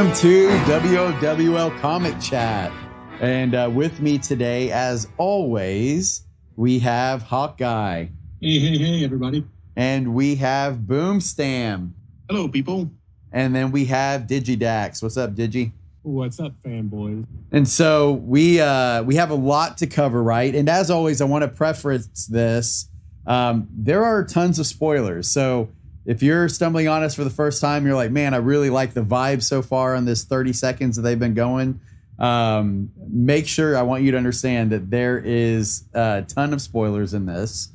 Welcome to WOWL Comic Chat. And uh, with me today, as always, we have Hawkeye Hey, hey, hey, everybody. and we have Boomstam. Hello, people. And then we have Digidax. What's up, Digi? What's up, fanboys? And so we uh, we have a lot to cover, right? And as always, I want to preface this. Um, there are tons of spoilers. So if you're stumbling on us for the first time, you're like, man, I really like the vibe so far on this 30 seconds that they've been going. Um, make sure I want you to understand that there is a ton of spoilers in this.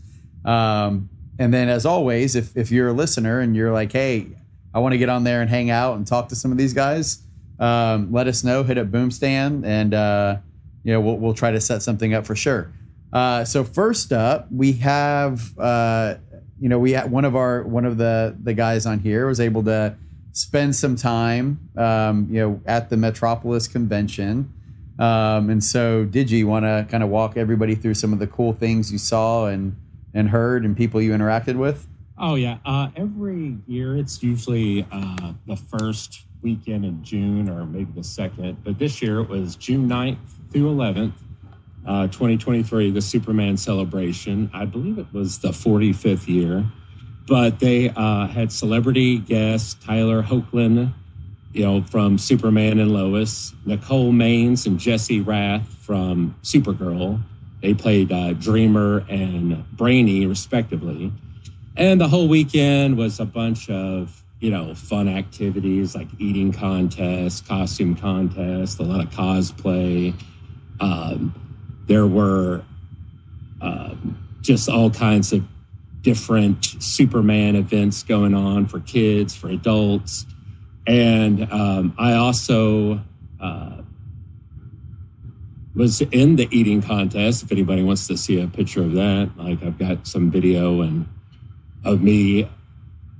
Um, and then, as always, if, if you're a listener and you're like, hey, I want to get on there and hang out and talk to some of these guys, um, let us know. Hit up Boomstam, and uh, you know we'll we'll try to set something up for sure. Uh, so first up, we have uh, you know we had one of our one of the the guys on here was able to spend some time um, you know at the Metropolis convention. Um, and so, did you want to kind of walk everybody through some of the cool things you saw and and heard and people you interacted with? Oh yeah, uh, every year it's usually uh, the first weekend in June or maybe the second, but this year it was June 9th through 11th, uh, 2023, the Superman celebration. I believe it was the 45th year, but they uh, had celebrity guests Tyler Hoechlin, you know, from Superman and Lois, Nicole Maines and Jesse Rath from Supergirl. They played uh, Dreamer and Brainy, respectively. And the whole weekend was a bunch of, you know, fun activities like eating contests, costume contests, a lot of cosplay. Um, there were um, just all kinds of different Superman events going on for kids, for adults. And um, I also uh, was in the eating contest. If anybody wants to see a picture of that, like I've got some video and of me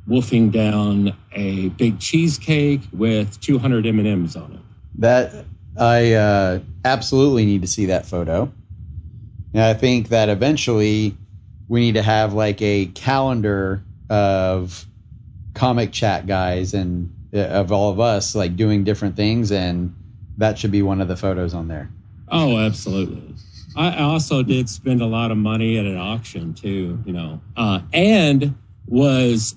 wolfing down a big cheesecake with 200 M&Ms on it. That I uh, absolutely need to see that photo. And I think that eventually we need to have like a calendar of comic chat guys and uh, of all of us like doing different things, and that should be one of the photos on there. Oh, absolutely. I also did spend a lot of money at an auction too, you know, uh, and was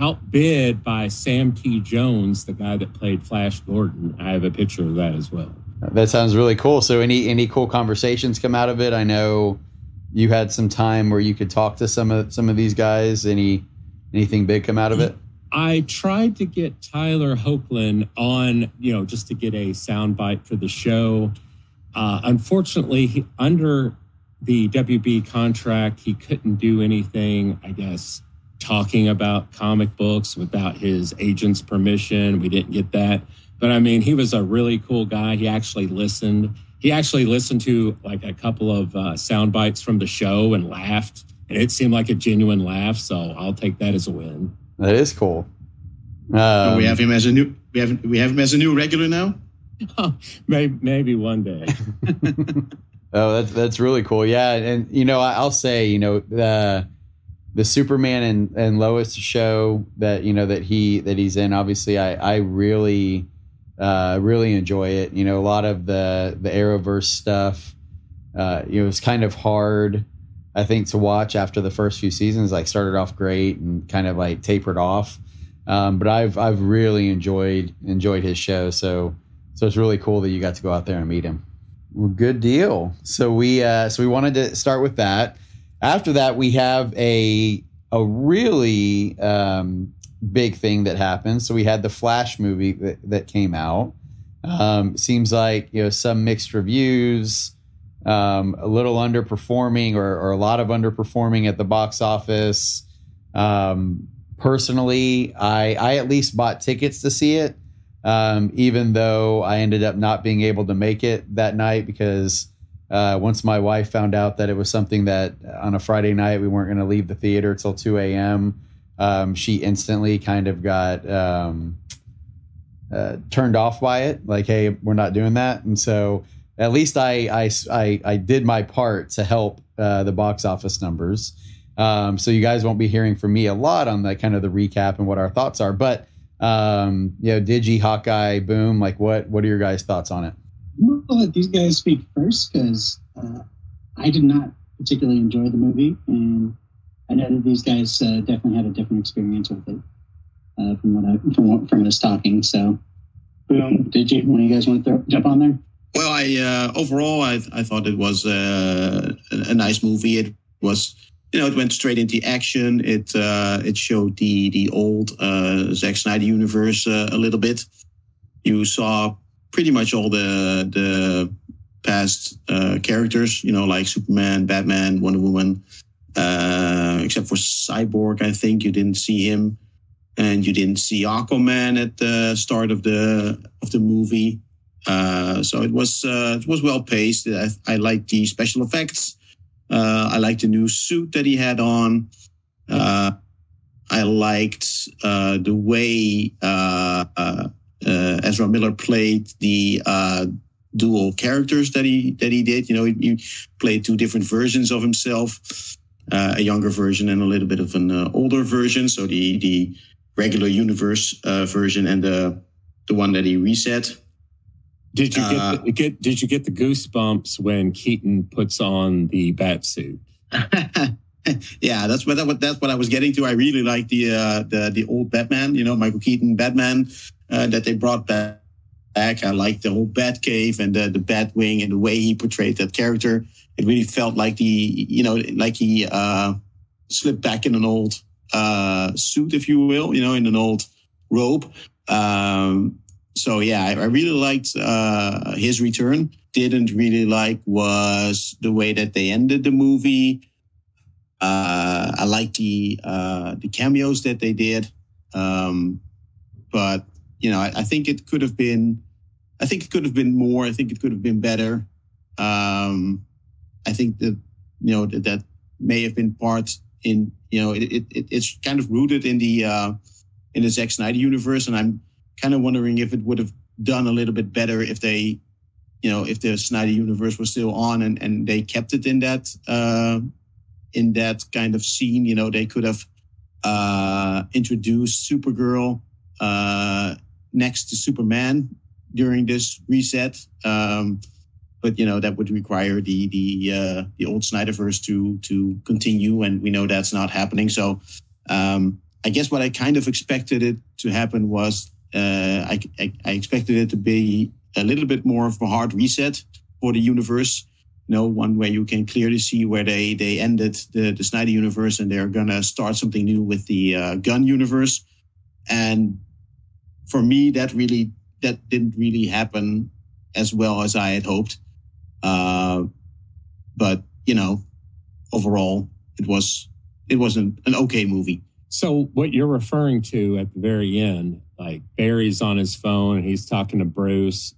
outbid by Sam T. Jones, the guy that played Flash Gordon. I have a picture of that as well. That sounds really cool. So, any any cool conversations come out of it? I know you had some time where you could talk to some of some of these guys. Any anything big come out of it? I tried to get Tyler Hoechlin on, you know, just to get a soundbite for the show. Uh, unfortunately, he, under the WB contract, he couldn't do anything, I guess, talking about comic books without his agent's permission. We didn't get that. But I mean, he was a really cool guy. He actually listened. He actually listened to like a couple of uh, sound bites from the show and laughed. And it seemed like a genuine laugh. So I'll take that as a win. That is cool. Um, we have him as a new. We have we have him as a new regular now. maybe, maybe one day. Oh, that's that's really cool. Yeah, and you know, I- I'll say, you know, the the Superman and, and Lois show that you know that he that he's in. Obviously, I I really uh, really enjoy it. You know, a lot of the the Arrowverse stuff. Uh, it was kind of hard, I think, to watch after the first few seasons. Like started off great and kind of like tapered off. Um, but I've I've really enjoyed enjoyed his show. So so it's really cool that you got to go out there and meet him. Well, good deal. So we uh, so we wanted to start with that. After that, we have a a really um, big thing that happened. So we had the Flash movie that, that came out. Um, seems like you know some mixed reviews, um, a little underperforming or, or a lot of underperforming at the box office. Um, personally, I I at least bought tickets to see it um, even though I ended up not being able to make it that night because uh, once my wife found out that it was something that on a Friday night we weren't going to leave the theater till 2 a.m., um, she instantly kind of got um, uh, turned off by it. Like, hey, we're not doing that. And so at least I I, I, I did my part to help uh, the box office numbers. Um, so you guys won't be hearing from me a lot on the kind of the recap and what our thoughts are, but Um, you know, Digi, Hawkeye, Boom. Like, what what are your guys' thoughts on it? I'm gonna let these guys speak first because uh, I did not particularly enjoy the movie, and I know that these guys uh, definitely had a different experience with it uh, from what I from what, from us talking. So, boom, did you? One of you guys want to throw, jump on there? Well, I uh, overall I I thought it was uh, a, a nice movie. It was you know it went straight into action. It uh, it showed the the old uh, Zack Snyder universe uh, a little bit. You saw pretty much all the the past uh, characters, you know, like Superman, Batman, Wonder Woman, uh, except for Cyborg. I think you didn't see him, and you didn't see Aquaman at the start of the of the movie. Uh, so it was uh, it was well paced. I, I liked the special effects. Uh, I liked the new suit that he had on. Uh, I liked the way Ezra Miller played the dual characters that he that he did. You know, he, he played two different versions of himself, uh, a younger version and a little bit of an uh, older version. So the the regular universe uh, version and the the one that he reset. Did you Uh, get, the, get did you get the goosebumps when Keaton puts on the bat suit? yeah, that's what, that, that's what I was getting to. I really like the uh, the the old Batman, you know, Michael Keaton Batman uh, that they brought back. I like the whole Batcave and the the Batwing and the way he portrayed that character. It really felt like the you know like he uh, slipped back in an old uh, suit, if you will, you know, in an old robe. Um, so yeah, I, I really liked uh, his return. Didn't really like was the way that they ended the movie. Uh, I like the uh, the cameos that they did, um, but you know, I, I think it could have been. I think it could have been more. I think it could have been better. Um, I think that you know that, that may have been part in you know it, it it's kind of rooted in the uh, in the Zack Snyder universe, and I'm kind of wondering if it would have done a little bit better if they, you know, if the Snyder universe was still on and and they kept it in that. Uh, in that kind of scene. You know, they could have uh, introduced Supergirl uh, next to Superman during this reset. Um, but you know that would require the the uh, the old Snyderverse to to continue, and we know that's not happening. So um, I guess what I kind of expected it to happen was uh, I, I I expected it to be a little bit more of a hard reset for the universe you know, one where you can clearly see where they they ended the the Snyder universe and they're gonna start something new with the uh, Gunn universe. And for me, that really that didn't really happen as well as I had hoped. Uh, but you know, overall, it was it was an, an okay movie. So what you're referring to at the very end, like Barry's on his phone and he's talking to Bruce.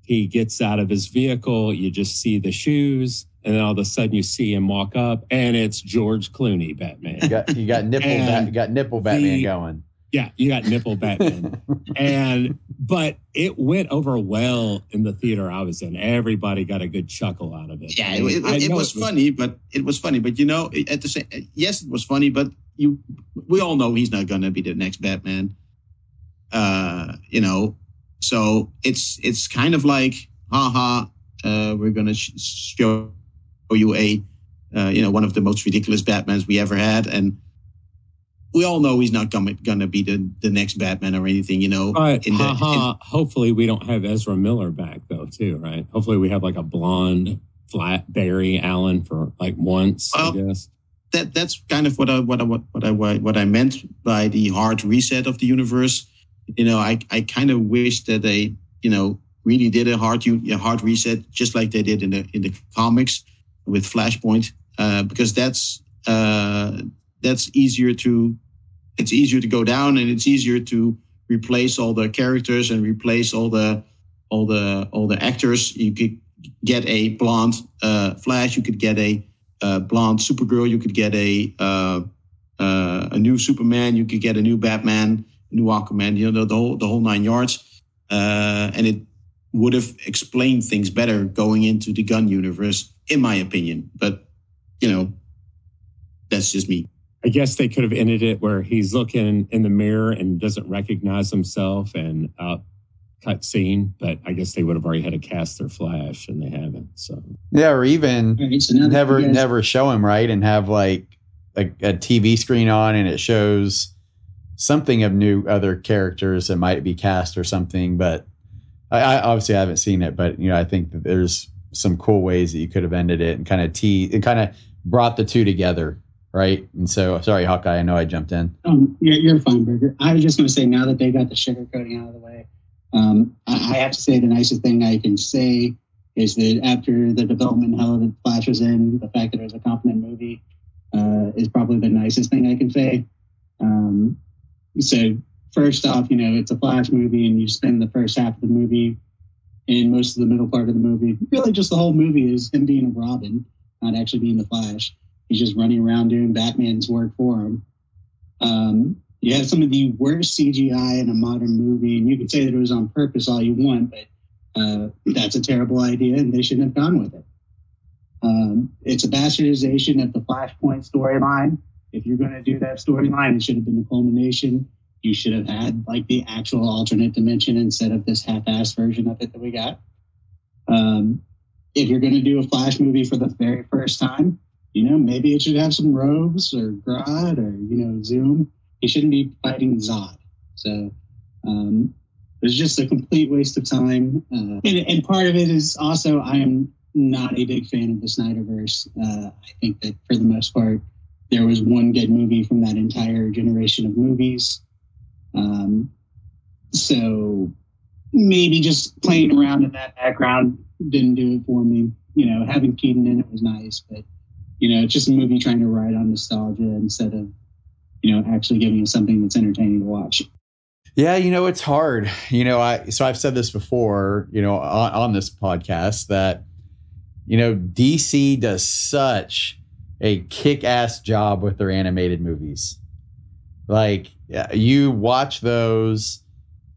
He gets out of his vehicle. You just see the shoes, and then all of a sudden you see him walk up, and it's George Clooney, Batman. You got you got nipple And bat, you got nipple Batman the- going. Yeah, you got nipple Batman. and but it went over well in the theater I was in. Everybody got a good chuckle out of it. Yeah, it, it, I it know was funny, but it was funny. But you know, at the same, yes, it was funny. But you, we all know he's not gonna be the next Batman. Uh, you know, so it's it's kind of like, haha, uh, we're gonna sh- show you a, uh, you know, one of the most ridiculous Batmans we ever had, and we all know he's not gonna gonna be the the next Batman or anything. You know, But the- haha, hopefully we don't have Ezra Miller back though, too, right? Hopefully we have like a blonde flat Barry Allen for like once, I guess. that that's kind of what I what I what I what I meant by the hard reset of the universe. You know, I I kind of wish that they you know really did a hard a hard reset just like they did in the in the comics with Flashpoint uh, because that's uh, that's easier to it's easier to go down and it's easier to replace all the characters and replace all the all the all the actors. You could get a blonde uh, Flash. You could get a uh, blonde Supergirl. You could get a uh, uh, a new Superman. You could get a new Batman, new Aquaman. You know the, the whole the whole nine yards. Uh, and it would have explained things better going into the Gunn universe, in my opinion. But you know, that's just me. I guess they could have ended it where he's looking in the mirror and doesn't recognize himself and uh, cut scene, but I guess they would have already had to cast their Flash and they haven't. So Yeah, or even All right, so never guys- never show him right and have like a, a TV screen on and it shows something of new other characters that might be cast or something. But I, I obviously I haven't seen it, but you know I think that there's some cool ways that you could have ended it and kind of te- and kind of brought the two together, right? And so sorry, Hawkeye, I know I jumped in. Um, you're, you're fine, Burger. I was just going to say now that they got the sugar coating out of the way, um, I, I have to say the nicest thing I can say is that after the development hell that Flash was in, the fact that it was a competent movie uh, is probably the nicest thing I can say. Um, so first off, you know, it's a Flash movie, and you spend the first half of the movie and most of the middle part of the movie, really just the whole movie is him being a Robin, not actually being the Flash. He's just running around doing Batman's work for him. Um, you have some of the worst CGI in a modern movie, and you can say that it was on purpose all you want, but uh, that's a terrible idea, and they shouldn't have gone with it. Um, it's a bastardization of the Flashpoint storyline. If you're going to do that storyline, it should have been the culmination. You should have had like the actual alternate dimension instead of this half-assed version of it that we got. Um, if you're going to do a Flash movie for the very first time, you know, maybe it should have some Rogues or Grodd or, you know, Zoom. He shouldn't be fighting Zod. So um, was just a complete waste of time. Uh, and, and part of it is also I am not a big fan of the Snyderverse. Uh, I think that for the most part, there was one good movie from that entire generation of movies. Um, so maybe just playing around in that background didn't do it for me. You know, having Keaton in it was nice, but you know, it's just a movie trying to ride on nostalgia instead of, you know, actually giving us something that's entertaining to watch. Yeah, you know, it's hard. You know, I so I've said this before, you know, on, on this podcast that, you know, DC does such a kick-ass job with their animated movies. Like you watch those,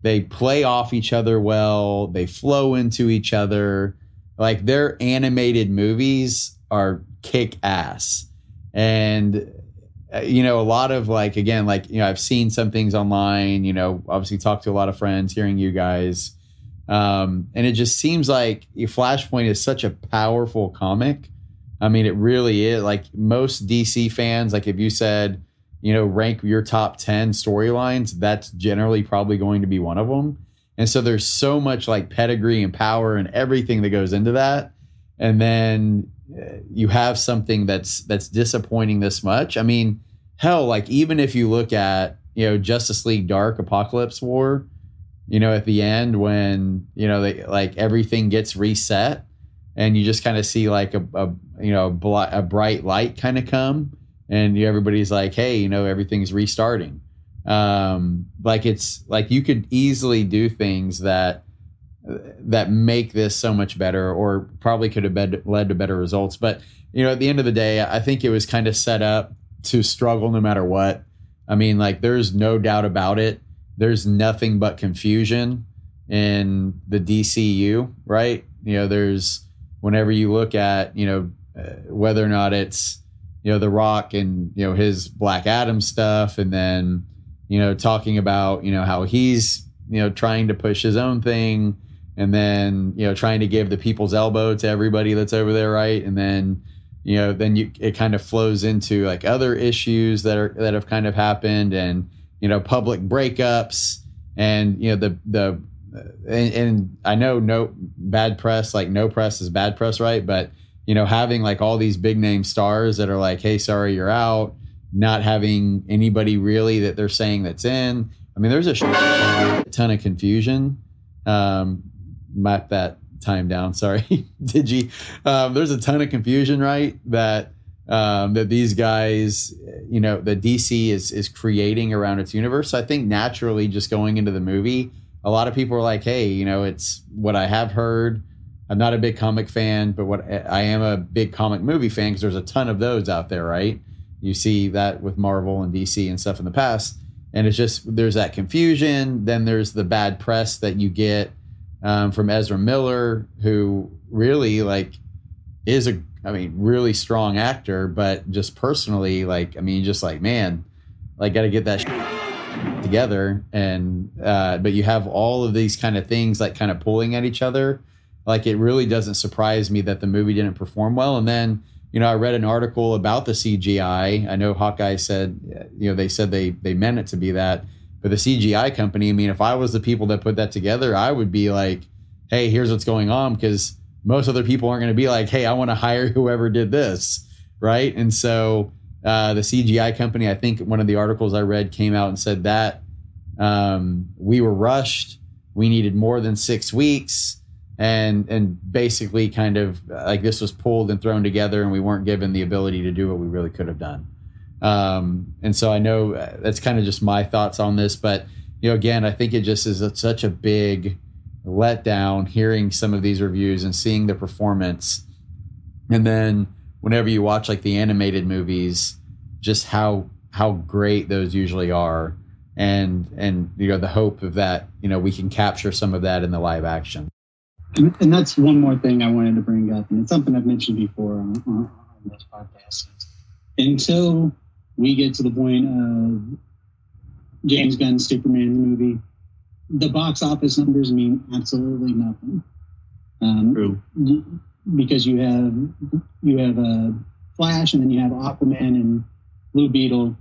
they play off each other well, they flow into each other. Like their animated movies are kick ass. And uh, you know, a lot of like again, like you know, I've seen some things online. You know, obviously talked to a lot of friends, hearing you guys, um, and it just seems like Flashpoint is such a powerful comic. I mean, it really is. Like most DC fans, like if you said, you know, rank your top ten storylines, that's generally probably going to be one of them. And so there's so much like pedigree and power and everything that goes into that. And then uh, you have something that's that's disappointing this much. I mean, hell, like even if you look at you know Justice League Dark Apocalypse War, you know at the end when you know they like everything gets reset and you just kind of see like a, a you know a bright light kind of come and you, everybody's like hey you know everything's restarting um like it's like you could easily do things that that make this so much better or probably could have been, led to better results. But you know at the end of the day i think it was kind of set up to struggle no matter what. I mean like there's no doubt about it. There's nothing but confusion in the dcu right? You know there's whenever you look at you know uh, whether or not it's you know the rock and you know his black adam stuff and then you know talking about you know how he's you know trying to push his own thing and then you know trying to give the people's elbow to everybody that's over there right? And then you know then you it kind of flows into like other issues that are that have kind of happened and you know public breakups and you know the the and, and I know no bad press like no press is bad press right? But you know having like all these big name stars that are like hey sorry you're out not having anybody really that they're saying that's in I mean there's a ton of confusion um map that time down. Sorry, Digi. Um, there's a ton of confusion, right? That um, that these guys, you know, the DC is is creating around its universe. So I think naturally, just going into the movie, a lot of people are like, "Hey, you know, it's what I have heard." I'm not a big comic fan, but what I am a big comic movie fan because there's a ton of those out there, right? You see that with Marvel and DC and stuff in the past, and it's just there's that confusion. Then there's the bad press that you get um, from Ezra Miller, who really like is a, I mean, really strong actor, but just personally, like, I mean, just like, man, like, got to get that together. And, uh, but you have all of these kind of things like kind of pulling at each other. Like, it really doesn't surprise me that the movie didn't perform well. And then, you know, I read an article about the CGI. I know Hawkeye said, you know, they said they they meant it to be that, but the CGI company. I mean, if I was the people that put that together, I would be like, hey, here's what's going on because most other people aren't going to be like, hey, I want to hire whoever did this, right? And so uh, the CGI company, I think one of the articles I read came out and said that um, we were rushed, we needed more than six weeks and and basically kind of like this was pulled and thrown together and we weren't given the ability to do what we really could have done. Um, and so i know uh, that's kind of just my thoughts on this but you know again i think it just is a, such a big letdown hearing some of these reviews and seeing the performance. And then whenever you watch like the animated movies just how how great those usually are. And and you know the hope of that you know we can capture some of that in the live action and, and, that's one more thing I wanted to bring up, and it's something I've mentioned before on, on, on this podcast. Until we get to the point of James Gunn's Superman movie, the box office numbers mean absolutely nothing. Um, True. Because you have you have a Flash, and then you have Aquaman and Blue Beetle.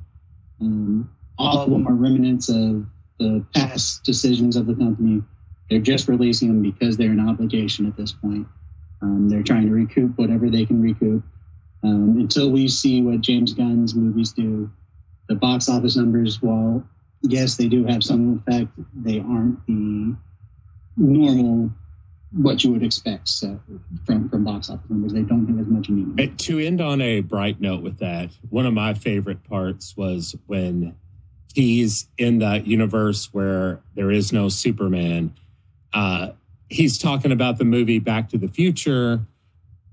Um, all of them are remnants of the past decisions of the company they're just releasing them because they're an obligation at this point. Um, they're trying to recoup whatever they can recoup. Um, until we see what James Gunn's movies do, the box office numbers, while yes, they do have some effect, they aren't the normal what you would expect so, from from box office numbers. They don't have as much meaning. To end on a bright note with that, one of my favorite parts was when he's in that universe where there is no Superman uh, he's talking about the movie Back to the Future,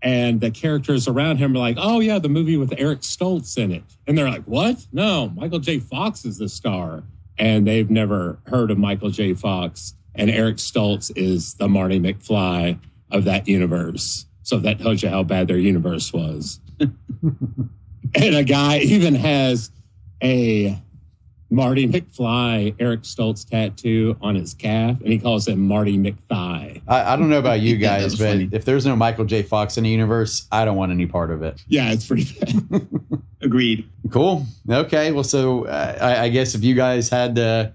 and the characters around him are like, "Oh yeah, the movie with Eric Stoltz in it," and they're like, "What? No, Michael J. Fox is the star," and they've never heard of Michael J. Fox, and Eric Stoltz is the Marty McFly of that universe. So that tells you how bad their universe was. and a guy even has a Marty McFly, Eric Stoltz tattoo on his calf, and he calls it Marty McThigh. I, I don't know about you guys, but funny. if there's no Michael J. Fox in the universe, I don't want any part of it. Yeah, it's pretty bad. Agreed. Cool. Okay. Well, so uh, I, I guess if you guys had to,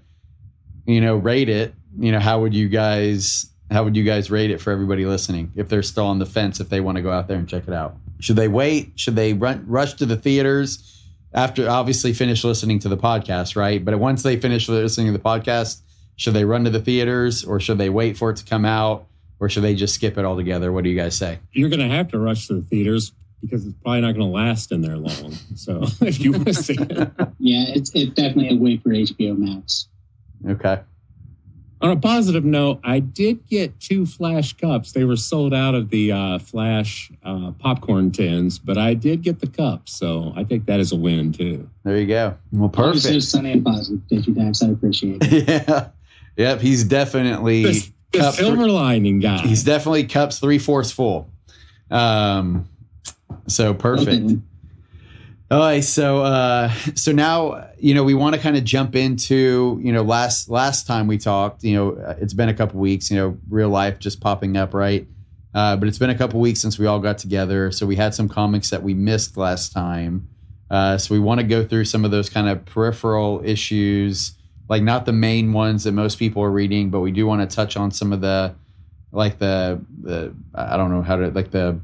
you know, rate it, you know, how would you guys how would you guys rate it for everybody listening if they're still on the fence if they want to go out there and check it out? Should they wait? Should they run, rush to the theaters? After obviously finish listening to the podcast, right? But once they finish listening to the podcast, should they run to the theaters or should they wait for it to come out or should they just skip it altogether? What do you guys say? You're going to have to rush to the theaters because it's probably not going to last in there long. So if you want to see it, yeah, it's it's definitely a wait for HBO Max. Okay. On a positive note, I did get two Flash cups. They were sold out of the uh, Flash uh, popcorn tins, but I did get the cups, so I think that is a win too. There you go. Well, perfect. Always sunny and positive. Thank you, Dax. I appreciate it. yeah. Yep. He's definitely the, the silver lining guy. He's definitely cups three fourths full. Um. So perfect. All right, so uh, so now you know we want to kind of jump into you know last last time we talked you know uh, it's been a couple weeks you know real life just popping up right, uh, but it's been a couple weeks since we all got together so we had some comics that we missed last time, uh, so we want to go through some of those kind of peripheral issues like not the main ones that most people are reading, but we do want to touch on some of the like the the I don't know how to like the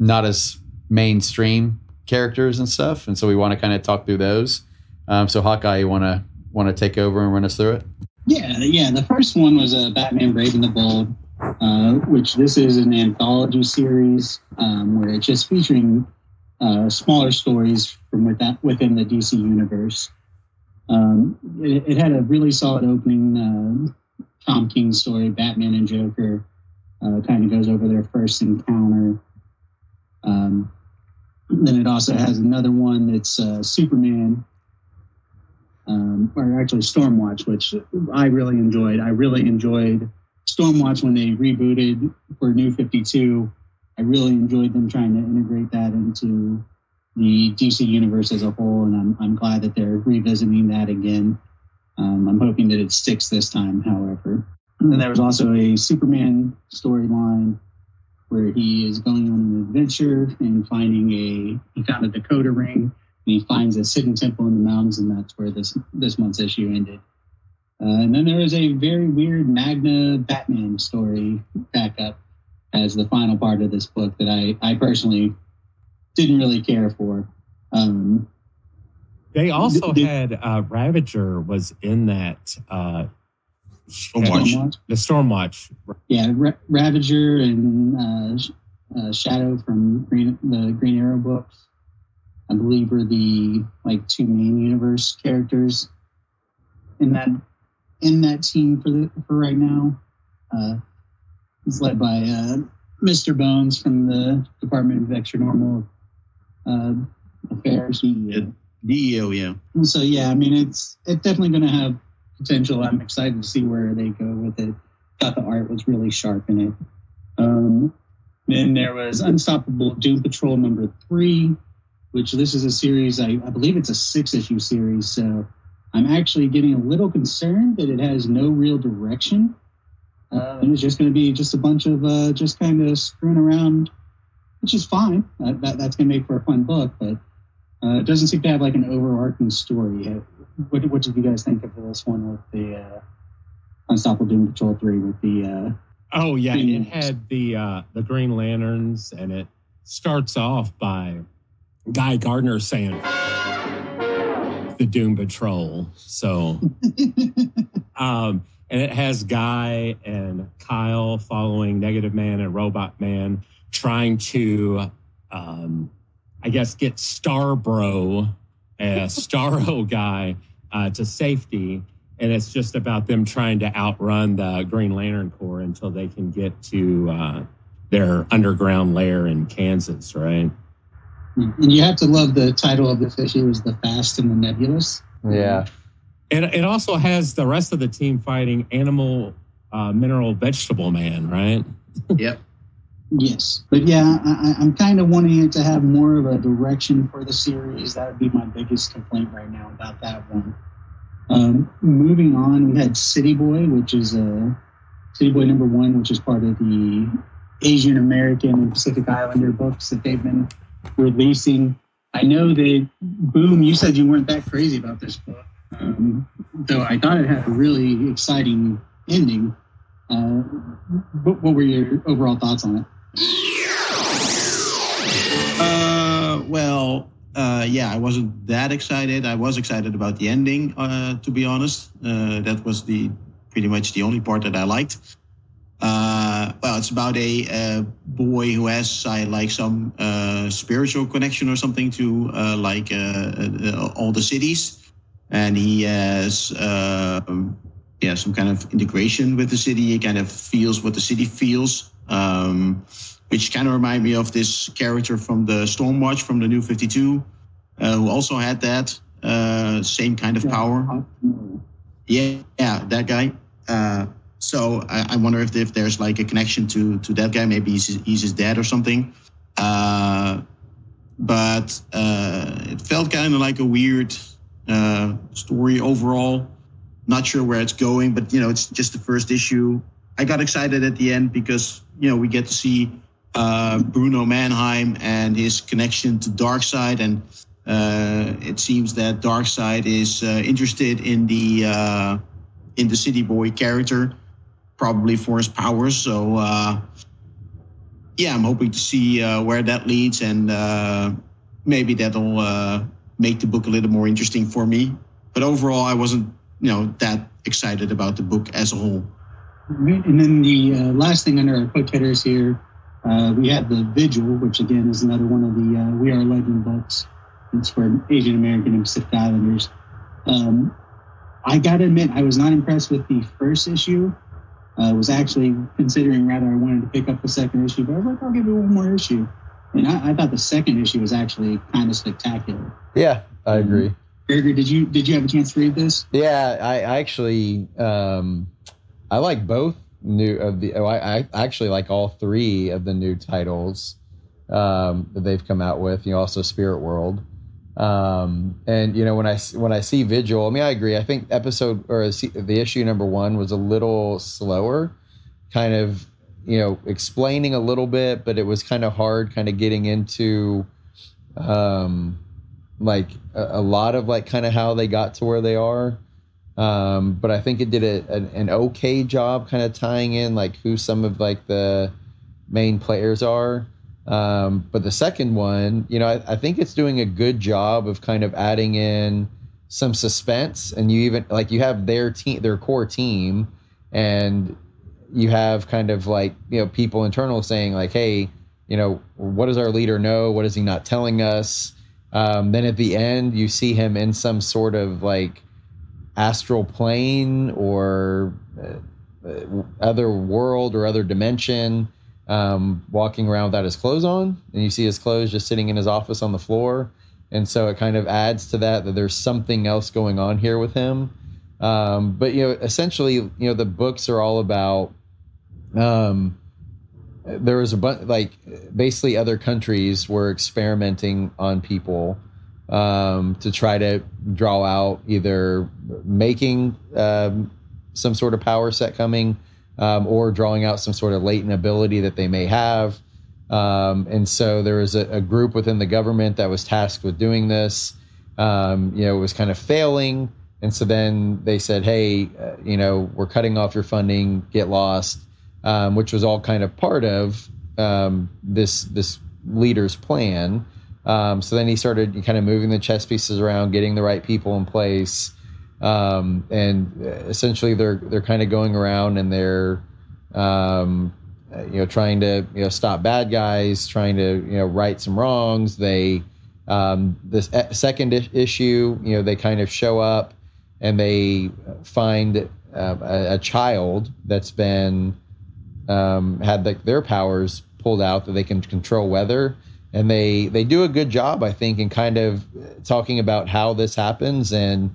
not as mainstream characters and stuff, and so we want to kind of talk through those. Um, so Hawkeye, you want to want to take over and run us through it? Yeah, yeah. The first one was uh, Batman Brave and the Bold, uh, which this is an anthology series um, where it's just featuring uh, smaller stories from within, within the DC universe. Um, it, it, had a really solid opening. Uh, Tom King story, Batman and Joker, uh, kind of goes over their first encounter. Um, then it also has another one that's uh, Superman, um, or actually Stormwatch, which I really enjoyed. I really enjoyed Stormwatch when they rebooted for New 52 I really enjoyed them trying to integrate that into the DC universe as a whole, and I'm I'm glad that they're revisiting that again. Um, I'm hoping that it sticks this time, however. And then there was also a Superman storyline where he is going on an adventure and finding a he found a Dakota ring and he finds a hidden temple in the mountains, and that's where this this month's issue ended. Uh, and then there was a very weird manga Batman story back up as the final part of this book that I I personally didn't really care for. Um, They also Did- had uh, Ravager was in that uh, Stormwatch. Stormwatch. the Stormwatch. Yeah, Ra- Ravager and uh, uh, Shado from Green, the Green Arrow books, I believe, are the like two main universe characters in that in that team for the for right now. Uh, it's led by uh, Mr. Bones from the Department of Extra Normal uh, Affairs. Uh, DEO, yeah. so yeah, I mean it's it's definitely going to have potential. I'm excited to see where they go with it. Thought the art was really sharp in it. Um, then there was Unstoppable Doom Patrol number three, which this is a series. I, I believe it's a six issue series. So I'm actually getting a little concerned that it has no real direction. Uh, and it's just going to be just a bunch of uh, just kind of screwing around, which is fine. Uh, that, that's going to make for a fun book, but uh, it doesn't seem to have like an overarching story. yet. What, what did you guys think of this one with the uh, Unstoppable Doom Patrol three with the? Uh, Oh yeah, it had the uh, the Green Lanterns, and it starts off by Guy Gardner saying the Doom Patrol. So, um, and it has Guy and Kyle following Negative Man and Robot Man, trying to, um, I guess, get Starbro, a Starro guy, uh, to safety and it's just about them trying to outrun the Green Lantern Corps until they can get to uh, their underground lair in Kansas, right? and you have to love the title of this issue is the Fast and the Nebulous. Yeah. And it also has the rest of the team fighting Animal, uh, Mineral, Vegetable Man, right? Yep. Yes, but yeah, I, I'm kind of wanting it to have more of a direction for the series. That would be my biggest complaint right now about that one. Um, moving on, we had City Boy, which is a City Boy number one, which is part of the Asian American and Pacific Islander books that they've been releasing. I know that Boom, you said you weren't that crazy about this book, um, though I thought it had a really exciting ending. Uh, what were your overall thoughts on it? Uh, well, uh, yeah, I wasn't that excited. I was excited about the ending, uh, to be honest. Uh, that was the pretty much the only part that I liked. Uh, well, it's about a, uh boy who has uh, like some uh, spiritual connection or something to uh, like uh, uh, all the cities, and he has uh, yeah some kind of integration with the city. He kind of feels what the city feels. Um, which kind of remind me of this character from the Stormwatch from the New 52, uh, who also had that uh, same kind of power. Yeah, yeah, that guy. Uh, so I, I wonder if, if there's like a connection to to that guy. Maybe he's he's his dad or something. Uh, but uh, it felt kind of like a weird uh, story overall. Not sure where it's going, but you know, it's just the first issue. I got excited at the end because you know we get to see uh, Bruno Mannheim and his connection to Darkseid, and uh, it seems that Darkseid is uh, interested in the uh, in the City Boy character, probably for his powers. So uh, yeah, I'm hoping to see uh, where that leads, and uh, maybe that'll uh, make the book a little more interesting for me. But overall, I wasn't you know that excited about the book as a whole. And then the uh, last thing under our quick hitters here, uh, we had the Vigil, which again is another one of the uh, We Are Legend books. It's for Asian American and Pacific Islanders. Um, I got to admit, I was not impressed with the first issue. I was actually considering rather I wanted to pick up the second issue, but I was like, I'll give it one more issue. And I, I thought the second issue was actually kind of spectacular. Yeah, I agree. Berger, did you did you have a chance to read this? Yeah, I I actually um, I like both new of the. Oh, I, I actually like all three of the new titles um, that they've come out with. You know, also Spirit World. Um, and you know when I when I see Vigil, I mean I agree. I think episode or the issue number one was a little slower, kind of you know explaining a little bit, but it was kind of hard, kind of getting into um, like a, a lot of like kind of how they got to where they are. Um, but I think it did a, an, an okay job kind of tying in like who some of like the main players are. Um, but the second one, you know, I, I, think it's doing a good job of kind of adding in some suspense, and you even like you have their team, their core team, and you have kind of like you know people internal saying like, hey, you know, what does our leader know? What is he not telling us? Um, then at the end, you see him in some sort of like astral plane or uh, uh other world or other dimension um, walking around without his clothes on, and you see his clothes just sitting in his office on the floor. And so it kind of adds to that that there's something else going on here with him. Um, but you know, essentially, you know, the books are all about. Um, there was a bunch, like basically, other countries were experimenting on people um, to try to draw out either making um, some sort of power set coming um, or drawing out some sort of latent ability that they may have. Um, and so there was a, a, group within the government that was tasked with doing this. Um, you know, it was kind of failing. And so then they said, hey, uh, you know, we're cutting off your funding, get lost, um, which was all kind of part of this, this leader's plan. Um, so then he started kind of moving the chess pieces around, getting the right people in place um, and essentially they're they're kind of going around and they're um, you know trying to you know stop bad guys, trying to you know right some wrongs. They um, this second issue, you know, they kind of show up and they find uh, a, a, child that's been um, had like their powers pulled out that they can control weather and they they do a good job i think in kind of talking about how this happens and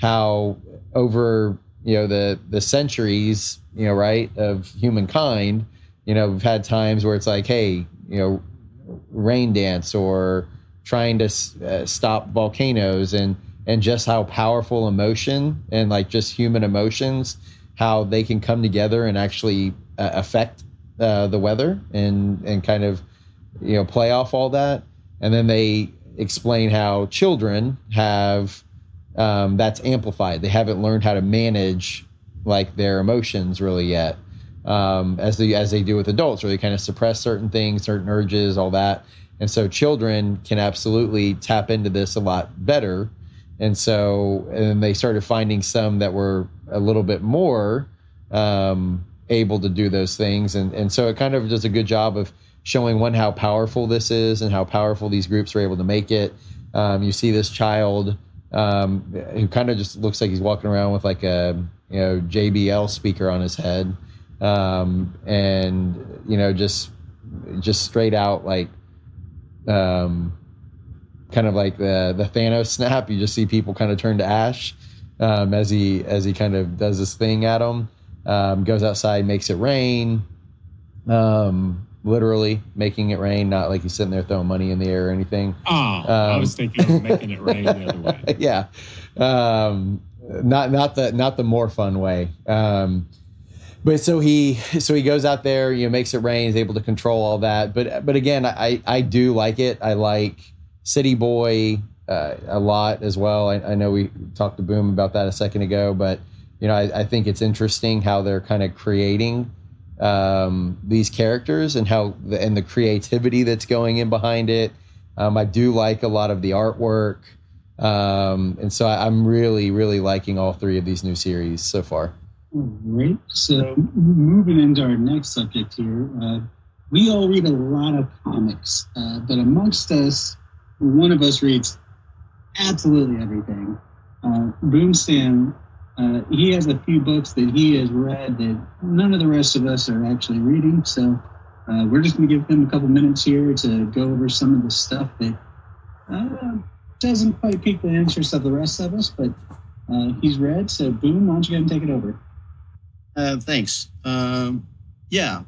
how over you know the the centuries you know right of humankind you know we've had times where it's like hey you know rain dance or trying to uh, stop volcanoes and and just how powerful emotion and like just human emotions how they can come together and actually uh, affect uh, the weather and and kind of you know play off all that and then they explain how children have um, that's amplified. They haven't learned how to manage like their emotions really yet, um, as they as they do with adults, where they kind of suppress certain things, certain urges, all that. And so children can absolutely tap into this a lot better. And so, and they started finding some that were a little bit more um, able to do those things. And, and so it kind of does a good job of showing one, how powerful this is and how powerful these groups are able to make it. Um, you see this child um, who kind of just looks like he's walking around with like a you know JBL speaker on his head, um, and you know just just straight out like um, kind of like the the Thanos snap. You just see people kind of turn to ash um, as he as he kind of does this thing at them. Um, goes outside, makes it rain. Um, literally making it rain, not like he's sitting there throwing money in the air or anything. Oh, um, I was thinking of making it rain the other way. Yeah, um, not not the not the more fun way. Um, but so he so he goes out there, you know, makes it rain, is able to control all that. But but again, I I do like it. I like City Boy uh, a lot as well. I, I know we talked to Boom about that a second ago, but you know, I, I think it's interesting how they're kind of creating um, these characters and how the, and the creativity that's going in behind it. Um, I do like a lot of the artwork, um, and so I, am really, really liking all three of these new series so far. Great. So moving into our next subject here, uh, we all read a lot of comics, uh, but amongst us, one of us reads absolutely everything. Uh, Boomstam uh, he has a few books that he has read that none of the rest of us are actually reading. So uh, we're just going to give him a couple minutes here to go over some of the stuff that uh, doesn't quite pique the interest of the rest of us, but uh, he's read. So, Boom, why don't you go and take it over? Uh, thanks. Um, yeah.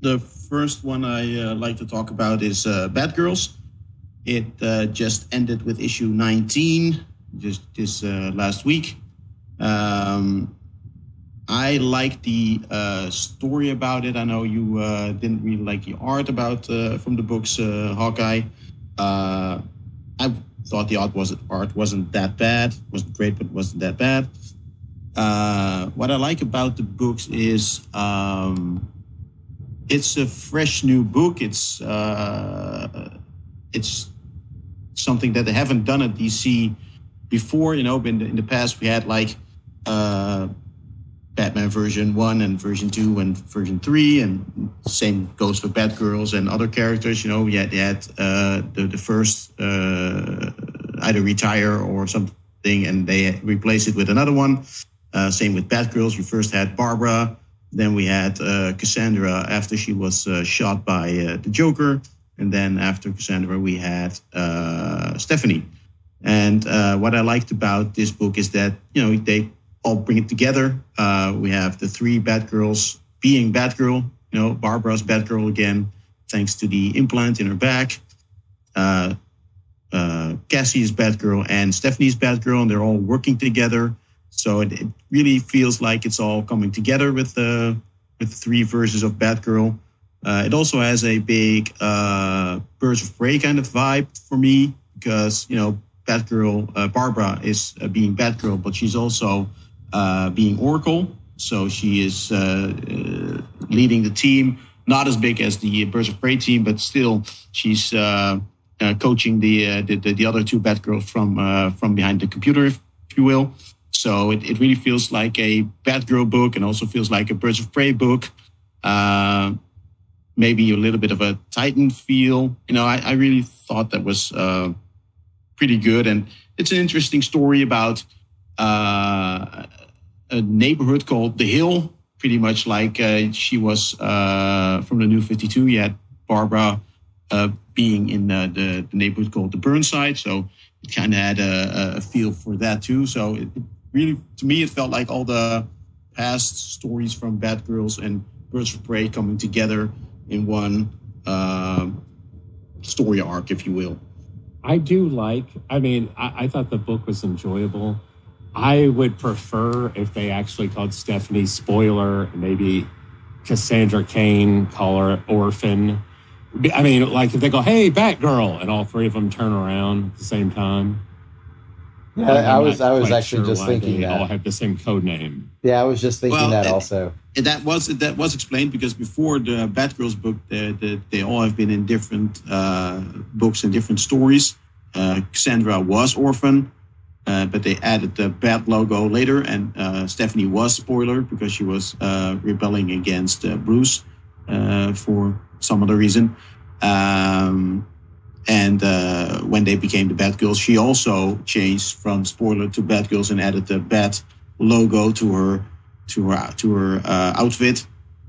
The first one I like to talk about is Bad Girls. It just ended with issue 19, just this uh, last week. Um, I like the uh, story about it. I know you uh, didn't really like the art about uh, from the books uh, Hawkeye. Uh, I thought the art was art wasn't that bad. wasn't great, but wasn't that bad. What I like about the books is um, it's a fresh new book. It's it's something that they haven't done at DC before. You know, in the, in the past we had like uh, Batman version one and version two and version three, and same goes for Batgirls and other characters. You know, we had, had uh, the the first uh, either retire or something, and they replace it with another one. Uh, same with Batgirls. We first had Barbara, then we had uh, Cassandra after she was uh, shot by uh, the Joker, and then after Cassandra we had uh, Stephanie. And uh, what I liked about this book is that you know they all bring it together. Uh, we have the three Batgirls being Batgirl. You know, Barbara's Batgirl again, thanks to the implant in her back. Uh, uh, is Batgirl and Stephanie's Batgirl, and they're all working together. So it, it really feels like it's all coming together with the with the three versions of Batgirl. Uh, it also has a big uh, Birds of Prey kind of vibe for me because you know Batgirl uh, Barbara is uh, being Batgirl, but she's also uh, being Oracle. So she is uh, uh, leading the team, not as big as the Birds of Prey team, but still she's uh, coaching the, the, the the other two Batgirls from from behind the computer, if you will. So it, it really feels like a Batgirl book, and also feels like a Birds of Prey book. Maybe a little bit of a Titan feel. You know, I, I really thought that was pretty good, and it's an interesting story about uh, a neighborhood called the Hill. Pretty much like uh, she was uh, from the New Fifty Two. You had Barbara uh, being in the, the, neighborhood called the Burnside, so it kind of had a, a feel for that too. So it, it really, to me, it felt like all the past stories from Batgirls and Birds of Prey coming together in one uh, story arc, if you will. I do like, I mean, I, I thought the book was enjoyable. I would prefer if they actually called Stephanie Spoiler, maybe Cassandra Cain, call her Orphan. I mean, like if they go, hey, Batgirl, and all three of them turn around at the same time. Yeah, I'm I was I was actually sure just thinking they all that. have the same code name. Yeah, I was just thinking Well, that it- also. And that was that was explained because before the Batgirls book, they, they, they all have been in different uh, books and different stories. Uh, Cassandra was orphan, uh, but they added the Bat logo later, and uh, Stephanie was spoiler because she was uh, rebelling against uh, Bruce uh, for some other reason. Um, and uh, when they became the Batgirls, she also changed from spoiler to Batgirls and added the Bat logo to her to her to her uh, outfit.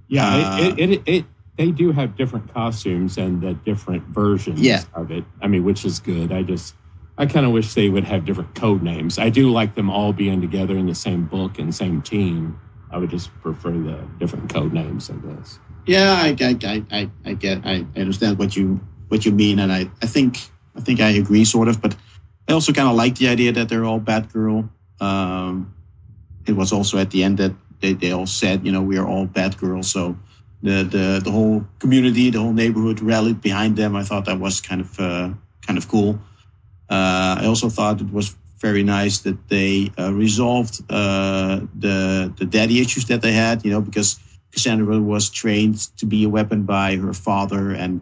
Yeah, Uh, it, it, it, it, they do have different costumes and the different versions Yeah. of it. I mean, which is good. I just, I kind of wish they would have different code names. I do like them all being together in the same book and same team. I would just prefer the different code names, I guess. Yeah, I, I, I, I, I get, I understand what you what you mean, and I, I think I think I agree sort of, but I also kind of like the idea that they're all Batgirl. Um, it was also at the end that they, they all said, you know, we are all Batgirls. so the, the the whole community, the whole neighborhood rallied behind them. I thought that was kind of uh, kind of cool. Uh, I also thought it was very nice that they uh, resolved uh, the the daddy issues that they had. You know, because Cassandra was trained to be a weapon by her father, and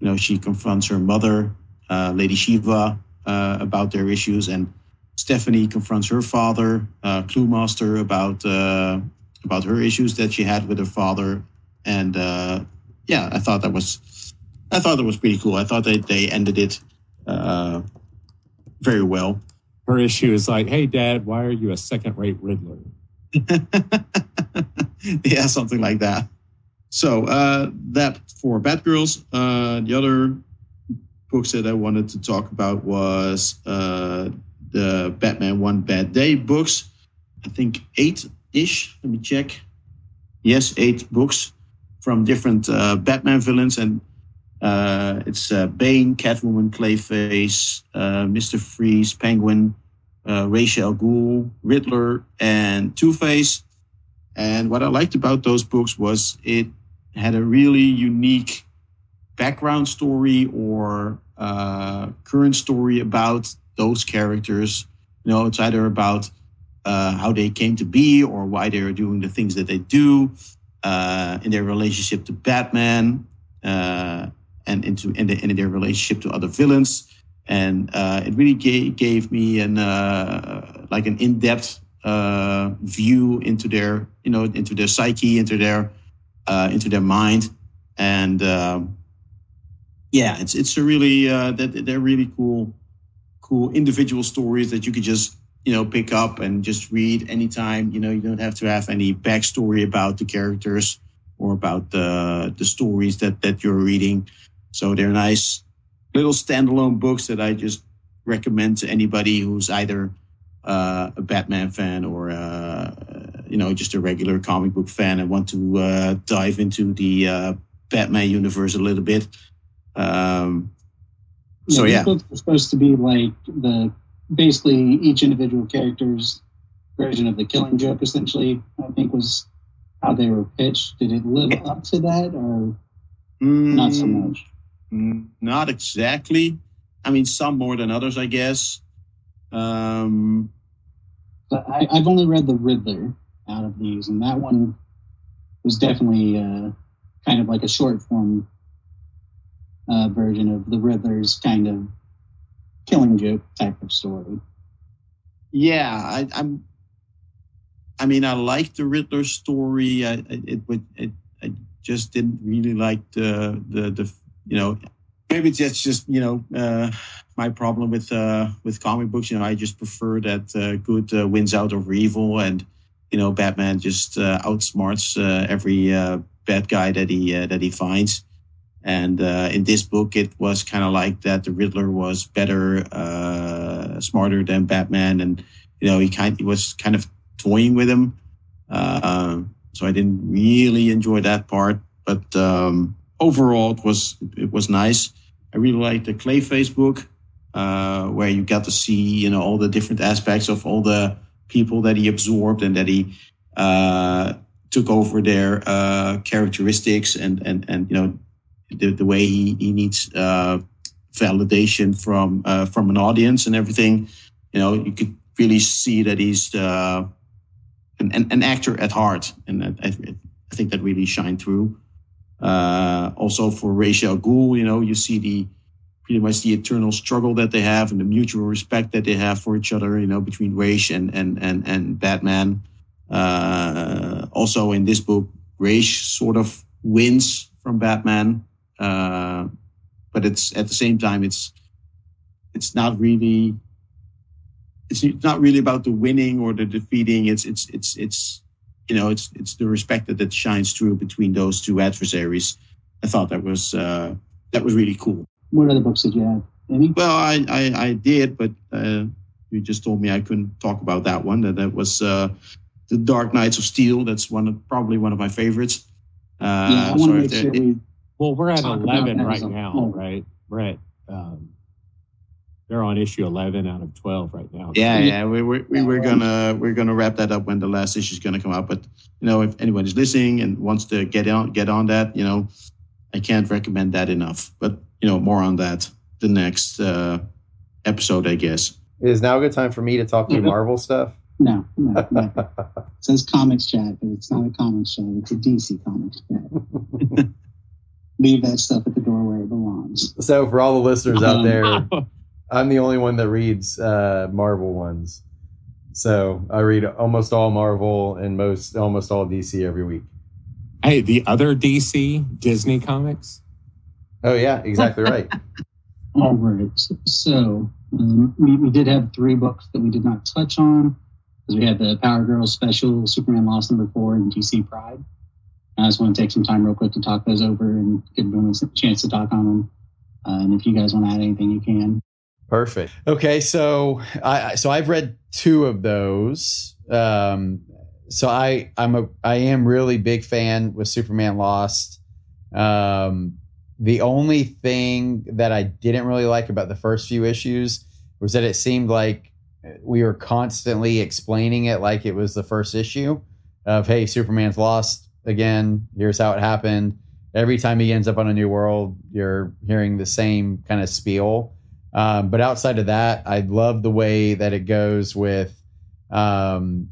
you know she confronts her mother, uh, Lady Shiva, uh, about their issues, and Stephanie confronts her father, uh, Cluemaster, about uh, about her issues that she had with her father, and uh, yeah, I thought that was I thought that was pretty cool. I thought they they ended it uh, very well. Her issue is like, hey, Dad, why are you a second rate Riddler? yeah, something like that. So uh, that for Batgirls. Uh, the other books that I wanted to talk about was uh, the Batman One Bad Day books. I think eight ish. Let me check. Yes, eight books from different uh, Batman villains, and uh, it's uh, Bane, Catwoman, Clayface, uh, Mister Freeze, Penguin, uh, Ra's al Ghul, Riddler, and Two Face. And what I liked about those books was it had a really unique background story or uh, current story about those characters. You know, it's either about uh, how they came to be or why they are doing the things that they do uh, in their relationship to Batman uh, and into in, the, in, their relationship to other villains. And uh, it really gave, gave me an uh, like an in depth view into their you know into their psyche, into their into their mind, and um, yeah, it's it's a really uh, that they're really cool, cool individual stories that you could just you know pick up and just read anytime. You know, you don't have to have any backstory about the characters or about the the stories that that you're reading. So they're nice little standalone books that I just recommend to anybody who's either uh, a Batman fan or uh, you know just a regular comic book fan and want to uh, dive into the uh, Batman universe a little bit. Um, so yeah, books were supposed to be like the basically each individual character's version of the Killing Joke. Essentially, I think was how they were pitched. Did it live up to that, or mm, not so much? Mm, not exactly. I mean, some more than others, I guess. Um, but I, have only read the Riddler out of these, and that one was definitely uh, kind of like a short form uh, version of the Riddler's kind of killing joke type of story. Yeah, I, am I mean, I like the Riddler story. I, it. It, I just didn't really like the the the you know maybe that's just you know uh, my problem with uh, with comic books. You know, I just prefer that uh, good uh, wins out over evil, and you know, Batman just uh, outsmarts uh, every bad guy that he that he finds. And uh, in this book, it was kind of like that the Riddler was better, uh, smarter than Batman, and you know he kind he was kind of toying with him. Uh, so I didn't really enjoy that part, but um, overall it was it was nice. I really liked the Clayface book, uh, where you got to see you know all the different aspects of all the people that he absorbed and that he uh, took over their uh, characteristics and and and you know the, the way he, he needs uh, validation from uh, from an audience and everything. You know, you could really see that he's uh, an, an, actor at heart, and I, I think that really shined through. Uh, also for Ra's al Ghul, you know, you see the pretty much the eternal struggle that they have and the mutual respect that they have for each other. You know, between Ra's and and and and Batman. Uh, also in this book, Ra's sort of wins from Batman uh, but it's at the same time, it's it's not really it's not really about the winning or the defeating. It's it's it's it's you know it's it's the respect that, that shines through between those two adversaries. I thought that was uh, that was really cool. What other books did you have? Any? Well, I I, I did, but uh, you just told me I couldn't talk about that one. That that was uh, the Dark Knights of Steel. That's one of probably one of my favorites. Uh, yeah, I want to make sure we well, we're at 11 right now, right? We're at, um, they're on issue 11 out of 12 right now. Yeah, yeah. We, we, we, we're gonna we're gonna wrap that up when the last issue is gonna come out. But you know, if anyone is listening and wants to get on get on that, you know, I can't recommend that enough. But you know, more on that the next uh, episode, I guess. Is now a good time for me to talk to you Marvel stuff? No, no, no. it says comics chat, but it's not a comics chat. It's a DC comics chat. leave that stuff at the door where it belongs. So for all the listeners out there, I'm the only one that reads uh, Marvel ones. So I read almost all Marvel and most almost all DC every week. Hey, the other DC Disney comics. Oh yeah, exactly right. all right. So um, we, we did have three books that we did not touch on because we had the Power Girls special, Superman Lost number four, and DC Pride. I just want to take some time real quick to talk those over and give everyone a chance to talk on them. Uh, and if you guys want to add anything, you can. Perfect. Okay, so I so I've read two of those. Um, so I I'm a I am really big fan with Superman Lost. Um, the only thing that I didn't really like about the first few issues was that it seemed like we were constantly explaining it like it was the first issue of hey Superman's lost again. Here's how it happened. Every time he ends up on a new world, you're hearing the same kind of spiel. Um, but outside of that, I love the way that it goes with um,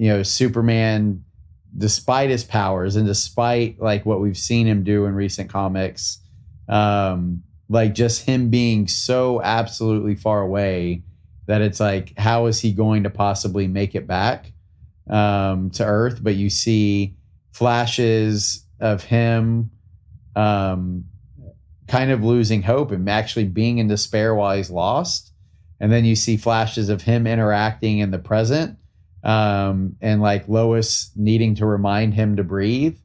you know, Superman, despite his powers and despite like what we've seen him do in recent comics, um, like just him being so absolutely far away that it's like, how is he going to possibly make it back um, to Earth? But you see flashes of him um, kind of losing hope and actually being in despair while he's lost. And then you see flashes of him interacting in the present um, and like Lois needing to remind him to breathe,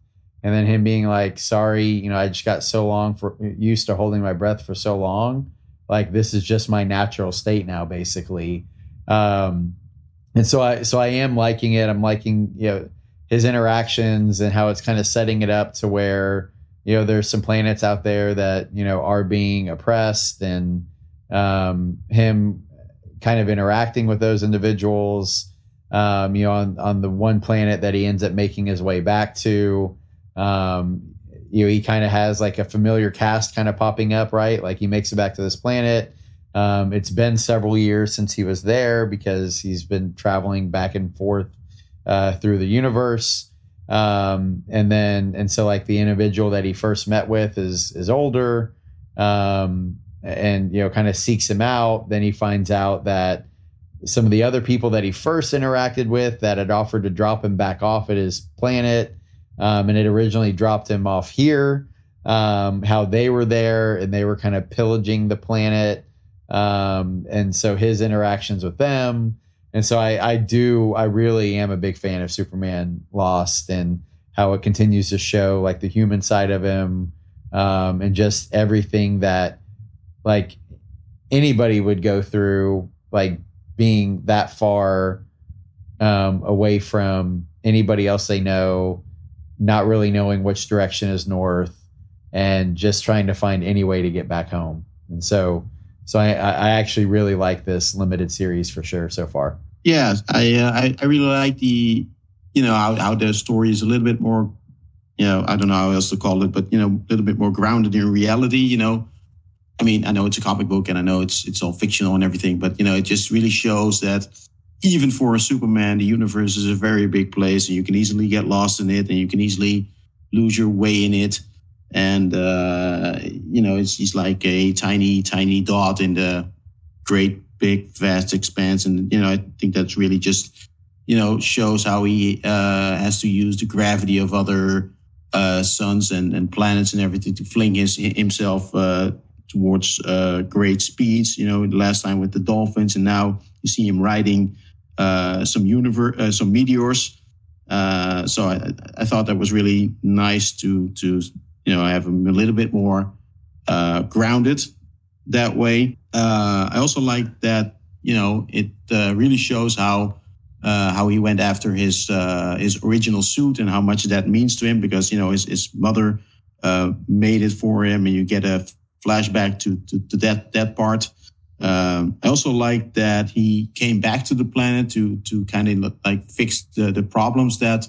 and then him being like, "Sorry, you know, I just got so long for used to holding my breath for so long, like this is just my natural state now, basically." Um, and so I so I am liking it. I'm liking you know his interactions and how it's kind of setting it up to where you know there's some planets out there that you know are being oppressed and um, him kind of interacting with those individuals um, you know, on, on the one planet that he ends up making his way back to. Um, you know, he kind of has like a familiar cast kind of popping up, right? Like he makes it back to this planet. Um, it's been several years since he was there because he's been traveling back and forth uh, through the universe. Um, and then, and so like the individual that he first met with is is older, um, and you know, kind of seeks him out. Then he finds out that some of the other people that he first interacted with that had offered to drop him back off at his planet um, and it originally dropped him off here um, how they were there and they were kind of pillaging the planet um, and so his interactions with them. And so I, I do i really am a big fan of superman lost and how it continues to show like the human side of him um, and just everything that like anybody would go through like being that far um, away from anybody else they know, not really knowing which direction is north, and just trying to find any way to get back home. And so, so I, I actually really like this limited series for sure so far. Yeah, I uh, I, I really like the you know how, how the story is a little bit more you know I don't know how else to call it, but you know a little bit more grounded in reality. You know, I mean, I know it's a comic book and I know it's it's all fictional and everything, but you know, it just really shows that even for a Superman, the universe is a very big place, and you can easily get lost in it, and you can easily lose your way in it. And uh, you know, it's he's like a tiny, tiny dot in the great, big, vast expanse. And you know, I think that's really just you know shows how he uh, has to use the gravity of other uh, suns and, and planets and everything to fling his himself uh, towards uh, great speeds. You know, last time with the dolphins, and now you see him riding uh, some universe, uh, some meteors. Uh, so I, I thought that was really nice to to you know have him a little bit more uh, grounded that way. Uh, I also like that you know it really shows how. how he went after his his original suit and how much that means to him because you know his his mother made it for him and you get a flashback to, to, to that, that part. Um, I also like that he came back to the planet to, to kind of like fix the, the problems that,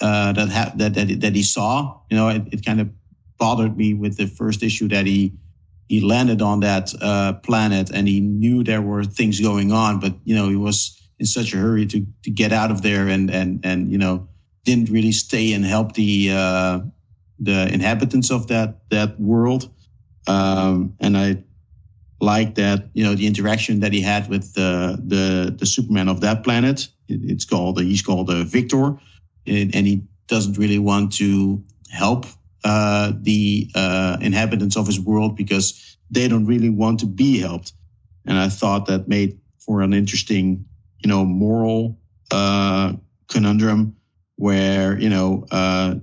uh, that, ha- that, that, that he saw. You know, it, it kind of bothered me with the first issue that he, he landed on that, uh, planet and he knew there were things going on, but, you know, he was in such a hurry to, to get out of there and, and, and, you know, didn't really stay and help the, uh, the inhabitants of that, that world. Um, and I like that, you know, the interaction that he had with the, the, the Superman of that planet. It's called, he's called uh, Victor and, and, he doesn't really want to help, uh, the, uh, inhabitants of his world because they don't really want to be helped. And I thought that made for an interesting, you know, moral, uh, conundrum where, you know, uh,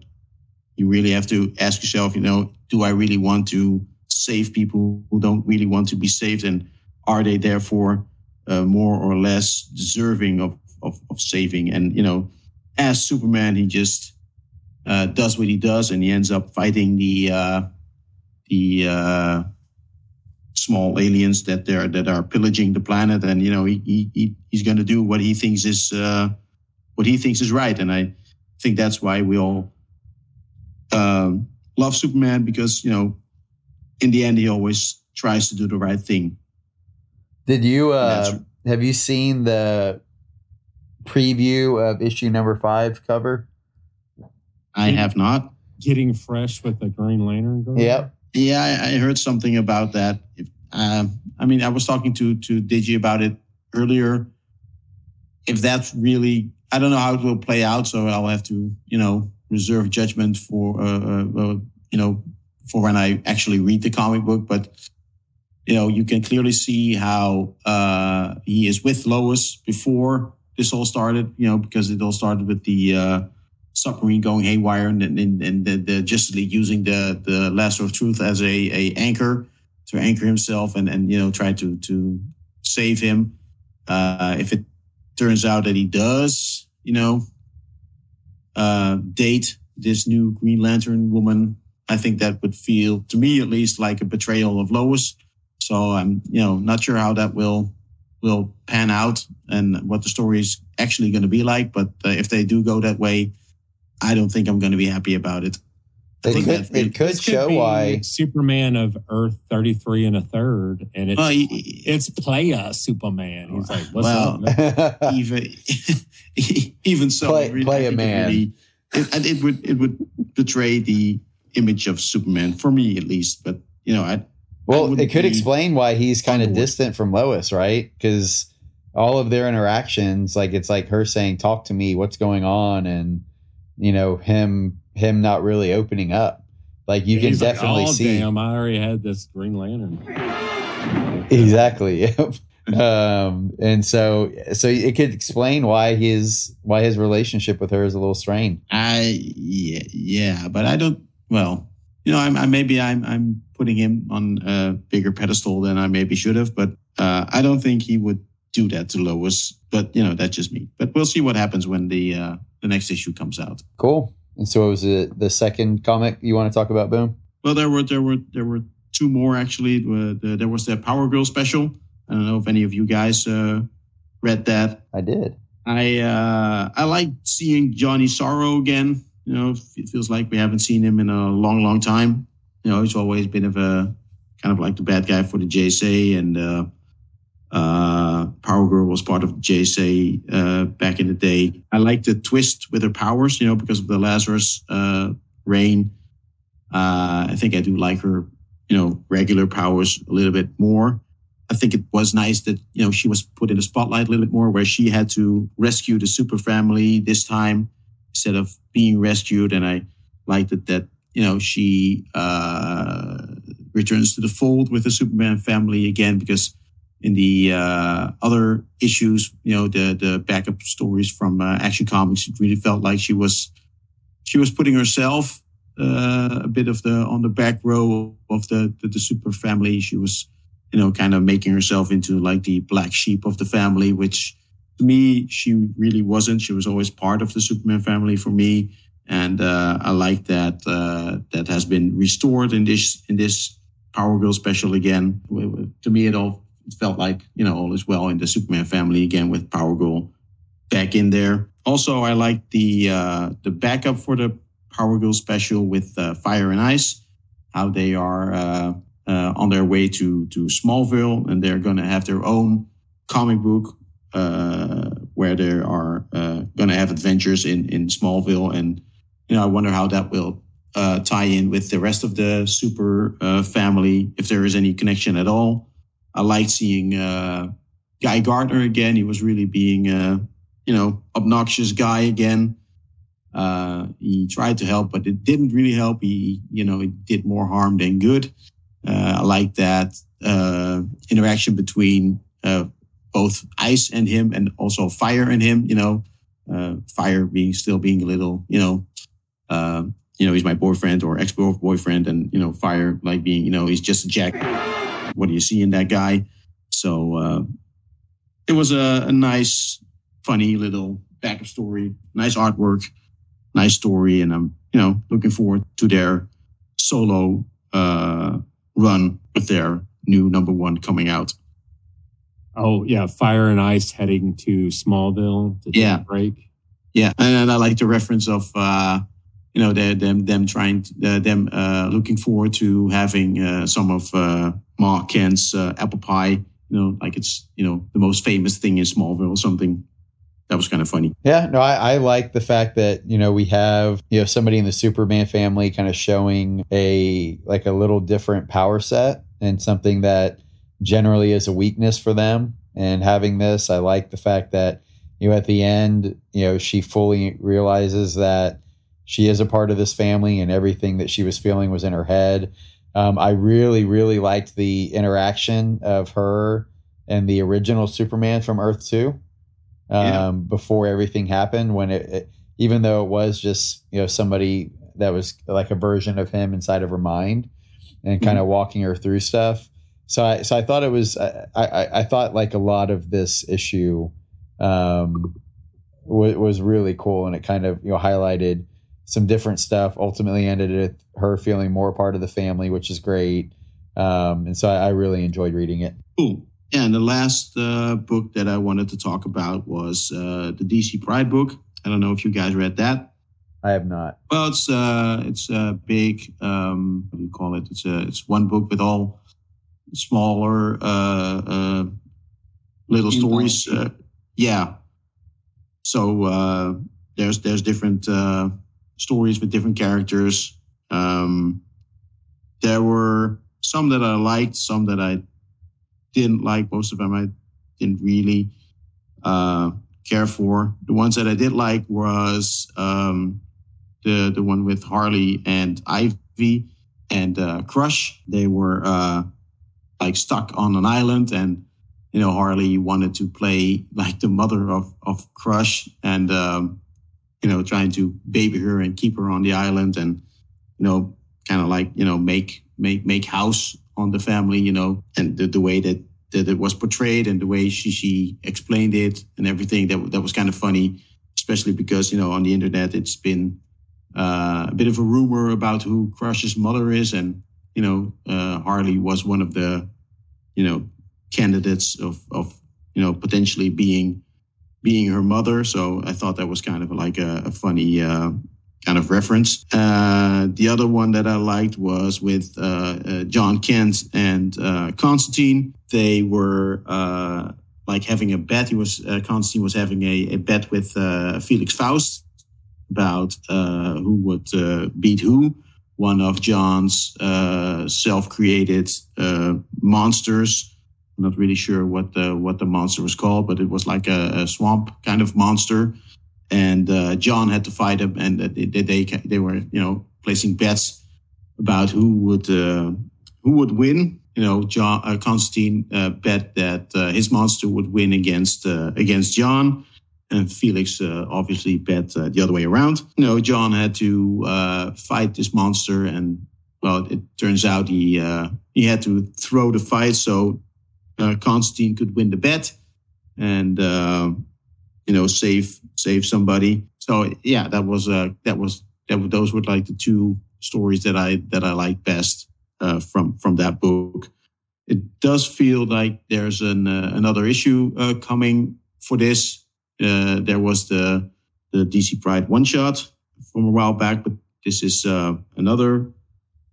you really have to ask yourself, you know, do I really want to save people who don't really want to be saved? And are they therefore uh, more or less deserving of, of, of, saving? And, you know, as Superman, he just uh, does what he does, and he ends up fighting the uh, the uh, small aliens that are that are pillaging the planet, and you know he, he he's going to do what he thinks is uh, what he thinks is right, and I think that's why we all um, love Superman because you know in the end he always tries to do the right thing. Did you uh, have you seen the preview of issue number five cover? I have not. Getting fresh with the Green Lantern. Girl? Yep. Yeah, I, I heard something about that. If, um, I mean, I was talking to to Digi about it earlier. If that's really, I don't know how it will play out, so I'll have to, you know, reserve judgment for, uh, uh, uh you know, for when I actually read the comic book. But you know, you can clearly see how uh, he is with Lois before this all started. You know, because it all started with the uh, submarine going haywire and, and, and the, the Justice League using the the lasso of truth as a, a anchor to anchor himself and and you know try to to save him. Uh, if it turns out that he does, you know, uh, date this new Green Lantern woman, I think that would feel to me at least like a betrayal of Lois. So I'm you know not sure how that will will pan out and what the story is actually going to be like. But uh, if they do go that way, I don't think I'm going to be happy about it. It could, it, it could show why Superman of Earth 33 and a third, and it's, he, it's playa Superman. He's like, what's well, up? even, even so, play, really, play a man. Really, it, it, would, it would betray the image of Superman for me, at least. But, you know, I, well, it could explain why he's kind of distant from Lois, right? Because all of their interactions, like it's like her saying, talk to me, what's going on? And, you know him him not really opening up. Like you yeah, can definitely like, oh, see. Damn, I already had this Green Lantern. Exactly. um, and so so it could explain why his why his relationship with her is a little strained. I yeah yeah, but I don't. Well, you know, I'm I, maybe I'm I'm putting him on a bigger pedestal than I maybe should have, but uh, I don't think he would do that to Lois. But you know, that's just me. But we'll see what happens when the uh, the next issue comes out. Cool. And so, it was it the second comic you want to talk about, Boom? Well, there were there were there were two more actually. There was the Power Girl special. I don't know if any of you guys uh, read that. I did. I uh, I like seeing Johnny Sorrow again. You know, it feels like we haven't seen him in a long, long time. You know, he's always been of a kind of like the bad guy for the JSA, and uh, uh, Power Girl was part of the JSA uh, back in the day. I like the twist with her powers, you know, because of the Lazarus uh, rain. Uh, I think I do like her, you know, regular powers a little bit more. I think it was nice that, you know, she was put in the spotlight a little bit more where she had to rescue the super family this time instead of being rescued. And I liked it that, you know, she uh, returns to the fold with the Superman family again because in the uh, other issues, you know, the the backup stories from uh, Action Comics, it really felt like she was she was putting herself uh, a bit of the on the back row of the, the, the super family. She was, you know, kind of making herself into like the black sheep of the family, which to me she really wasn't. She was always part of the Superman family for me, and uh, I like that uh, that has been restored in this in this Power Girl special again. To me, it all it felt like, you know, all is well in the Superman family again with Power Girl back in there. Also, I like the uh, the backup for the Power Girl special with uh, Fire and Ice, how they are uh, uh, on their way to to Smallville, and they're going to have their own comic book where they are uh, going to have adventures in in Smallville, and you know, I wonder how that will uh, tie in with the rest of the Super uh, family, if there is any connection at all. I liked seeing uh, Guy Gardner again. He was really being a you know obnoxious guy again. Uh, he tried to help, but it didn't really help. He you know it did more harm than good. Uh, I like that uh, interaction between uh, both ice and him, and also fire and him. You know, uh, fire being still being a little you know. you know, he's my boyfriend or ex boyfriend, and you know, fire like being, you know, he's just a jack what do you see in that guy? So uh, it was a, a, nice, funny little backup story, nice artwork, nice story, and I'm you know looking forward to their solo uh, run with their new number one coming out. Oh yeah, Fire and Ice heading to Smallville to take Yeah. a break. Yeah, and, and I like the reference of uh, you know them them them trying to, uh, them uh, looking forward to having uh, some of uh, Ma Kent's uh, apple pie. You know, like it's you know the most famous thing in Smallville or something. That was kind of funny. Yeah, no, I, I like the fact that you know we have you know somebody in the Superman family kind of showing a like a little different power set and something that generally is a weakness for them. And having this, I like the fact that you know at the end, you know she fully realizes that she is a part of this family and everything that she was feeling was in her head. Um, I really, really liked the interaction of her and the original Superman from Earth Two um, Yeah. before everything happened. When it, it, even though it was just you know somebody that was like a version of him inside of her mind, and kind of walking her through stuff. So I so I thought it was I I, I thought like a lot of this issue um, was, was really cool, and it kind of you know highlighted some different stuff. Ultimately, ended with her feeling more part of the family, which is great. Um, and so I, I really enjoyed reading it. Cool. Yeah, and the last uh, book that I wanted to talk about was uh, the DC Pride book. I don't know if you guys read that. I have not. Well, it's uh, it's a big um, what do you call it? It's a it's one book with all smaller uh, uh, little stories. Uh, yeah. So uh, there's there's different uh, stories with different characters. Um, there were some that I liked, some that I didn't like. Most of them I didn't really uh, care for. The ones that I did like was um, the the one with Harley and Ivy and uh, Crush. They were uh, like stuck on an island, and you know Harley wanted to play like the mother of of Crush, and um, you know trying to baby her and keep her on the island, and you know kind of like you know make make make house on the family, you know, and the, the way that that it was portrayed and the way she she explained it and everything that that was kind of funny, especially because you know on the internet it's been uh, a bit of a rumor about who Crush's mother is, and you know uh, Harley was one of the you know candidates of of you know potentially being being her mother. So I thought that was kind of like a, a funny. Uh, Kind of reference. Uh, the other one that I liked was with uh, uh, Jon Kent and uh, Constantine. They were uh, like having a bet. He was uh, Constantine was having a, a bet with Felix Faust about who would beat who. One of John's uh, self-created uh, monsters. I'm not really sure what the what the monster was called, but it was like a, a swamp kind of monster. And uh, John had to fight him, and they, they they they were you know placing bets about who would uh, who would win. You know, John uh, Constantine uh, bet that uh, his monster would win against uh, against John, and Felix uh, obviously bet uh, the other way around. You know, John had to uh, fight this monster, and well, it turns out he uh, he had to throw the fight so uh, Constantine could win the bet, and uh, you know save save somebody. So yeah, that was uh, that was that those were like the two stories that I that I like best uh, from from that book. It does feel like there's an another issue coming for this. Uh, there was the the DC Pride one shot from a while back, but this is uh, another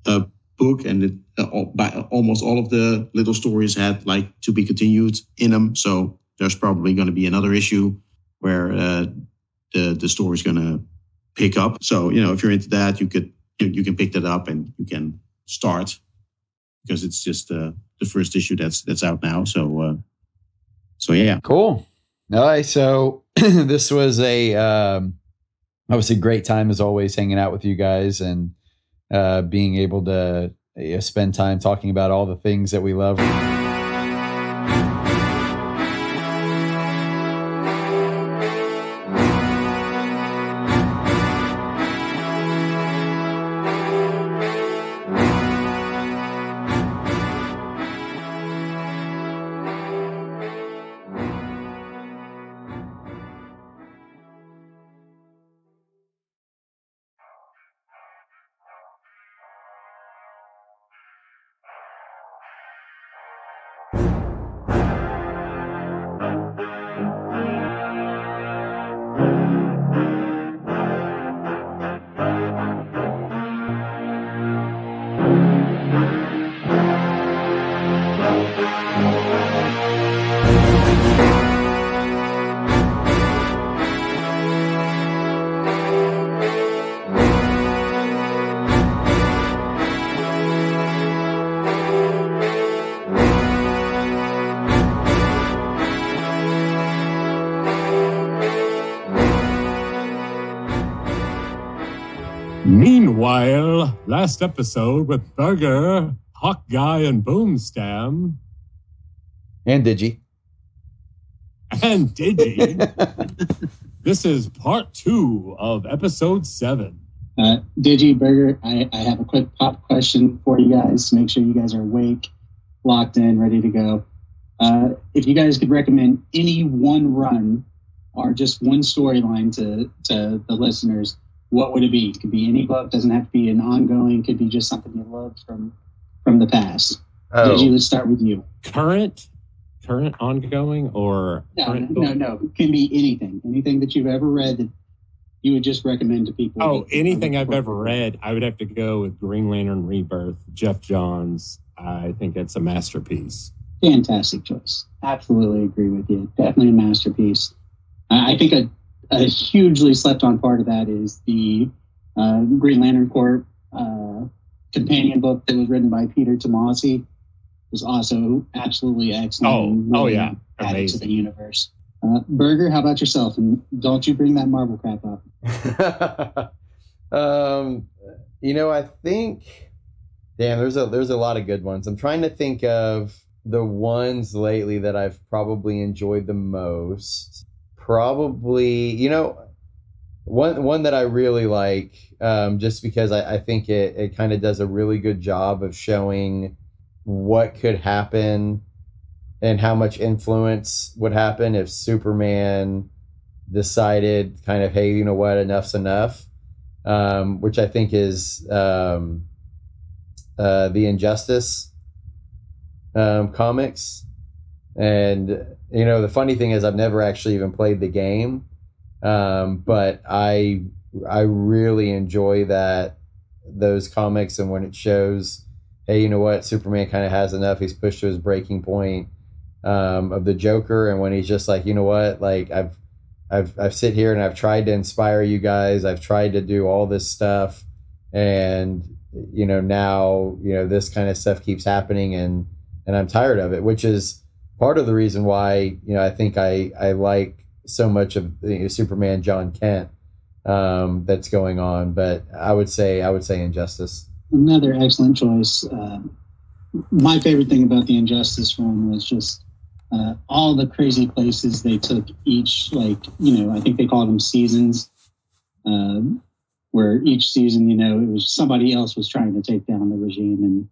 uh, book, and it, uh, al- by, almost all of the little stories had like to be continued in them. So there's probably going to be another issue where uh, the the story's going to pick up. So you know, if you're into that, you could you, you can pick that up and you can start because it's just the first issue that's that's out now. So so yeah, Cool. All right. So this was a um, obviously great time as always hanging out with you guys and uh, being able to know, spend time talking about all the things that we love. Last episode with Burger, Hawk Guy, and Boomstam, And Digi. and Digi. this is part two of episode seven. Uh, Digi Burger, I, I have a quick pop question for you guys to make sure you guys are awake, locked in, ready to go. Uh, if you guys could recommend any one run or just one storyline to, to the listeners, what would it be? It could be any book, doesn't have to be an ongoing, could be just something you loved from from the past. Oh. Digi, let's start with you. Current, current, ongoing, or No, current no, no, It can be anything. Anything that you've ever read that you would just recommend to people. Oh, anything I've ever read, I would have to go with Green Lantern Rebirth, Geoff Johns. I think it's a masterpiece. Fantastic choice. Absolutely agree with you. Definitely a masterpiece. I I think a, a hugely slept on part of that is the uh, Green Lantern Corps uh, companion book that was written by Peter Tomasi. Was also absolutely excellent. Oh, oh yeah, added to the universe. Uh, Burger, how about yourself? And don't you bring that Marvel crap up. um, you know, I think, damn, there's a there's a lot of good ones. I'm trying to think of the ones lately that I've probably enjoyed the most. Probably, you know, one one that I really like, um, just because I, I think it it kind of does a really good job of showing what could happen and how much influence would happen if Superman decided kind of hey you know what? Enough's enough um, which i think is um, uh, the injustice um, comics. And you know the funny thing is i've never actually even played the game um, but i i really enjoy that those comics and when it shows hey you know what superman kind of has enough he's pushed to his breaking point um, of the joker and when he's just like you know what like i've I've I've sit here and I've tried to inspire you guys. I've tried to do all this stuff, and you know now you know this kind of stuff keeps happening, and and I'm tired of it. Which is part of the reason why you know I think I I like so much of you know, Superman Jon Kent um, that's going on. But I would say I would say Injustice. Another excellent choice. Uh, my favorite thing about the Injustice run was just uh, all the crazy places they took each, like, you know, I think they called them seasons, um, where each season, you know, it was somebody else was trying to take down the regime and,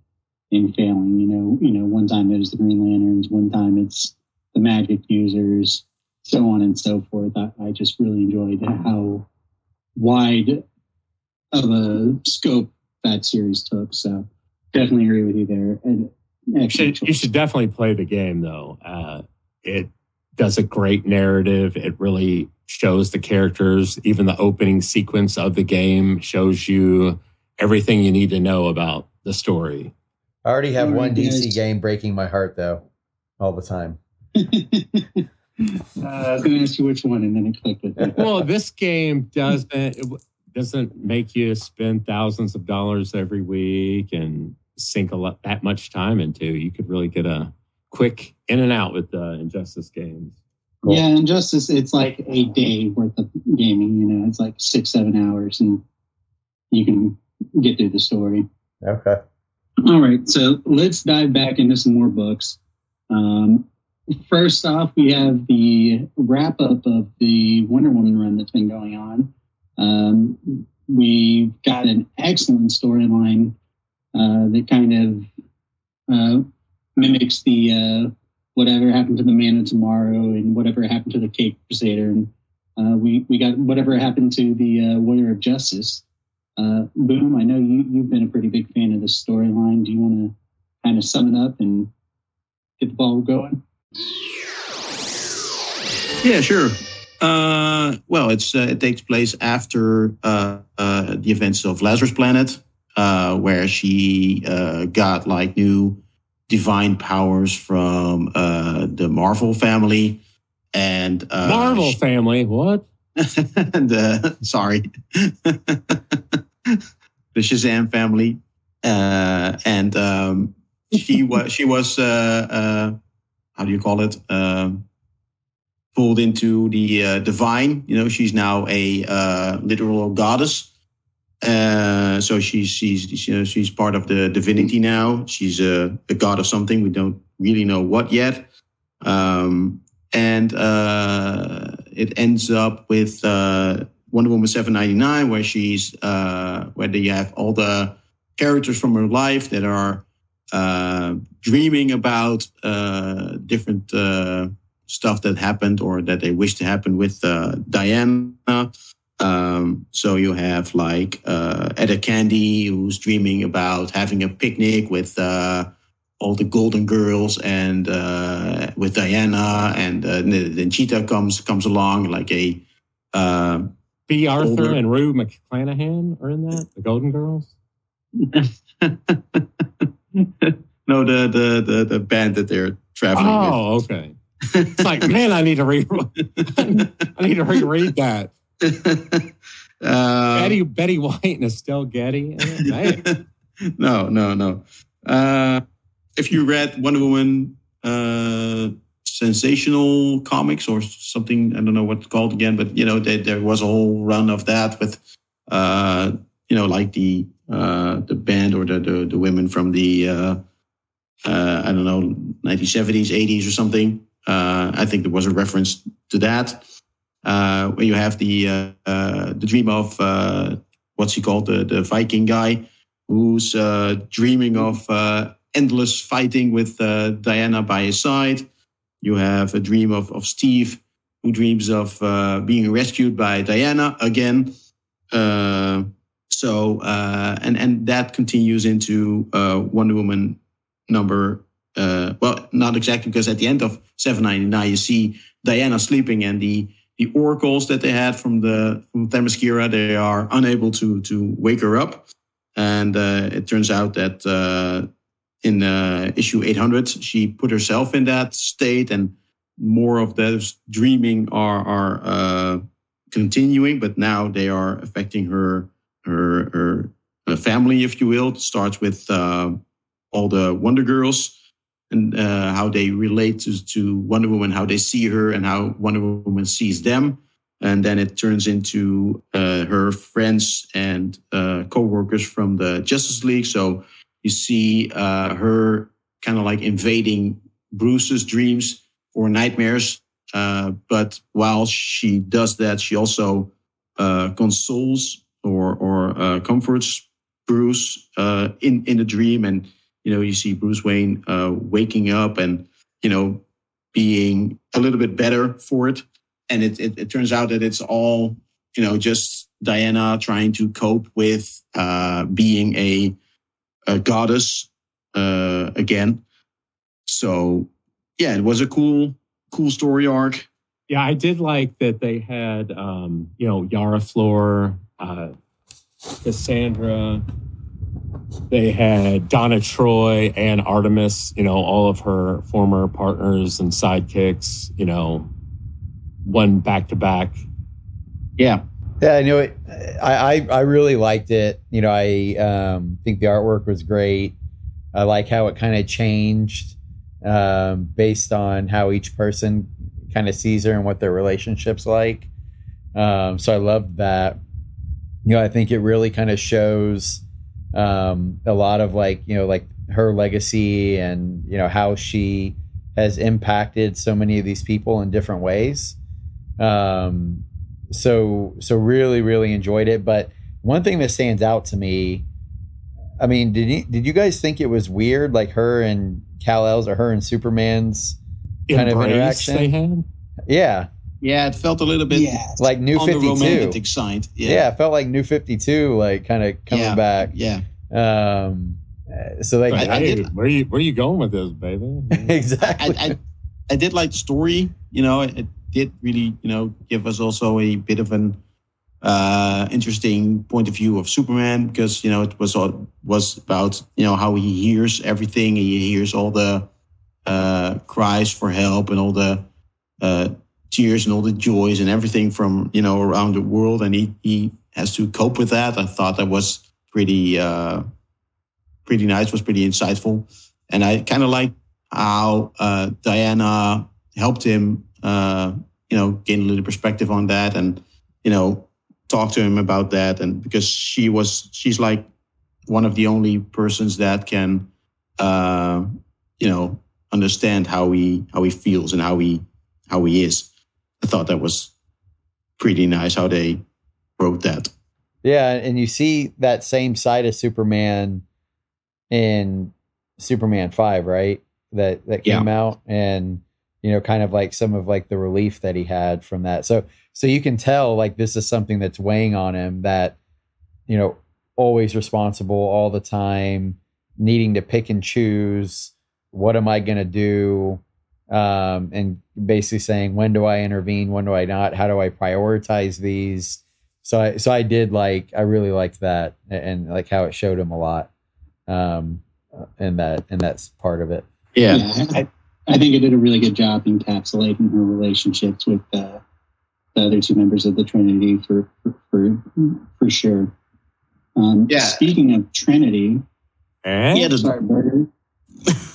and failing, you know, you know, one time it was the Green Lanterns, one time it's the magic users, so on and so forth. I, I just really enjoyed how wide of a scope that series took. So definitely agree with you there. And You should, you should definitely play the game though. Uh, it does a great narrative. It really shows the characters. Even the opening sequence of the game shows you everything you need to know about the story. I already have one DC game breaking my heart though, all the time. uh, I was going to ask you which one, and then it clicked with me. Well, this game doesn't it doesn't make you spend thousands of dollars every week and sink a lot that much time into. You could really get a quick in and out with the Injustice games. Cool. Yeah, Injustice, it's like a day worth of gaming. You know, it's like six, seven hours, and you can get through the story. Okay. All right, so let's dive back into some more books. Um, first off, we have the wrap up of the Wonder Woman run that's been going on. Um, we've got an excellent storyline uh, that kind of uh, mimics the uh, whatever happened to the Man of Tomorrow and whatever happened to the Cape Crusader, and uh, we we got whatever happened to the uh, Warrior of Justice. Uh, Boom, I know you, you've been a pretty big fan of this storyline. Do you want to kind of sum it up and get the ball going? Yeah, sure. Uh, well, it's uh, it takes place after uh, uh, the events of Lazarus Planet, uh, where she uh, got like new divine powers from uh, the Marvel family, and uh, Marvel she- family, what? and, uh, sorry, the Shazam family, uh, and um, she was she was uh, uh, how do you call it? Um, pulled into the uh, divine. You know, she's now a uh, literal goddess, Uh, so she's she's you know, she's part of the divinity now. She's a, a god of something. We don't really know what yet. Um, and uh, it ends up with uh, Wonder Woman 799, where she's uh, where you have all the characters from her life that are uh, dreaming about uh, different uh, stuff that happened or that they wish to happen with uh, Diana. Um, so you have like uh, Etta Candy, who's dreaming about having a picnic with all the Golden Girls and uh, with Diana, and uh, then Cheetah comes comes along like a. Uh, Bea Arthur Older. and Rue McClanahan are in that. The Golden Girls. no, the, the the the band that they're traveling Oh, okay. It's like, man, I need to read. I need to reread that. uh, Betty Betty White and Estelle Getty. Man. no, no, no. Uh, if you read Wonder Woman uh, sensational comics or something, I don't know what it's called again, but you know, there, there was a whole run of that with, uh, you know, like the uh, the band or the, the the women from the uh, uh, I don't know 1970s, 80s or something. Uh, I think there was a reference to that. Uh, where you have the uh, uh, the dream of uh, what's he called the the Viking guy who's uh, dreaming of uh, endless fighting with uh, Diana by his side. You have a dream of, of Steve, who dreams of uh, being rescued by Diana again. Uh, so, uh, and, and that continues into uh, Wonder Woman number, uh, well, not exactly, because at the end of 799, you see Diana sleeping and the the oracles that they had from the from Themyscira, they are unable to to wake her up. And it turns out that in uh, issue 800, she put herself in that state, and more of those dreaming are are uh, continuing, but now they are affecting her her her family, if you will. It starts with uh, all the Wonder Girls and uh, how they relate to, to Wonder Woman, how they see her, and how Wonder Woman sees them and then it turns into uh, her friends and uh, co-workers from the Justice League. So you see uh, her kind of like invading Bruce's dreams or nightmares. Uh, but while she does that, she also uh, consoles or or uh, comforts Bruce in in the dream, and you know you see Bruce Wayne waking up and you know being a little bit better for it and it, it, it, turns out that it's all you know just Diana trying to cope with uh, being a, a goddess uh, again. So yeah, it was a cool cool story arc. Yeah, I did like that they had um, you know Yara Flor, uh, Cassandra. They had Donna Troy and Artemis. You know all of her former partners and sidekicks. You know one back to back. Yeah. Yeah, I know it. I, I, I really liked it. You know, I um, think the artwork was great. I like how it kind of changed um, based on how each person kind of sees her and what their relationship's like. Um, so I loved that. You know, I think it really kind of shows um, a lot of like, you know, like her legacy and, you know, how she has impacted so many of these people in different ways. Um, so so really really enjoyed it. But one thing that stands out to me, I mean, did you did you guys think it was weird, like her and Kal El's or her and Superman's kind Embrace of interaction? They had? Yeah, Yeah, it felt a little bit Yeah. like New on the Fifty Two. romantic side. Yeah. Yeah. it felt like New Fifty Two, like kind of coming Yeah. back. Yeah. Um, so like I- I Hey, did- where you where you going with this, baby? exactly. I, I, I did like the story. You know, it, it did really, you know, give us also a bit of an uh, interesting point of view of Superman because you know it was all, was about you know how he hears everything. He hears all the uh, cries for help and all the uh, tears and all the joys and everything from you know around the world, and he he has to cope with that. I thought that was pretty uh, pretty nice. Was pretty insightful, and I kind of like how uh, Diana helped him, uh, you know, gain a little perspective on that, and you know, talk to him about that, and because she was, she's like one of the only persons that can, uh, you know, understand how he how he feels and how he how he is. I thought that was pretty nice how they wrote that. Yeah, and you see that same side of Superman in Superman Five, right? That that came yeah. out, and you know, kind of like some of like the relief that he had from that. So so you can tell like this is something that's weighing on him that you know always responsible all the time, needing to pick and choose. What am I going to do? Um, and basically saying when do I intervene, when do I not? How do I prioritize these? So I so I did like I really liked that and, and like how it showed him a lot. Um, and that and that's part of it. Yeah, yeah I, I, think it did a really good job encapsulating her relationships with uh, the other two members of the Trinity for for for, for sure. Um, yeah. Speaking of Trinity, and? yeah, sorry, Burger.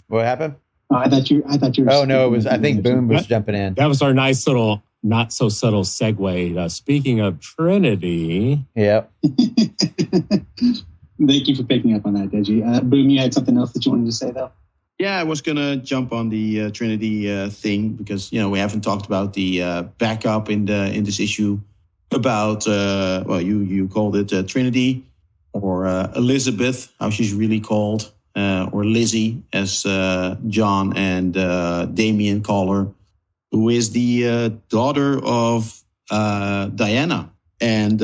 what happened? Oh, I thought you. I thought you. oh no, it was. I think Boom was jumping in. That was our nice little, not so subtle segue. Uh, speaking of Trinity. Yep. Thank you for picking up on that, Deji. Uh, Boom, you had something else that you wanted to say, though. Yeah, I was gonna jump on the uh, Trinity uh, thing because you know we haven't talked about the uh, backup in the in this issue about uh, well you you called it uh, Trinity or uh, Elizabeth, how she's really called, or Lizzie as Jon and Damian call her, who is the daughter of Diana. And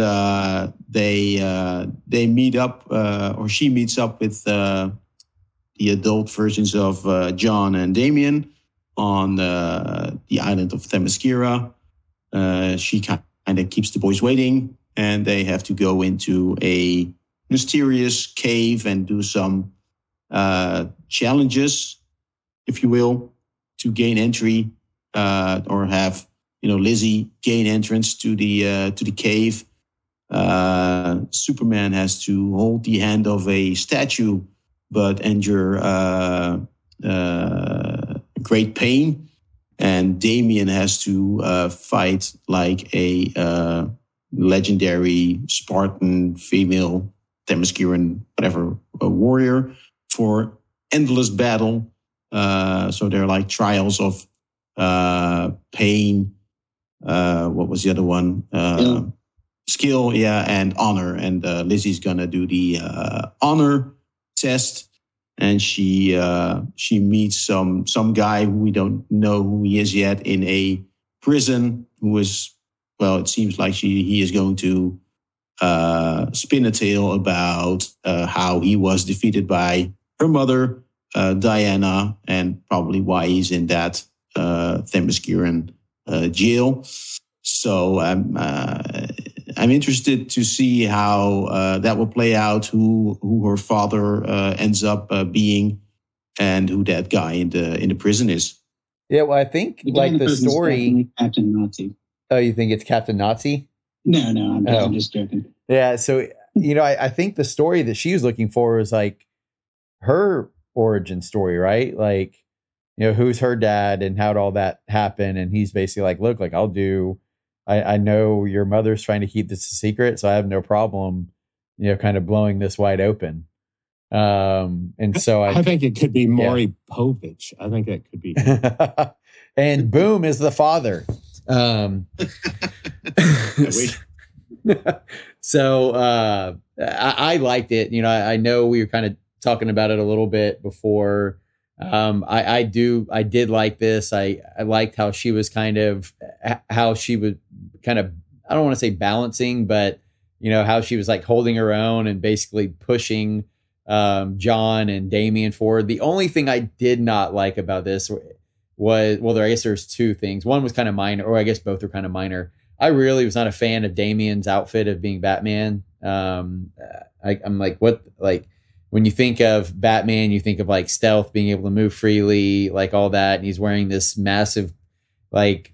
they they meet up, or she meets up with the adult versions of uh, Jon and Damian on uh, the island of Themyscira. she kind of keeps the boys waiting, and they have to go into a mysterious cave and do some challenges, if you will, to gain entry or have you know, Lizzie gain entrance to the uh, to the cave. Uh, Superman has to hold the hand of a statue, but endure uh, uh great pain. And Damian has to uh, fight like a uh, legendary Spartan female Themysciran, whatever, a warrior for endless battle. so they're like trials of pain uh, what was the other one? Uh, skill. skill, yeah, and honor. And uh, Lizzie's gonna do the uh, honor test, and she uh, she meets some some guy who we don't know who he is yet in a prison. Who is well, it seems like she he is going to uh, spin a tale about uh, how he was defeated by her mother, uh, Diana, and probably why he's in that uh, Themysciran uh, jail. So I'm uh, I'm interested to see how uh, that will play out. Who who her father uh, ends up uh, being, and who that guy in the in the prison is. Yeah, well, I think the like the story. Captain Nazi. Oh, you think it's Captain Nazi? No, no, I'm, oh. I'm just joking. Yeah, so you know, I, I think the story that she was looking for was like her origin story, right? Like you know, who's her dad and how'd all that happen? And he's basically like, look, like I'll do, I, I know your mother's trying to keep this a secret, so I have no problem, you know, kind of blowing this wide open. Um, and so I, I think it could be Maury yeah. Povich. I think it could be. and Boom is the father. Um, so uh, I, I, liked it. You know, I, I know we were kind of talking about it a little bit before um, I, I do, I did like this. I, I liked how she was kind of, how she would kind of, I don't want to say balancing, but you know, how she was like holding her own and basically pushing um, Jon and Damian forward. The only thing I did not like about this was, well, there, I guess there's two things. One was kind of minor, or I guess both were kind of minor. I really was not a fan of Damian's outfit of being Batman. Um, I, I'm like, what, like, when you think of Batman, you think of like stealth, being able to move freely, like all that. And he's wearing this massive, like,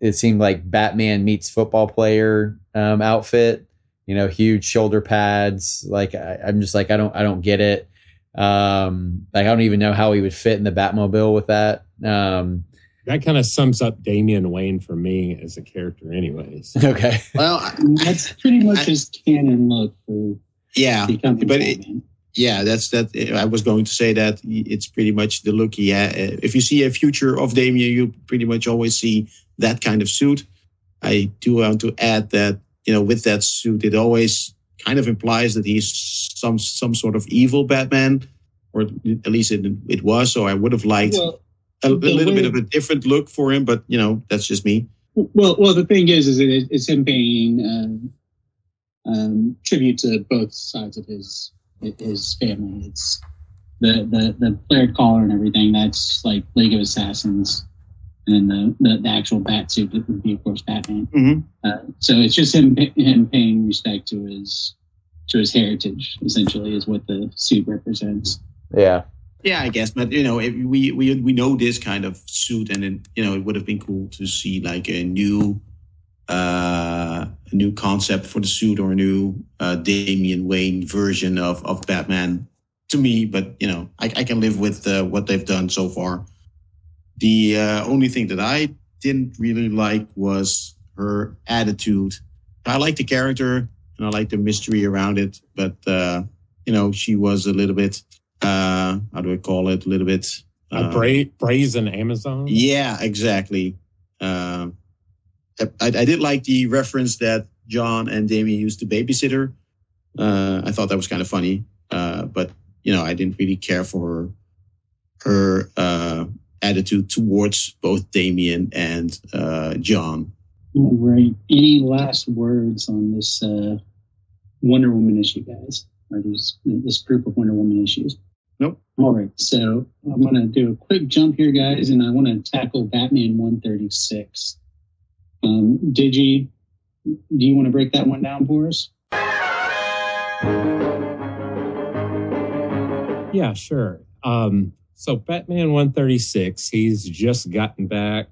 it seemed like Batman meets football player um, outfit, you know, huge shoulder pads. Like, I, am just like, I don't, I don't get it. Um, like, I don't even know how he would fit in the Batmobile with that. Um, that kind of sums up Damian Wayne for me as a character, anyways. Okay. Well, I, That's pretty much his canon look for yeah, becoming but it- Batman. Yeah, that's that. I was going to say that it's pretty much the look he had. If you see a future of Damian, you pretty much always see that kind of suit. I do want to add that you know with that suit, it always kind of implies that he's some some sort of evil Batman, or at least it, it was. So I would have liked well, a, a little way- bit of a different look for him, but you know that's just me. well, well, the thing is, is it, it's him paying um, um, tribute to both sides of his his family. It's the the the flared collar and everything. That's like League of Assassins, and then the the, the actual bat suit that would be, of course, Batman. Mhm. Uh, so it's just him him paying respect to his to his heritage. Essentially, is what the suit represents. Yeah. Yeah, I guess, but you know, if we we we know this kind of suit, and it, you know, it would have been cool to see like a new, uh, a new concept for the suit or a new uh, Damian Wayne version of of Batman. To me, but you know, I, I can live with uh, what they've done so far. The uh, only thing that I didn't really like was her attitude. I like the character and I like the mystery around it, but uh, you know, she was a little bit uh how do I call it? A little bit A uh, bra- brazen Amazon. Yeah, exactly. Uh, I, I did like the reference that Jon and Damian used to babysitter. Uh, I thought that was kind of funny. Uh, but you know, I didn't really care for her, her uh, attitude towards both Damian and uh, Jon. All right. Any last words on this uh, Wonder Woman issue, guys? Or these this group of Wonder Woman issues? Nope. All right. So I'm going to do a quick jump here, guys, and I want to tackle Batman 136. Um, Digi, do you want to break that one down for us? Yeah, sure. Um, so Batman 136, he's just gotten back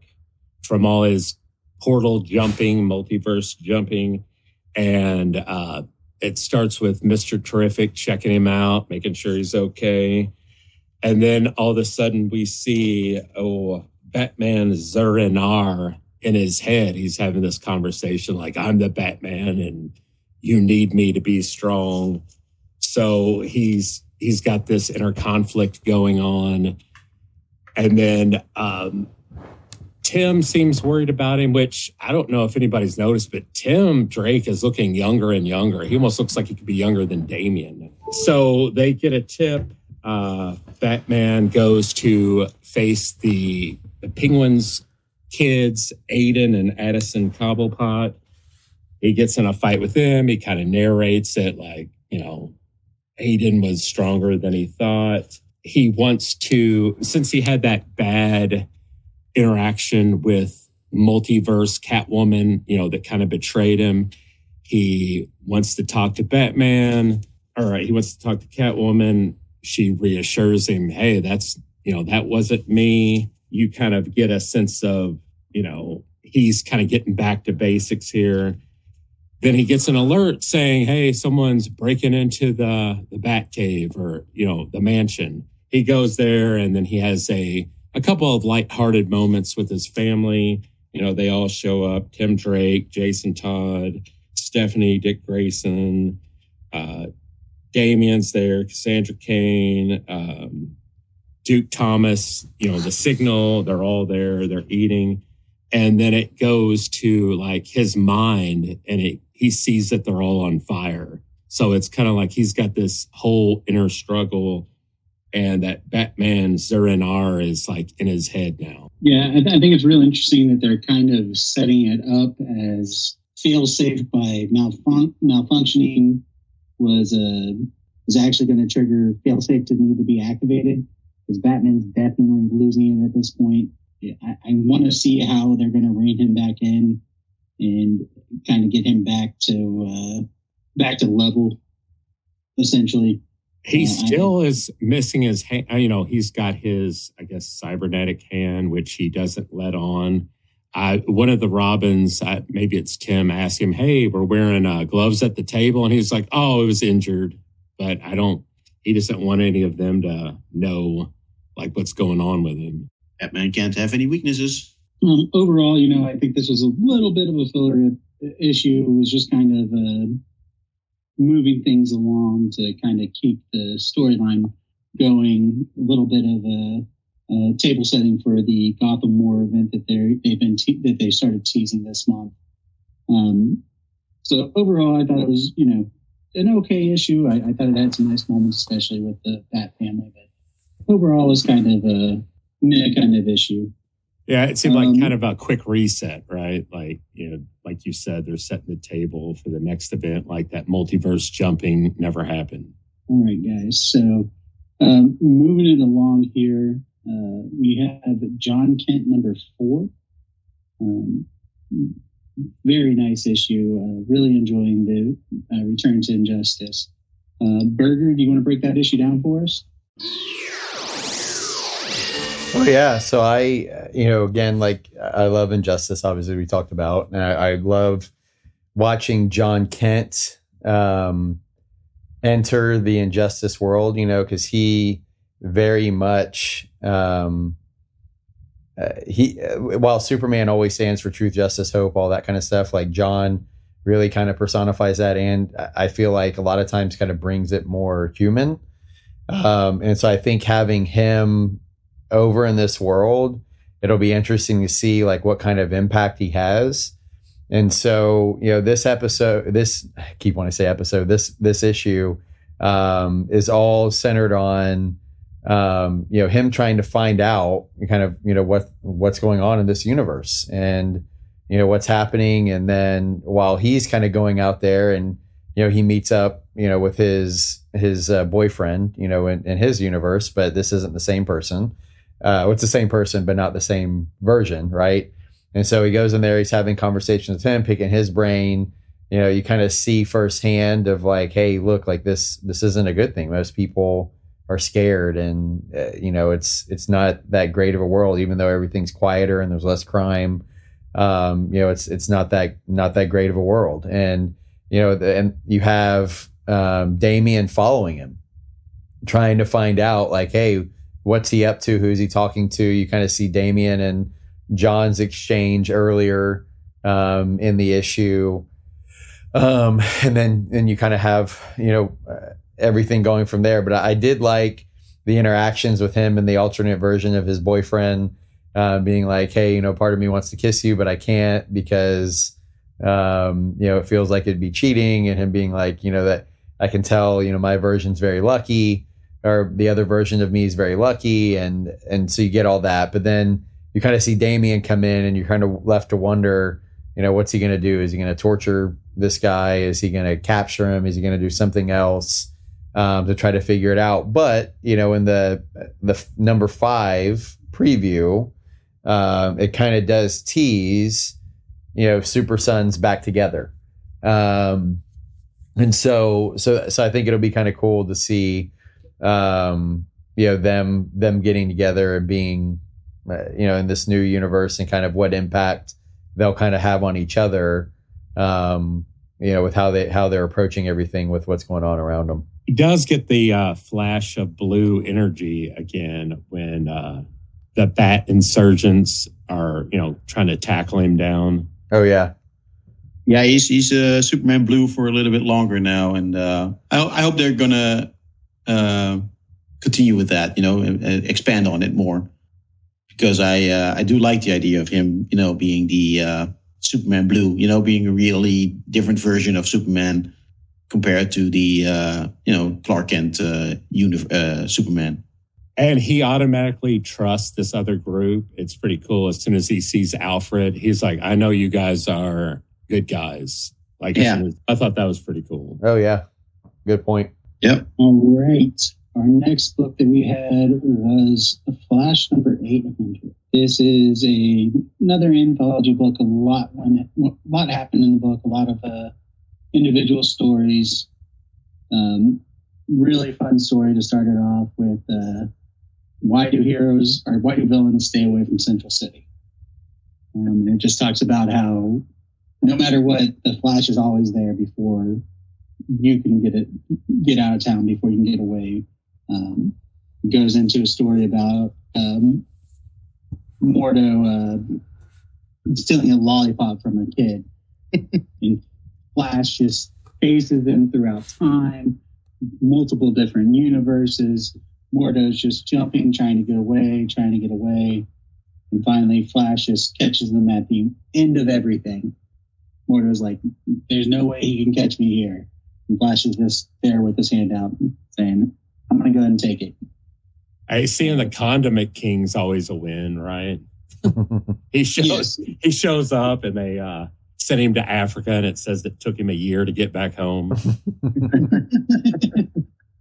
from all his portal jumping, multiverse jumping, and uh, it starts with Mr. Terrific checking him out, making sure he's okay. And then all of a sudden we see, oh, Batman Zur-En-Arrh in his head. He's having this conversation like, I'm the Batman and you need me to be strong. So he's he's got this inner conflict going on. And then um, Tim seems worried about him, which I don't know if anybody's noticed, but Tim Drake is looking younger and younger. He almost looks like he could be younger than Damian. So they get a tip. Uh, Batman goes to face the, the Penguins kids, Aiden and Addison Cobblepot. He gets in a fight with them. He kind of narrates it like, you know, Aiden was stronger than he thought. He wants to, since he had that bad interaction with multiverse Catwoman, you know, that kind of betrayed him, he wants to talk to Batman. All right, he wants to talk to Catwoman. She reassures him, hey, that's, you know, that wasn't me. You kind of get a sense of, you know, he's kind of getting back to basics here then he gets an alert saying, "Hey, someone's breaking into the the Bat Cave or you know the mansion." He goes there, and then he has a a couple of lighthearted moments with his family. You know, they all show up: Tim Drake, Jason Todd, Stephanie, Dick Grayson, uh, Damian's there, Cassandra Cain, um, Duke Thomas. You know, the Signal. They're all there. They're eating and then it goes to like his mind and it he sees that they're all on fire so it's kind of like he's got this whole inner struggle and that batman Zur-En-Arrh is like in his head now Yeah, I, th- I think it's real interesting that they're kind of setting it up as fail safe by malfun- malfunctioning was uh, was actually going to trigger fail safe to need to be activated because Batman's definitely losing it at this point. I, I want to see how they're going to rein him back in and kind of get him back to uh, back to level, essentially. he I- still is missing his hand you know he's got his i guess cybernetic hand which he doesn't let on I, one of the robins uh, maybe it's tim asked him hey we're wearing uh, gloves at the table and he's like oh it was injured but i don't he doesn't want any of them to know like what's going on with him Batman can't have any weaknesses. Um, overall, you know, I think this was a little bit of a filler issue. It was just kind of uh, moving things along to kind of keep the storyline going. A little bit of a, a, table setting for the Gotham War event that they they've been te- that they started teasing this month. Um, so overall, I thought it was you know an okay issue. I, I thought it had some nice moments, especially with the Bat family. But overall, was kind of a meh kind of issue. Yeah, it seemed like um, kind of a quick reset, right? Like, you know, like you said, they're setting the table for the next event, like that multiverse jumping never happened. All right, guys. So um, moving it along here, uh, we have Jon Kent number four. Um, very nice issue. Uh, really enjoying the uh, Return to Injustice. Uh, Berger, do you want to break that issue down for us? Oh yeah, so I, you know, again, like I love Injustice. Obviously, we talked about, and I, I love watching Jon Kent um, enter the Injustice world. You know, because he very much um, uh, he uh, while Superman always stands for truth, justice, hope, all that kind of stuff. Like Jon really kind of personifies that, and I feel like a lot of times kind of brings it more human. Um, and so I think having him over in this world, it'll be interesting to see like what kind of impact he has. And so, you know, this episode, this I keep wanting to say episode, this this issue um, is all centered on um, you know him trying to find out kind of you know what what's going on in this universe and you know what's happening and then while he's kind of going out there and you know he meets up you know with his his uh, boyfriend you know in, in his universe but this isn't the same person uh, it's the same person, but not the same version, right? And so he goes in there, he's having conversations with him, picking his brain. You know, you kind of see firsthand of like, hey, look, like this, this isn't a good thing. Most people are scared, and uh, you know, it's it's not that great of a world, even though everything's quieter and there's less crime. Um, you know, it's it's not that not that great of a world, and you know, the, and you have um, Damian following him, trying to find out like, hey what's he up to? Who's he talking to? You kind of see Damian and Jon's exchange earlier um, in the issue. Um, and then, and you kind of have, you know, uh, everything going from there. But I, I, did like the interactions with him and the alternate version of his boyfriend uh, being like, Hey, you know, part of me wants to kiss you, but I can't because, um, you know, it feels like it'd be cheating and him being like, you know, that I can tell, you know, my version's very lucky or the other version of me is very lucky and and so you get all that. But then you kind of see Damian come in and you're kind of left to wonder you know what's he going to do? Is he going to torture this guy? Is he going to capture him? Is he going to do something else um, to try to figure it out? But you know in the the number five preview um, it kind of does tease you know super sons back together. Um, and so so so i think it'll be kind of cool to see um, you know them them getting together and being uh, you know in this new universe and kind of what impact they'll kind of have on each other um, you know with how they how they're approaching everything with what's going on around them he does get the uh, flash of blue energy again when uh, the bat insurgents are you know trying to tackle him down. Oh yeah. Yeah he's he's uh, superman blue for a little bit longer now and uh, I, I hope they're gonna uh, continue with that, you know, expand on it more. Because I uh, I do like the idea of him, you know, being the uh, Superman Blue, you know, being a really different version of Superman compared to the uh, you know Clark Kent uh, uni- uh, Superman. And he automatically trusts this other group. It's pretty cool. As soon as he sees Alfred, he's like, "I know you guys are good guys." Like, yeah. As, I thought that was pretty cool. Oh yeah, good point. Yep. All right. Our next book that we had was Flash number 800. This is a another anthology book. A lot when a lot happened in the book. A lot of uh, individual stories. Um, really fun story to start it off with. Uh, why do heroes or why do villains stay away from Central City? Um, and it just talks about how no matter what, the Flash is always there before you can get it get out of town before you can get away. Um, goes into a story about um, Mordo uh, stealing a lollipop from a kid. and Flash just faces him throughout time, multiple different universes. Mordo's just jumping, trying to get away, trying to get away. And finally, Flash just catches them at the end of everything. Mordo's like, there's no way he can catch me here. And Flash is just there with his hand out saying, I'm going to go ahead and take it. I seeing the condiment king's always a win, right? he shows yes. he shows up and they uh sent him to Africa and it says it took him a year to get back home.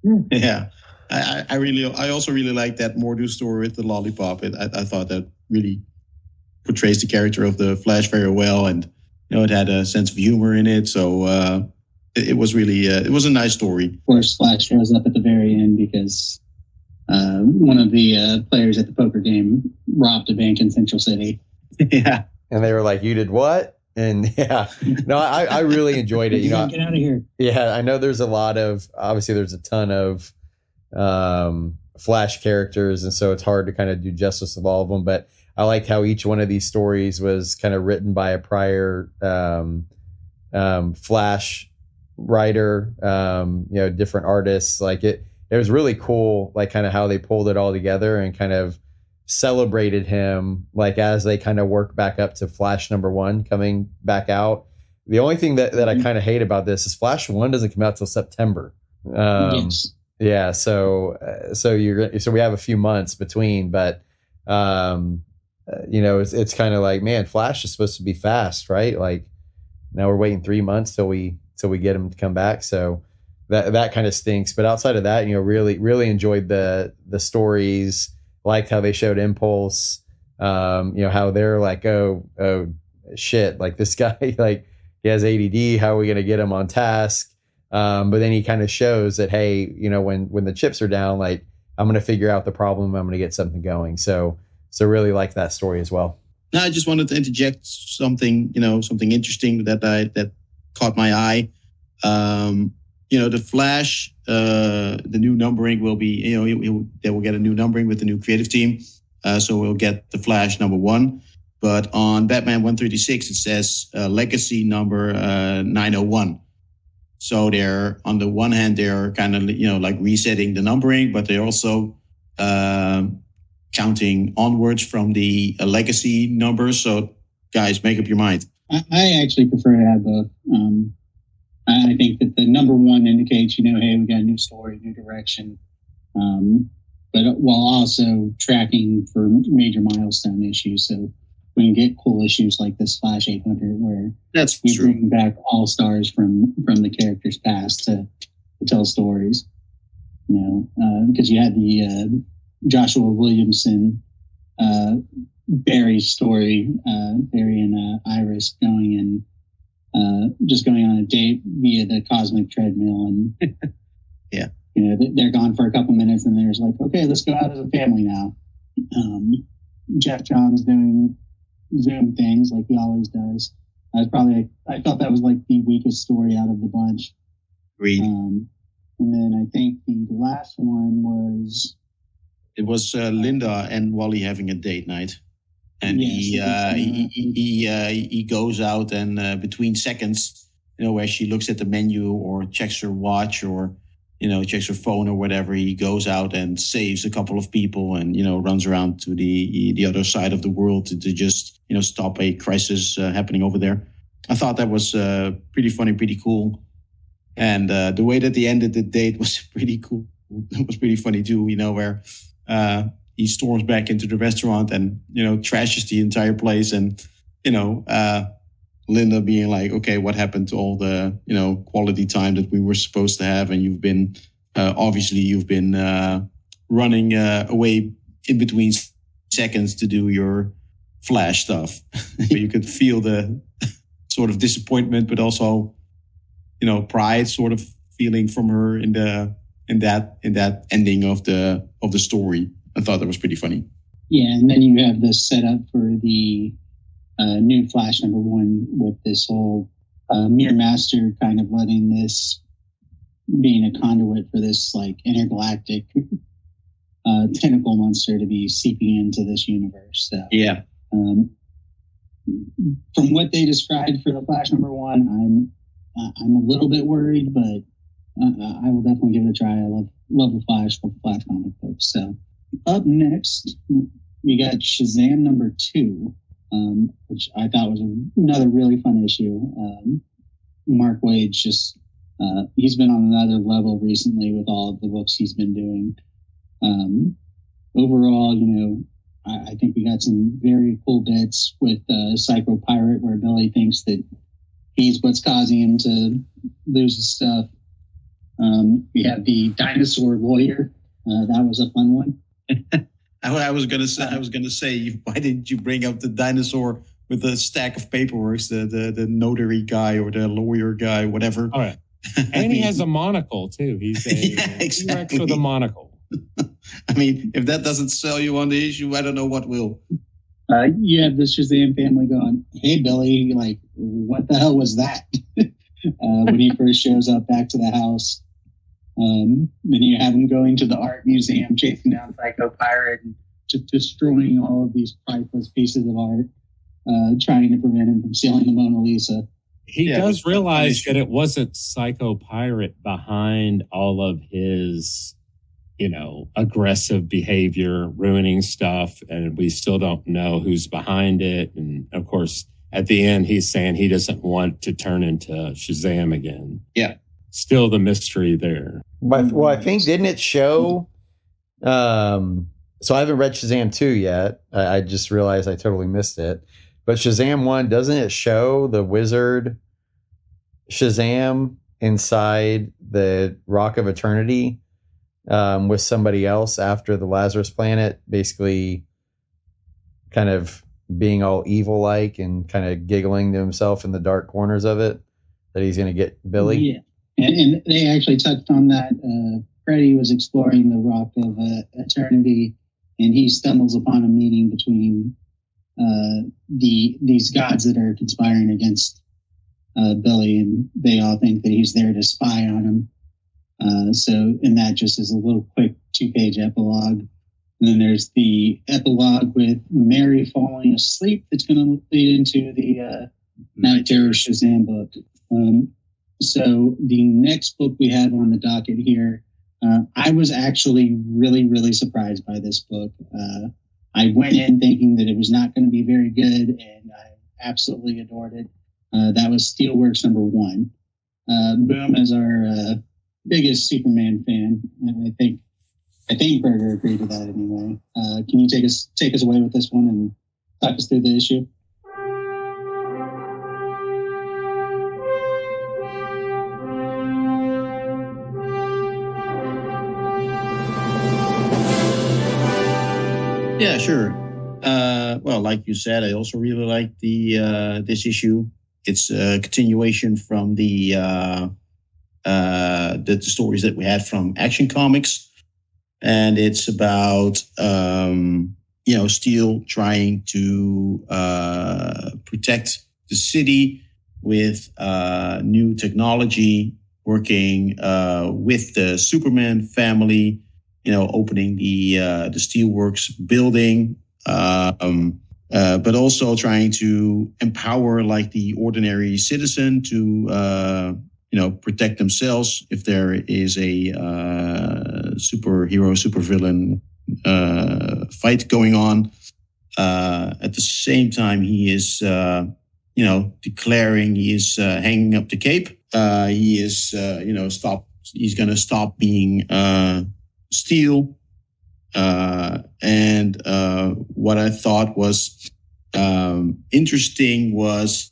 yeah. I, I really I also really like that Mordo story with the lollipop. It, I, I thought that really portrays the character of the Flash very well and you know it had a sense of humor in it. So uh it, it was really uh, it was a nice story. Of course Flash shows up at the very end because uh, one of the uh, players at the poker game robbed a bank in Central City. yeah. And they were like, You did what? And yeah, no, I, I really enjoyed it. You know, get out of here. Yeah, I know there's a lot of obviously there's a ton of um, Flash characters, and so it's hard to kind of do justice of all of them. But I liked how each one of these stories was kind of written by a prior um, um, Flash writer, um, you know, different artists. Like it, it was really cool, like kind of how they pulled it all together and kind of celebrated him, like as they kind of work back up to Flash number one coming back out. The only thing that, that I mm-hmm. kind of hate about this is Flash one doesn't come out till September. Um, yes. Yeah, so uh, so you're so we have a few months between, but um, uh, you know it's it's kind of like man, Flash is supposed to be fast, right? Like now we're waiting three months till we till we get him to come back. So that that kind of stinks. But outside of that, you know, really really enjoyed the the stories. Liked how they showed Impulse. Um, you know how they're like, oh oh shit, like this guy like he has ADD. How are we going to get him on task? Um, but then he kind of shows that hey, you know, when when the chips are down, like I'm going to figure out the problem. I'm going to get something going. So so really like that story as well. No, I just wanted to interject something, you know, something interesting that I that caught my eye. Um, you know, the Flash, uh, the new numbering will be, you know, it, it, they will get a new numbering with the new creative team. Uh, so we'll get the Flash number one. But on Batman 136, it says uh, legacy number uh, 901. So they're, on the one hand, they're kind of, you know, like resetting the numbering, but they're also um, counting onwards from the uh, legacy numbers. So guys, make up your mind. I, I actually prefer to have both. Um, I think that the number one indicates, you know, hey, we got a new story, new direction, um, but while also tracking for major milestone issues. So we can get cool issues like this Flash 800, where that's we true. bring back all stars from from the characters past to, to tell stories. You know, because uh, you had the uh, Joshua Williamson uh, Barry story, uh, Barry and uh, Iris going and uh, just going on a date via the cosmic treadmill and yeah. you know they're gone for a couple minutes and there's like okay let's go out as a family now. Um, geoff johns doing zoom things like he always does. I was probably i felt that was like the weakest story out of the bunch. Agreed. Um, and then i think the last one was it was uh, linda and wally having a date night and yes, he, uh, he, he he uh, he goes out and uh, between seconds, you know, where she looks at the menu or checks her watch or you know checks her phone or whatever, he goes out and saves a couple of people and you know runs around to the the other side of the world to, to just you know stop a crisis uh, happening over there. I thought that was uh, pretty funny, pretty cool, and uh, the way that they ended the date was pretty cool. It was pretty funny too, you know, where he storms back into the restaurant and you know trashes the entire place and you know uh, linda being like okay what happened to all the you know quality time that we were supposed to have? And you've been uh, obviously you've been uh, running uh, away in between seconds to do your flash stuff. You could feel the sort of disappointment but also you know pride sort of feeling from her in the in that in that ending of the of the story I thought that was pretty funny. Yeah, and then you have this setup for the uh, new Flash number one with this whole uh, Mirror Master kind of letting this being a conduit for this like intergalactic uh, tentacle monster to be seeping into this universe. So Yeah. um, from what they described for the Flash number one, I'm uh, I'm a little bit worried, but uh, I will definitely give it a try. I love love the Flash, love the Flash comic books. So up next, we got Shazam number two, um, which I thought was another really fun issue. Um, Mark Waid's just uh, he's been on another level recently with all of the books he's been doing. Um, overall, you know, I, I think we got some very cool bits with uh, Psycho Pirate, where Billy thinks that he's what's causing him to lose his stuff. Um, we have the dinosaur lawyer. Uh, that was a fun one. I, I was gonna say, I was gonna say, why didn't you bring up the dinosaur with a stack of paperwork, the the, the notary guy or the lawyer guy, whatever? All right. And he has a monocle too. He's a Yeah, exactly. with a monocle. I mean, if that doesn't sell you on the issue, I don't know what will. Uh, you have the Shazam family going, "Hey, Billy, like, what the hell was that?" uh, when he first shows up back to the house, um, then you have him going to the art museum, chasing down Psycho Pirate and just destroying all of these priceless pieces of art, uh, trying to prevent him from stealing the Mona Lisa. He Yeah, does realize that it wasn't Psycho Pirate behind all of his, you know, aggressive behavior, ruining stuff, and we still don't know who's behind it. And of course, at the end, he's saying he doesn't want to turn into Shazam again. Yeah. Still the mystery there. But well, I think didn't it show? Um, so I haven't read Shazam two yet. I, I just realized I totally missed it. But Shazam one doesn't it show the wizard Shazam inside the Rock of Eternity um, with somebody else after the Lazarus Planet, basically kind of being all evil like and kind of giggling to himself in the dark corners of it that he's going to get Billy. Yeah, and, and they actually touched on that. Uh, Freddy was exploring the Rock of uh, Eternity, and he stumbles upon a meeting between uh, the these gods that are conspiring against uh, Billy, and they all think that he's there to spy on him. Uh, so, and that just is a little quick two-page epilogue. And then there's the epilogue with Mary falling asleep. That's going to lead into the uh, Knight Terror Shazam book. Um, so the next book we have on the docket here, uh, I was actually really, really surprised by this book. Uh, I went in thinking that it was not going to be very good, and I absolutely adored it. Uh, that was Steelworks number one. Uh, Boom is our uh, biggest Superman fan, and I think I think Berger agreed to that anyway. Uh, can you take us take us away with this one and talk us through the issue? Sure. Uh, well, like you said, I also really like the uh, this issue. It's a continuation from the uh, uh, the, the stories that we had from Action Comics, and it's about um, you know Steel trying to uh, protect the city with uh, new technology, working uh, with the Superman family you know, opening the uh, the steelworks building, um, uh, but also trying to empower like the ordinary citizen to uh, you know protect themselves if there is a uh, superhero supervillain uh, fight going on. Uh, at the same time, he is uh, you know declaring he is uh, hanging up the cape. Uh, he is uh, you know stop. He's going to stop being. Steel. Uh, and uh, what I thought was um, interesting was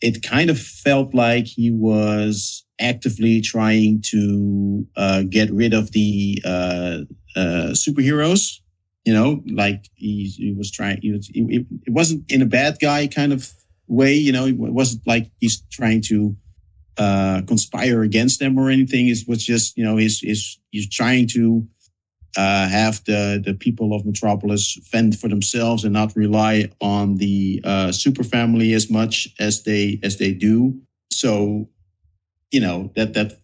it kind of felt like he was actively trying to uh, get rid of the uh, uh, superheroes. You know, like he, he was trying. He was, it wasn't in a bad guy kind of way. You know, it wasn't like he's trying to uh, conspire against them or anything. It was just, you know, he's, he's, he's trying to uh, have the, the people of Metropolis fend for themselves and not rely on the uh, super family as much as they as they do. So, you know, that that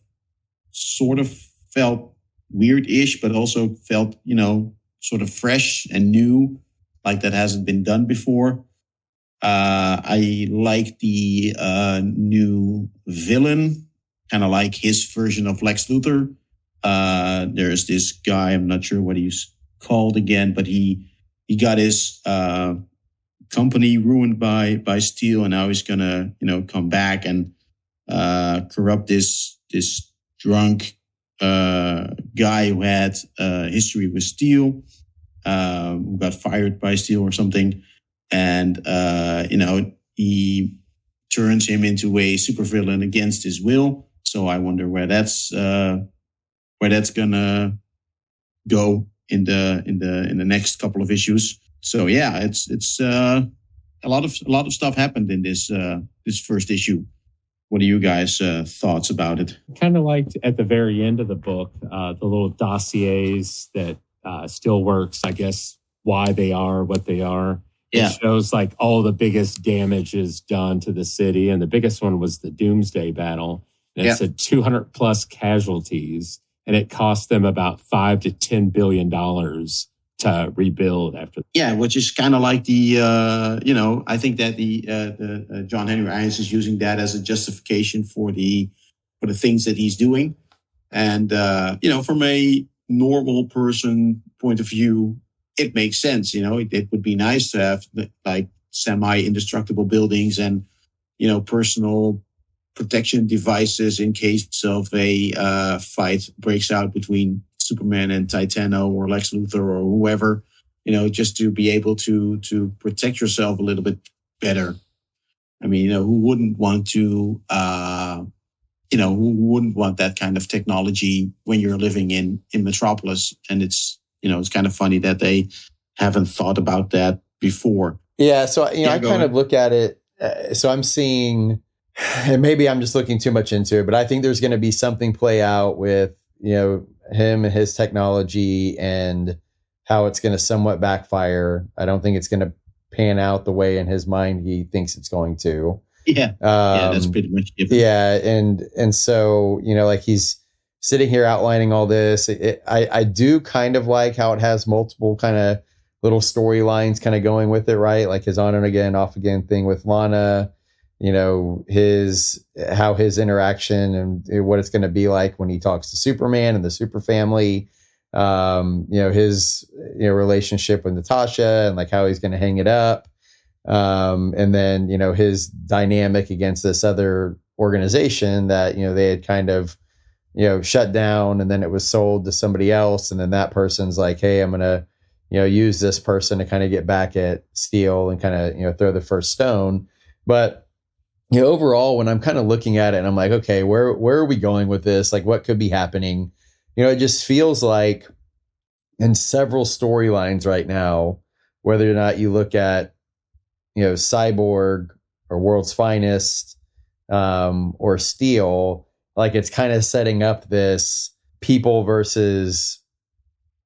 sort of felt weird-ish, but also felt you know sort of fresh and new, like that hasn't been done before. Uh, I like the uh, new villain, kind of like his version of Lex Luthor. Uh, there's this guy, I'm not sure what he's called again, but he he got his uh, company ruined by by Steel, and now he's gonna you know come back and uh, corrupt this this drunk uh, guy who had uh, history with Steel, uh, who got fired by Steel or something and uh, you know he turns him into a supervillain against his will. So I wonder where that's uh, where that's gonna go in the in the in the next couple of issues. So yeah, it's it's uh, a lot of a lot of stuff happened in this uh, this first issue. What are you guys' uh, thoughts about it? Kind of liked at the very end of the book uh, the little dossiers that uh, still works. I guess why they are what they are. Yeah. It shows like all the biggest damages done to the city. And the biggest one was the Doomsday Battle. And it Yeah. said 200 plus casualties. And it cost them about five to $10 billion to rebuild after. Yeah, which is kind of like the uh, you know I think that the uh, the uh, John Henry Irons is using that as a justification for the for the things that he's doing, and uh, you know from a normal person point of view, it makes sense. You know, it, it would be nice to have like semi indestructible buildings and you know personal protection devices in case of a uh, fight breaks out between Superman and Titano or Lex Luthor or whoever, you know, just to be able to to protect yourself a little bit better. I mean, you know, who wouldn't want to, uh, you know, who wouldn't want that kind of technology when you're living in in Metropolis? And it's, you know, it's kind of funny that they haven't thought about that before. Yeah, so you know, Yeah, I kind ahead. of look at it. Uh, so I'm seeing, and maybe I'm just looking too much into it, but I think there's going to be something play out with you know him and his technology and how it's going to somewhat backfire. I don't think it's going to pan out the way in his mind he thinks it's going to. Yeah, Um, yeah, that's pretty much it. yeah and and so you know like he's sitting here outlining all this it, i i do kind of like how it has multiple kind of little storylines kind of going with it right? Like his on and again off again thing with lana you know his how his interaction and what it's going to be like when he talks to superman and the super family. Um you know his you know relationship with natasha and like how he's going to hang it up. Um, and then you know his dynamic against this other organization that you know they had kind of you know shut down and then it was sold to somebody else and then that person's like hey i'm gonna you know use this person to kind of get back at steel and kind of you know throw the first stone. But you know overall when i'm kind of looking at it and i'm like okay where where are we going with this? Like what could be happening? You know it just feels like in several storylines right now whether or not you look at you know cyborg or world's finest um, or steel like it's kind of setting up this people versus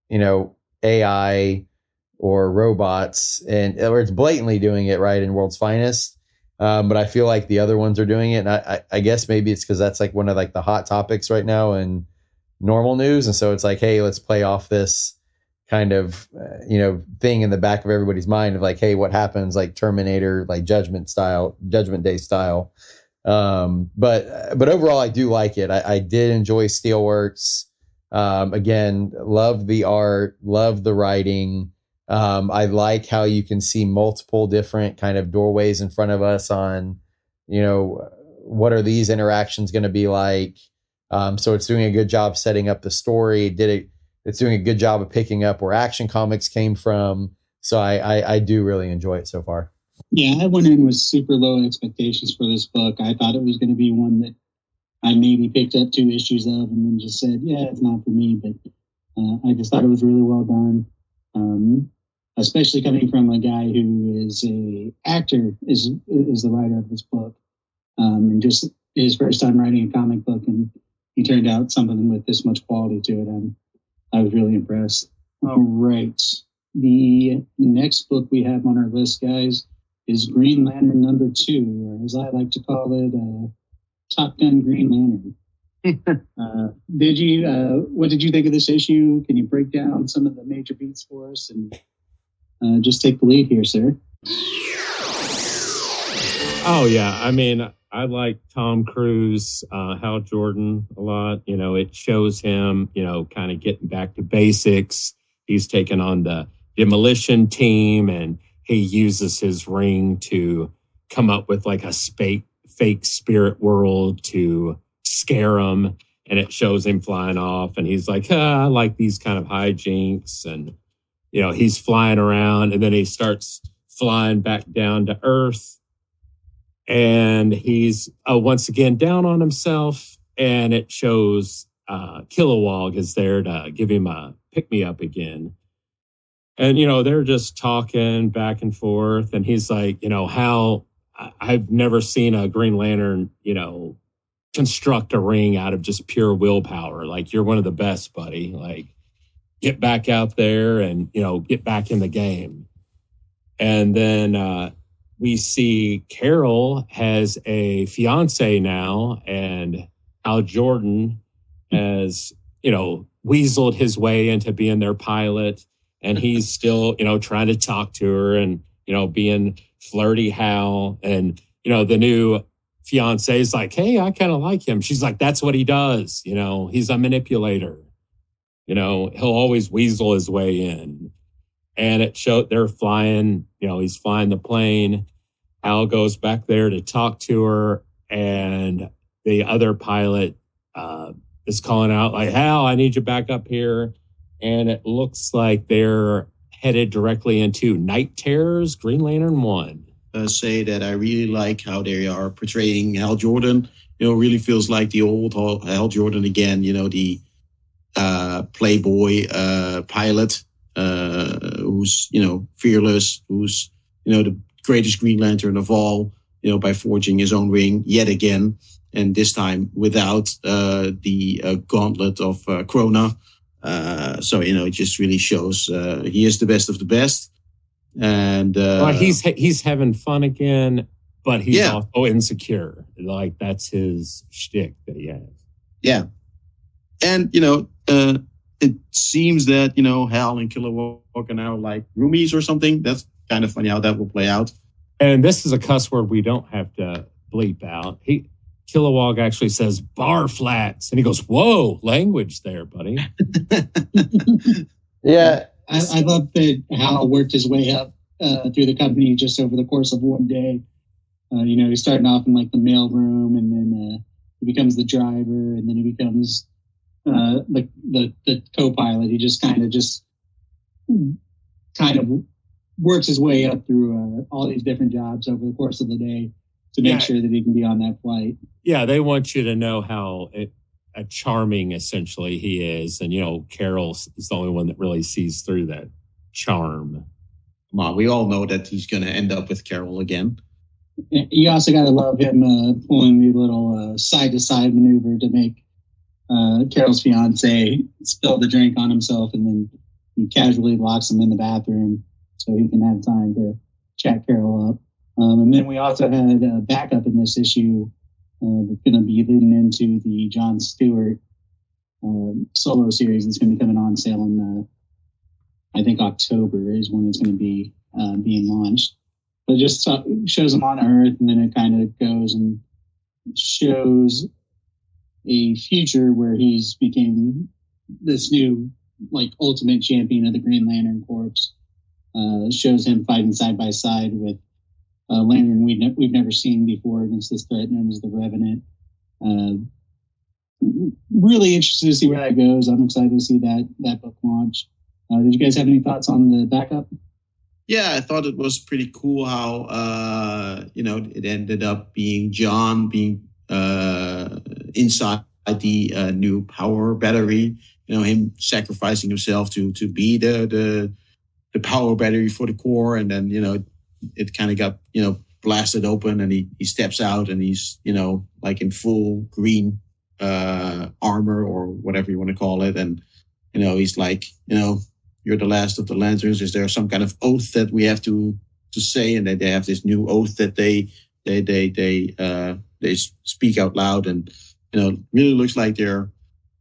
you know ai or robots and or it's blatantly doing it right in world's finest. Um, but i feel like the other ones are doing it and i, I, I guess maybe it's because that's like one of like the hot topics right now in normal news and so it's like hey let's play off this kind of uh, you know thing in the back of everybody's mind of like hey what happens like terminator like judgment style judgment day style um but but overall i do like it. I, I did enjoy steelworks. Um again love the art love the writing. Um i like how you can see multiple different kind of doorways in front of us on you know what are these interactions going to be like. Um so it's doing a good job setting up the story. Did it it's doing a good job of picking up where action comics came from. So i i, I do really enjoy it so far Yeah, I went in with super low expectations for this book. I thought it was going to be one that I maybe picked up two issues of and then just said, yeah, it's not for me. But uh, I just thought it was really well done, um, especially coming from a guy who is a actor, is is the writer of this book, um, and just his first time writing a comic book, and he turned out something with this much quality to it. I'm, I was really impressed. All right, the next book we have on our list, guys is Green Lantern number two, or as I like to call it, uh, Top Gun Green Lantern. uh, did you? Uh, what did you think of this issue? Can you break down some of the major beats for us and uh, just take the lead here, sir? Oh yeah, I mean, I like Tom Cruise, uh, Hal Jordan a lot. You know, it shows him, you know, kind of getting back to basics. He's taken on the demolition team, and he uses his ring to come up with like a fake fake spirit world to scare him. And it shows him flying off, and he's like, ah, "I like these kind of hijinks." And you know, he's flying around, and then he starts flying back down to Earth and he's uh, once again down on himself and it shows uh, Kilowog is there to give him a pick me up again. And, you know, they're just talking back and forth. And he's like, you know, how I've never seen a Green Lantern, you know, construct a ring out of just pure willpower. Like, you're one of the best, buddy. Like, get back out there and, you know, get back in the game. And then, uh, we see Carol has a fiance now, and Hal Jordan has, you know, weaseled his way into being their pilot. And he's still, you know, trying to talk to her and, you know, being flirty Hal. And, you know, the new fiance is like, hey, I kind of like him. She's like, that's what he does. You know, he's a manipulator. You know, he'll always weasel his way in. And it showed they're flying, you know, he's flying the plane Hal goes back there to talk to her, and the other pilot uh, is calling out like, "Hal, I need you back up here." And it looks like they're headed directly into Knight Terrors, Green Lantern One. Uh, say that I really like how they are portraying Hal Jordan. You know, really feels like the old Hal Jordan again. You know, the uh, playboy uh, pilot uh, who's you know fearless, who's you know the greatest Green Lantern of all, you know, by forging his own ring yet again, and this time without uh, the uh, gauntlet of Krona. Uh, so you know, it just really shows uh, he is the best of the best. And uh, well, he's he's having fun again, but he's yeah. also insecure. Like that's his shtick that he has. Yeah, and you know, it seems that you know Hal and Kilowog are now like roomies or something. That's kind of funny how that will play out. And this is a cuss word we don't have to bleep out. He Kilowog actually says bar flats, and he goes, "Whoa, language there, buddy." yeah, I, I love that Hal worked his way up uh, through the company just over the course of one day. Uh, you know, he's starting off in like the mailroom, and then uh, he becomes the driver, and then he becomes uh, the, the the co-pilot. He just kind of just kind of works his way up through uh, all these different jobs over the course of the day to make yeah. sure that he can be on that flight. Yeah, they want you to know how it, a charming essentially he is, and you know Carol is the only one that really sees through that charm. Come on, we all know that he's going to end up with Carol again. You also got to love him uh, pulling the little side to side maneuver to make uh, Carol's fiance spill the drink on himself, and then he casually locks him in the bathroom so he can have time to chat Carol up. Um, and then we also had a backup in this issue uh, that's going to be leading into the John Stewart uh, solo series that's going to be coming on sale in, uh, I think, October is when it's going to be uh, being launched. But it just shows him on Earth, and then it kind of goes and shows a future where he's became this new like ultimate champion of the Green Lantern Corps uh, shows him fighting side by side with a Lantern we ne- we've never seen before against this threat known as the Revenant. Uh, really interested to see where that goes. I'm excited to see that that book launch. Uh, did you guys have any thoughts on the backup? Yeah, I thought it was pretty cool how uh, you know it ended up being John being uh, inside the uh, new power battery. You know him sacrificing himself to to be the the the power battery for the Corps, and then you know it, kind of got you know blasted open, and he he steps out, and he's you know like in full green uh, armor or whatever you want to call it, and you know he's like you know you're the last of the lanterns. Is there some kind of oath that we have to to say, and that they have this new oath that they they they they uh, they speak out loud and you know, really looks like they're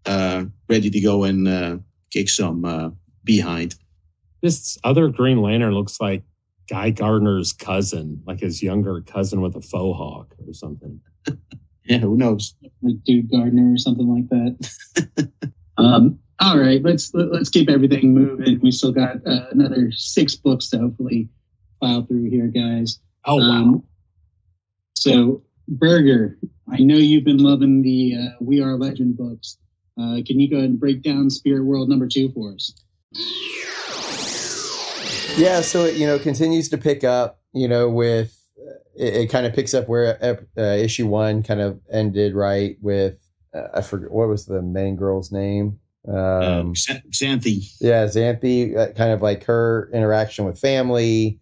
uh, ready to go and uh, kick some uh, behind. This other Green Lantern looks like Guy Gardner's cousin, like his younger cousin with a faux hawk or something. yeah, who knows? Like Dude Gardner or something like that. um, all right, let's let's keep everything moving. We still got uh, another six books to hopefully plow through here, guys. Oh wow! Um, so, Burger, I know you've been loving the uh, We Are Legend books. Uh, can you go ahead and break down Spirit World number two for us? Yeah, so it you know continues to pick up. You know, with it, it kind of picks up where uh, issue one kind of ended, right? With uh, I forget what was the main girl's name. Um, uh, Xanthe. Yeah, Xanthe. Uh, kind of like her interaction with family.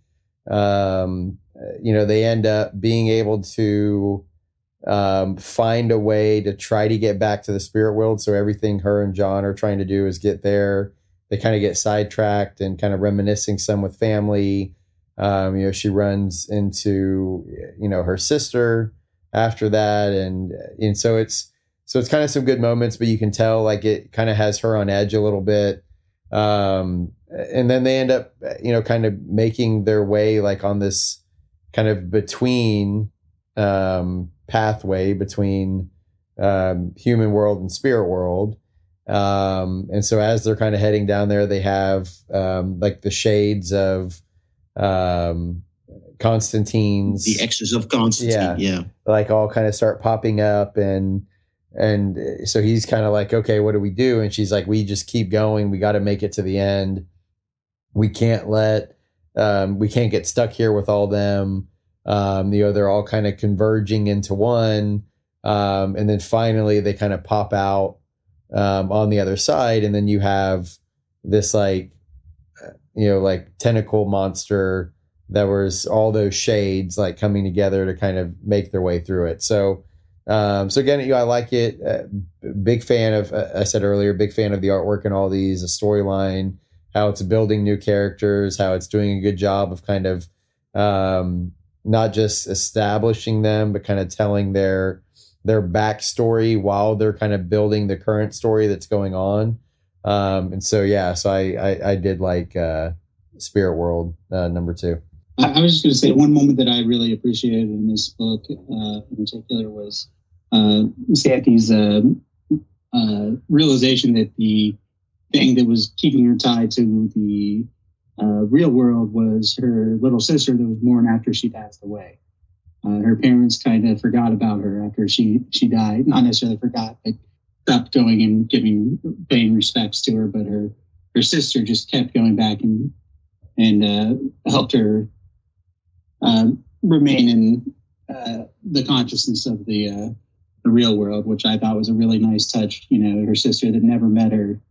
Um, you know, they end up being able to um, find a way to try to get back to the spirit world. So everything her and John are trying to do is get there they kind of get sidetracked and kind of reminiscing some with family. Um, you know, she runs into you know her sister after that, and and so it's so it's kind of some good moments, but you can tell like it kind of has her on edge a little bit. Um, and then they end up you know kind of making their way like on this kind of between um, pathway between um, human world and spirit world um, and so as they're kind of heading down there, they have um, like the shades of um, Constantine's the X's of Constantine, yeah, yeah, like all kind of start popping up, and and so he's kind of like, okay, what do we do? And she's like, we just keep going. We got to make it to the end. We can't let um, we can't get stuck here with all them. Um, you know, they're all kind of converging into one, um, and then finally they kind of pop out um, on the other side, and then you have this like you know like tentacle monster that was all those shades like coming together to kind of make their way through it. So um, so again, you know, I like it. Uh, big fan of uh, I said earlier, big fan of the artwork and all these, the storyline, how it's building new characters, how it's doing a good job of kind of um, not just establishing them, but kind of telling their their backstory while they're kind of building the current story that's going on. Um, and so, yeah, so I, I, I did like uh, Spirit World uh, number two. I, I was just going to say one moment that I really appreciated in this book uh, in particular was uh, Xanthe's uh, uh, realization that the thing that was keeping her tied to the uh, real world was her little sister that was born after she passed away. Uh, her parents kind of forgot about her after she she died. Not necessarily forgot, but stopped going and giving paying respects to her. But her her sister just kept going back and and uh, helped her uh, remain in uh, the consciousness of the uh, the real world, which I thought was a really nice touch. You know, her sister that never met her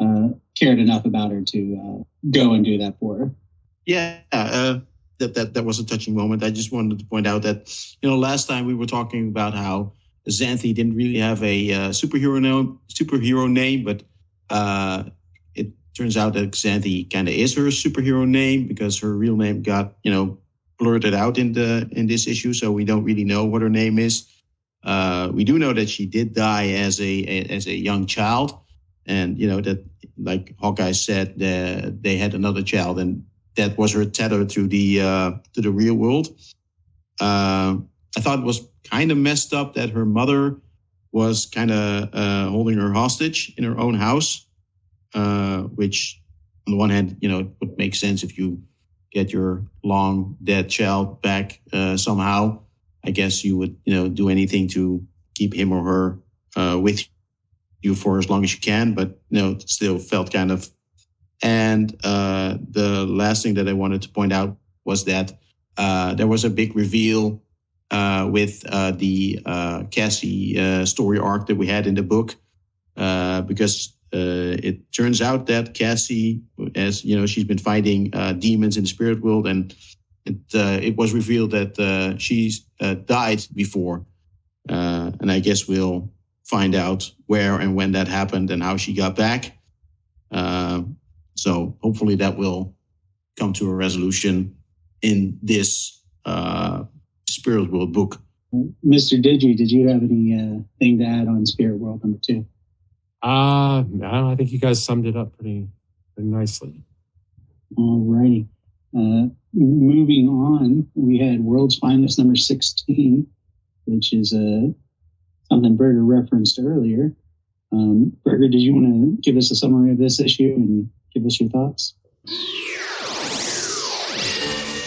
uh, cared enough about her to go and do that for her. Yeah that, that that was a touching moment. I just wanted to point out that you know last time we were talking about how Xanthe didn't really have a uh, superhero name, superhero name, but uh, it turns out that Xanthe kind of is her superhero name because her real name got you know blurted out in the in this issue, so we don't really know what her name is. Uh, we do know that she did die as a, a, as a young child, and you know that like Hawkeye said, uh, they had another child, and that was her tether to the uh, to the real world. Uh, I thought it was kind of messed up that her mother was kind of uh, holding her hostage in her own house, uh, which on the one hand, you know, would make sense if you get your long dead child back uh, somehow. I guess you would, you know, do anything to keep him or her uh, with you for as long as you can, but you know, still felt kind of and uh, the last thing that I wanted to point out was that uh, there was a big reveal uh, with uh, the uh, Cassie uh, story arc that we had in the book, because it turns out that Cassie, as you know, she's been fighting demons in the spirit world, and it, it was revealed that she's died before, and I guess we'll find out where and when that happened and how she got back. So hopefully that will come to a resolution in this uh, Spirit World book. Mr. Digi, did you have any uh, thing to add on Spirit World number two? Uh, no, I think you guys summed it up pretty, pretty nicely. All righty. Uh, moving on, we had World's Finest number 16, which is uh, something Berger referenced earlier. Um, Berger, did you want to give us a summary of this issue and give us your thoughts?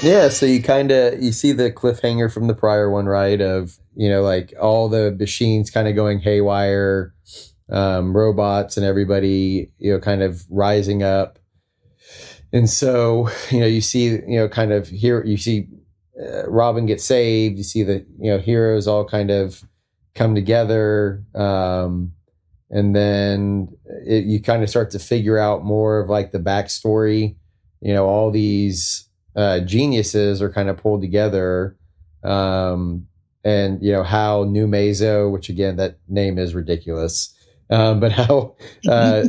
Yeah, so you kind of you see the cliffhanger from the prior one, right? Of you know, like all the machines kind of going haywire, um, robots and everybody, you know, kind of rising up, and so you know, you see, you know, kind of here, you see uh, Robin get saved. You see the you know heroes all kind of come together, um, and then it, you kind of start to figure out more of like the backstory. You know, all these uh, geniuses are kind of pulled together. Um, and you know how New Mazo, which again that name is ridiculous, um, but how uh,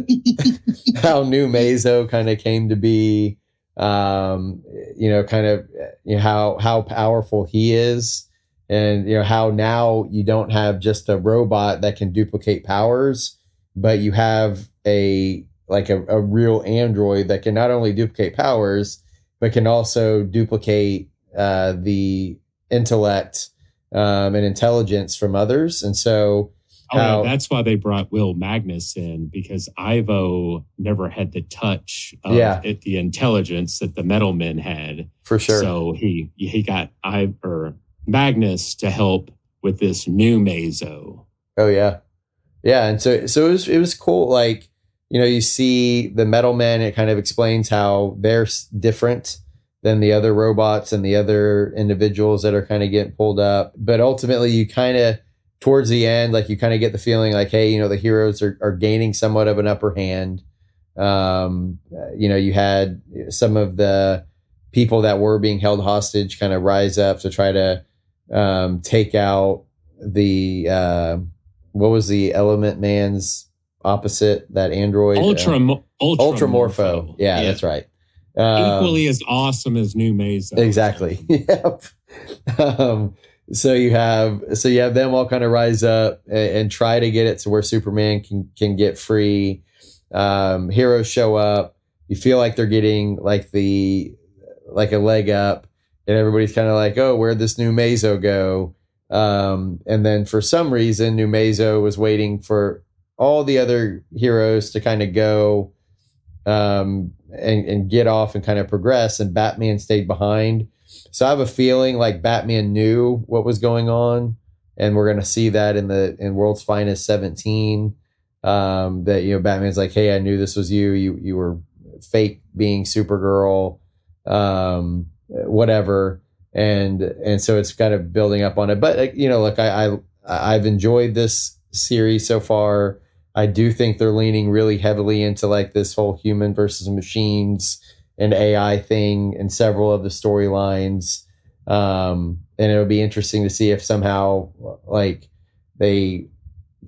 how New Mazo kind of came to be, um, you know, kind of you know, how how powerful he is, and you know how now you don't have just a robot that can duplicate powers, but you have a like a, a real android that can not only duplicate powers but can also duplicate uh, the intellect um, and intelligence from others. And so, oh, how, yeah, that's why they brought Will Magnus in because Ivo never had the touch of yeah. it, the intelligence that the metal men had. For sure. So he he got I or Magnus to help with this new Mazo. Oh yeah, yeah. And so so it was it was cool. Like you know, you see the metal men, it kind of explains how they're different than the other robots and the other individuals that are kind of getting pulled up. But ultimately, you kind of, towards the end, like you kind of get the feeling like, hey, you know, the heroes are, are gaining somewhat of an upper hand. Um, you know, you had some of the people that were being held hostage kind of rise up to try to um, take out the, uh, what was the element man's opposite? That android ultra uh, ultra, Ultramorpho. Yeah, yeah, that's right. Um, equally as awesome as new maze exactly. Yep. Um, so you have so you have them all kind of rise up and, and, try to get it to where superman can can get free. Um, heroes show up. You feel like they're getting like the like a leg up and everybody's kind of like oh where'd this new mazo go um, and then for some reason new mazo was waiting for all the other heroes to kind of go um, and, and get off and kind of progress, and Batman stayed behind. So I have a feeling like Batman knew what was going on, and we're to see that in the in World's Finest 17. Um, that you know, Batman's like, "Hey, I knew this was you. You you were fake being Supergirl, um, whatever." And and so it's kind of building up on it. But you know, look, I, I I've enjoyed this series so far. I do think they're leaning really heavily into like this whole human versus machines and AI thing in several of the storylines. Um, and it'll be interesting to see if somehow like they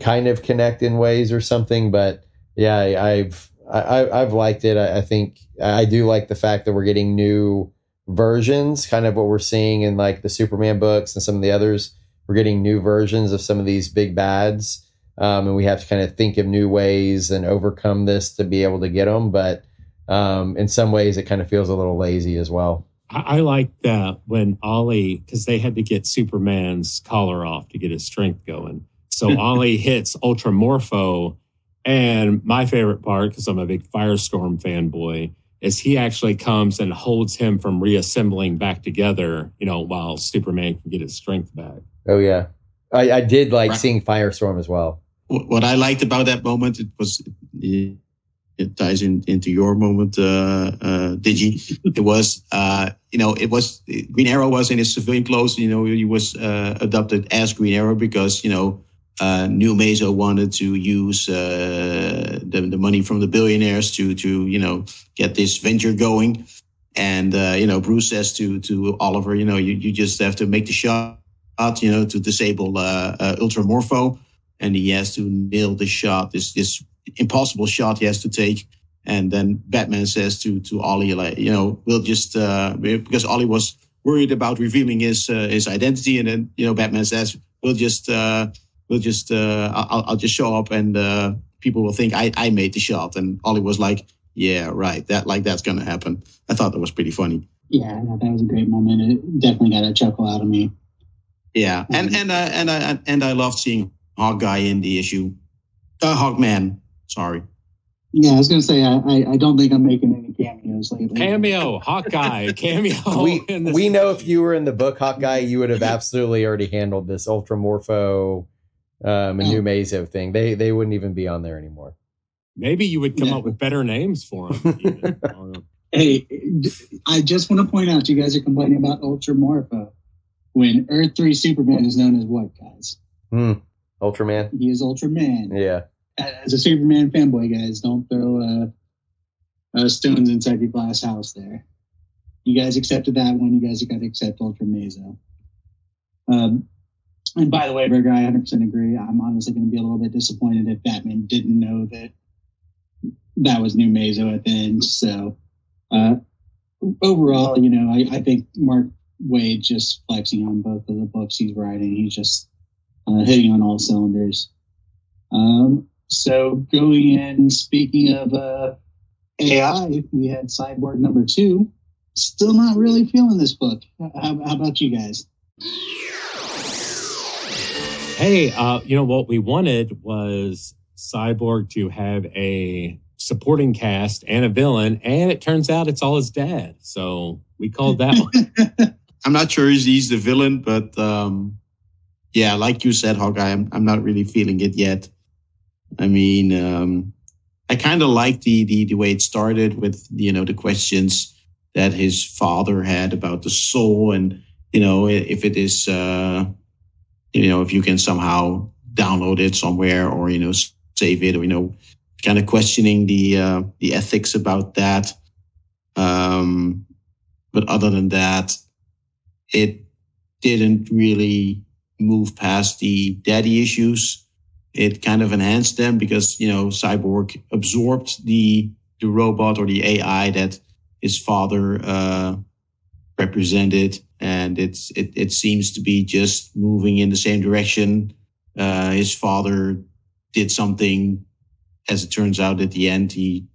kind of connect in ways or something. But yeah, I, I've I, have liked it. I, I, think I do like the fact that we're getting new versions, kind of what we're seeing in like the Superman books and some of the others. We're getting new versions of some of these big bads um, and we have to kind of think of new ways and overcome this to be able to get them. But um, in some ways, it kind of feels a little lazy as well. I, I like that when Ollie, because they had to get Superman's collar off to get his strength going. So Ollie hits Ultramorpho. And my favorite part, because I'm a big Firestorm fanboy, is he actually comes and holds him from reassembling back together, you know, while Superman can get his strength back. Oh, yeah. I, I did like right. seeing Firestorm as well what I liked about that moment, it was it, it ties in, into your moment, uh, uh, Digi. it was, uh, you know, it was Green Arrow was in his civilian clothes. You know, he was uh, adopted as Green Arrow because you know uh, New Mazo wanted to use uh, the the money from the billionaires to to you know get this venture going. And uh, you know, Bruce says to to Oliver, you know, you, you just have to make the shot, you know, to disable uh, uh, Ultramorpho and he has to nail the shot, this this impossible shot he has to take. And then Batman says to to Ollie, like, you know, we'll just uh, because Ollie was worried about revealing his uh, his identity, and then you know Batman says, "We'll just uh, we'll just uh, I'll, I'll just show up, and uh, people will think I I made the shot." And Ollie was like, "Yeah, right. That like that's gonna happen." I thought that was pretty funny. Yeah, I thought that was a great moment. It definitely got a chuckle out of me. Yeah, and Mhm. and I and I and I loved seeing Hog Guy in the issue, uh, Hog Man. Sorry. Yeah, I was gonna say I, I, I don't think I'm making any cameos lately. Cameo, Hawkeye, cameo. we we know if you were in the book Hawkeye, you would have absolutely already handled this Ultramorpho, um, and new Mazo thing. They they wouldn't even be on there anymore. Maybe you would come Yeah. up with better names for him. even. I don't know. Hey, I just want to point out you guys are complaining about Ultramorpho when Earth Three Superman is known as what, guys? Hmm. Ultraman. He is Ultraman. Yeah. As a Superman fanboy, guys, don't throw uh, uh, stones inside your glass house. There, you guys accepted that one. You guys got to accept Ultra Mazo. Um, and by the way, Burger, I 100% agree. I'm honestly going to be a little bit disappointed if Batman didn't know that that was new Mazo at the end. So, uh, overall, you know, I, I think Mark Waid just flexing on both of the books he's writing. He's just uh, hitting on all cylinders. Um, so going in, speaking of uh, AI, we had Cyborg number two. Still not really feeling this book. How, how about you guys? Hey, uh, you know what we wanted was Cyborg to have a supporting cast and a villain, and it turns out it's all his dad. So we called that one. I'm not sure he's, the villain, but um, yeah, like you said, Hawkeye, I'm, I'm not really feeling it yet. I mean, um, I kind of like the, the the way it started with you know the questions that his father had about the soul, and you know if it is uh, you know if you can somehow download it somewhere or you know save it or you know kind of questioning the uh, the ethics about that. Um, but other than that, it didn't really move past the daddy issues. It kind of enhanced them because, you know, Cyborg absorbed the, the robot or the AI that his father, uh, represented. And it's, it, it seems to be just moving in the same direction. Uh, his father did something, as it turns out at the end, he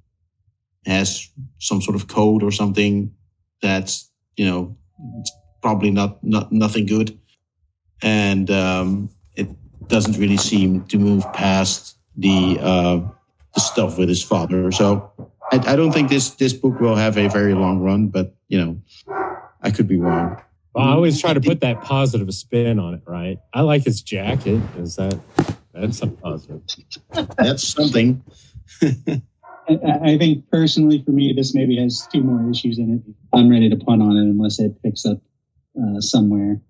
has some sort of code or something that's, you know, probably not, not nothing good. And, um, it doesn't really seem to move past the, uh, the stuff with his father. So I, I don't think this, this book will have a very long run, but you know, I could be wrong. Well, I always try to put that positive spin on it, right? I like his jacket. Is that that's something positive? That's something. I, I think personally for me, this maybe has two more issues in it. I'm ready to punt on it unless it picks up uh, somewhere.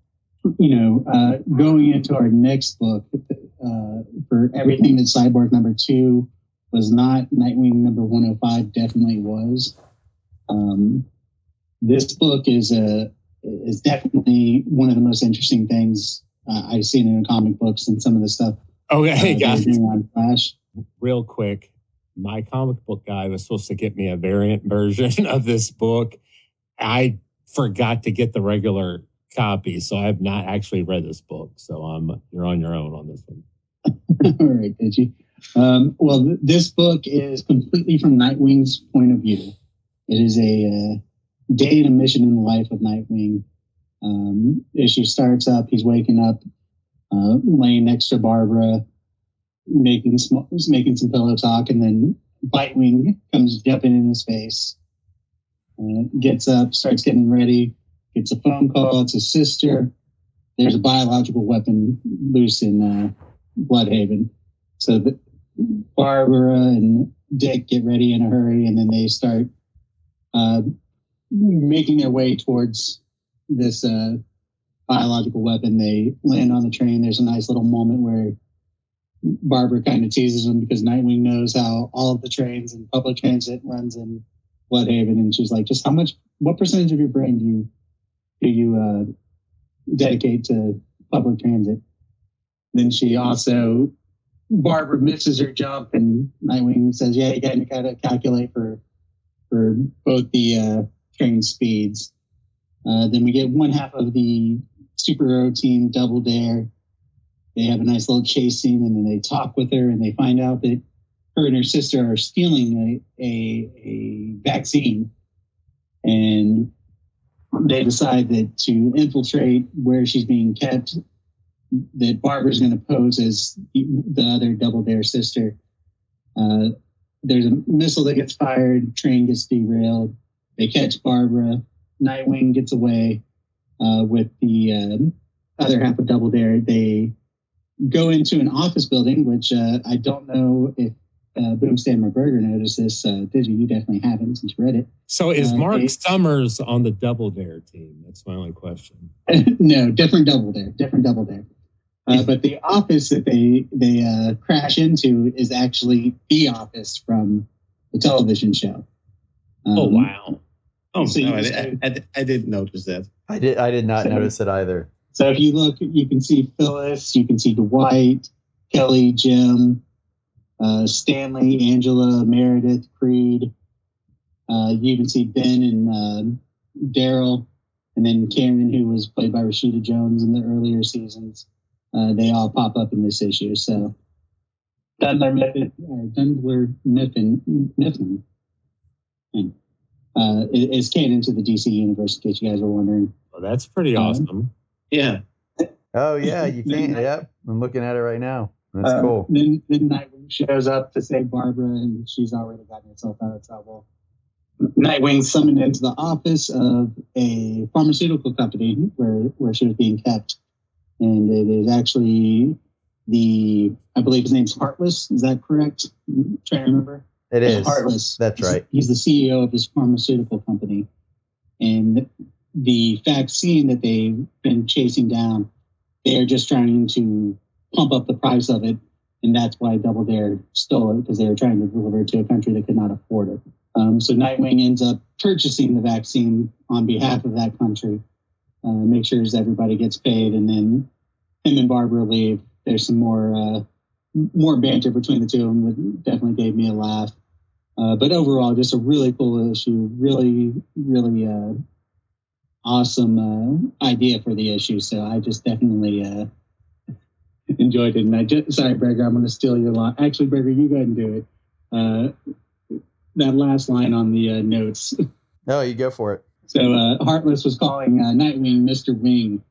You know, uh, going into our next book, uh, for everything that Cyborg number two was not, Nightwing number 105 definitely was. Um, this book is a is definitely one of the most interesting things uh, I've seen in comic books and some of the stuff Okay, uh, guys, on Flash. real quick. My comic book guy was supposed to get me a variant version of this book. I forgot to get the regular copy, so I have not actually read this book. So um, you're on your own on this one. All right, did you? Um, well, th- this book is completely from Nightwing's point of view. It is a uh, day and a mission in the life of Nightwing. Um, issue starts up. He's waking up, uh, laying next to Barbara, making sm- making some pillow talk, and then Bitewing comes jumping in his face. Uh, gets up, starts getting ready, gets a phone call. It's his sister. There's a biological weapon loose in uh, Blüdhaven. So the, Barbara and Dick get ready in a hurry, and then they start uh, making their way towards this uh, biological weapon. They land on the train. There's a nice little moment where Barbara kind of teases them because Nightwing knows how all of the trains and public transit runs in Blüdhaven, and she's like, "Just how much? What percentage of your brain do you do you uh, dedicate to public transit?" Then she also Barbara misses her jump, and Nightwing says, "Yeah, you got to kind of calculate for for both the uh, train speeds." Uh, then we get one half of the superhero team, Double Dare. They have a nice little chase scene, and then they talk with her, and they find out that her and her sister are stealing a, a, a vaccine. And they decide that to infiltrate where she's being kept, that Barbara's going to pose as the other Double Dare sister. Uh, there's a missile that gets fired, train gets derailed. They catch Barbara. Nightwing gets away uh, with the uh, other half of Double Dare. They go into an office building, which uh, I don't know if uh, Boomstam or Berger noticed this. Uh, did you? You definitely haven't since you read it. So is Uh, Mark they- Summers on the Double Dare team? That's my only question. no, different Double Dare, different Double Dare. Uh, but the office that they they uh, crash into is actually the office from the television show. oh Um, wow! Oh, So no, I, just- I, I, I didn't notice that. I did. I did not So- notice it either. So if you look, you can see Phyllis, you can see Dwight, Kelly, Jim, uh, Stanley, Angela, Meredith, Creed. Uh, you can see Ben and um Daryl, and then Karen, who was played by Rashida Jones in the earlier seasons. Uh, they all pop up in this issue. So Dundler Mifflin, or Dundler Mifflin, Mifflin uh, is is canon to the DC universe. In case you guys are wondering. Well, that's pretty Um, awesome. Yeah. Oh yeah, you can't. Yep, I'm looking at it right now. That's Uh, cool. Then, then Nightwing shows up to save Barbara, and she's already gotten herself out of trouble. Nightwing summoned into the office of a pharmaceutical company where where she was being kept, and it is actually the I believe his name's Heartless. Is that correct? I'm trying to remember. It is. Heartless. That's right. He's the CEO of this pharmaceutical company. And the vaccine that they've been chasing down, they're just trying to pump up the price of it. And that's why Double Dare stole it because they were trying to deliver it to a country that could not afford it. Um, so Nightwing ends up purchasing the vaccine on behalf of that country, uh, make sure everybody gets paid, and then him and Barbara leave. There's some more uh, more banter between the two of them that definitely gave me a laugh. Uh, but overall, just a really cool issue. Really, really uh, awesome uh, idea for the issue. So I just definitely uh, enjoyed it. And I just, sorry, Berger, I'm going to steal your line. Actually, Berger, you go ahead and do it. Uh, that last line on the uh, notes. No, you go for it. So uh, Heartless was calling uh, Nightwing Mr. Wing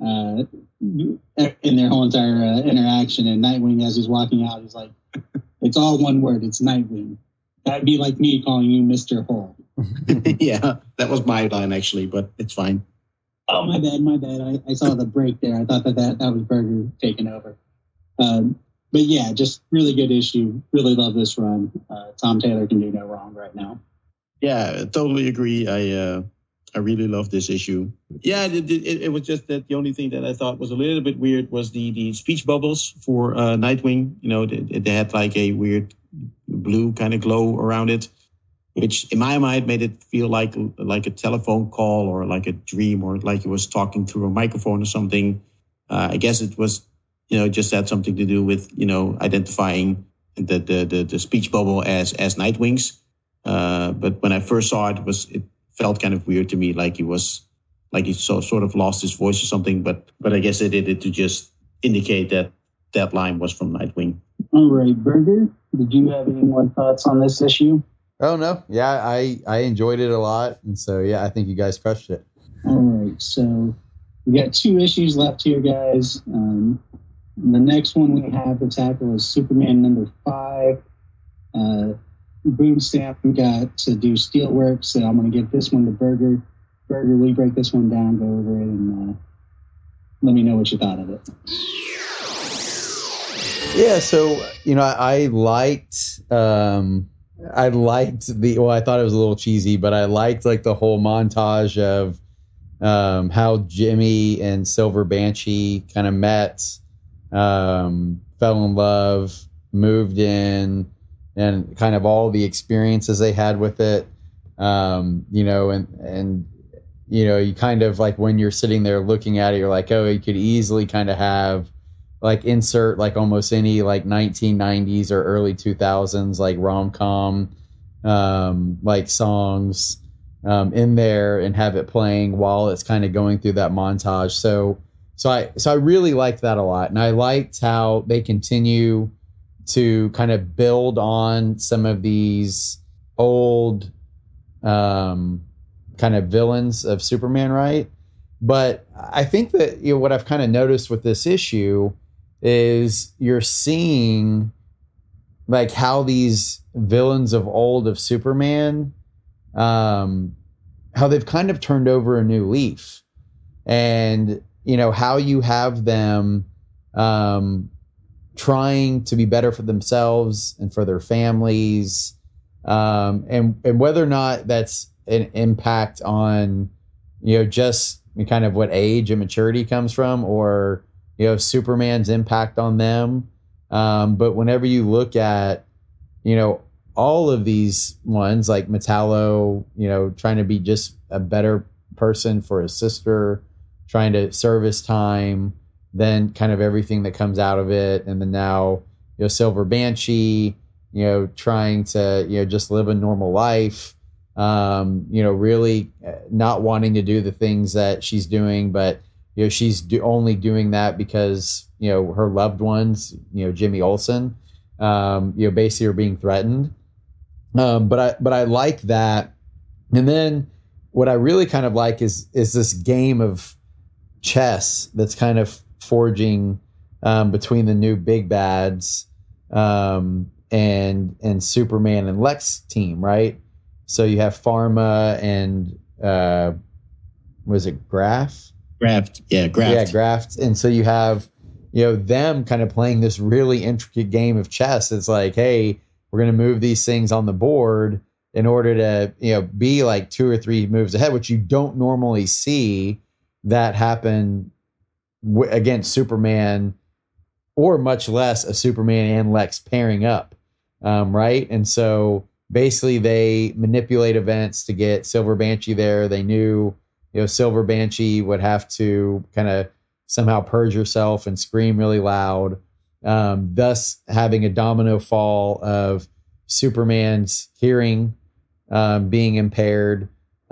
uh, in their whole entire uh, interaction. And Nightwing, as he's walking out, he's like, it's all one word. It's Nightwing. That'd be like me calling you Mr. Hole. yeah, that was my line actually, but it's fine. Oh, my bad, my bad. I, I saw the break there. I thought that that, that was Berger taking over. Um, but yeah, just really good issue. Really love this run. Uh, Tom Taylor can do no wrong right now. Yeah, totally agree. I uh, I really love this issue. Yeah, it, it, it was just that the only thing that I thought was a little bit weird was the the speech bubbles for uh, Nightwing. You know, they, they had like a weird blue kind of glow around it, which in my mind made it feel like like a telephone call or like a dream or like he was talking through a microphone or something. Uh, I guess it was, you know, just had something to do with you know identifying the the the, the speech bubble as as Nightwings. Uh, but when I first saw it, it was it felt kind of weird to me, like he was like he so, sort of lost his voice or something. But but I guess they did it to just indicate that that line was from Nightwing. All right, Berger, did you have any more thoughts on this issue? Oh no, yeah, I I enjoyed it a lot, and so yeah, I think you guys crushed it. All right, so we got two issues left here, guys. Um, the next one we have to tackle is Superman number five. Uh, Boomstam we got to do steelwork, so I'm going to give this one to Berger. Berger, we break this one down, go over it, and uh, let me know what you thought of it. Yeah, so you know, I, I liked um I liked the well, I thought it was a little cheesy, but I liked like the whole montage of um how Jimmy and Silver Banshee kind of met, um, fell in love, moved in, and kind of all the experiences they had with it. Um, you know, and and you know, you kind of like when you're sitting there looking at it, you're like, oh, you could easily kind of have like insert like almost any like 1990s or early 2000s like rom-com um like songs um, in there and have it playing while it's kind of going through that montage. So so I so I really liked that a lot, and I liked how they continue to kind of build on some of these old um, kind of villains of Superman, right? But I think that you know what I've kind of noticed with this issue is you're seeing like how these villains of old of Superman, um, how they've kind of turned over a new leaf, and you know how you have them um, trying to be better for themselves and for their families, um, and and whether or not that's an impact on you know just kind of what age and maturity comes from, or you know Superman's impact on them. Um, but whenever you look at you know all of these ones like Metallo, you know, trying to be just a better person for his sister, trying to service time, then kind of everything that comes out of it, and then now you know Silver Banshee, you know, trying to you know just live a normal life, um, you know, really uh, not wanting to do the things that she's doing, but you know she's do- only doing that because you know her loved ones, you know Jimmy Olsen, um, you know basically are being threatened. Um, but I but I like that, and then what I really kind of like is is this game of chess that's kind of forging um, between the new big bads um, and and Superman and Lex team, right? So you have Pharma and uh, was it Graph? Graft, yeah, graft. Yeah, Graft. And so you have you know them kind of playing this really intricate game of chess. It's like, hey, we're going to move these things on the board in order to you know be like two or three moves ahead, which you don't normally see that happen w- against Superman, or much less a Superman and Lex pairing up, um, right? And so basically, they manipulate events to get Silver Banshee there. They knew you know Silver Banshee would have to kind of somehow purge herself and scream really loud, um, thus having a domino fall of Superman's hearing um, being impaired.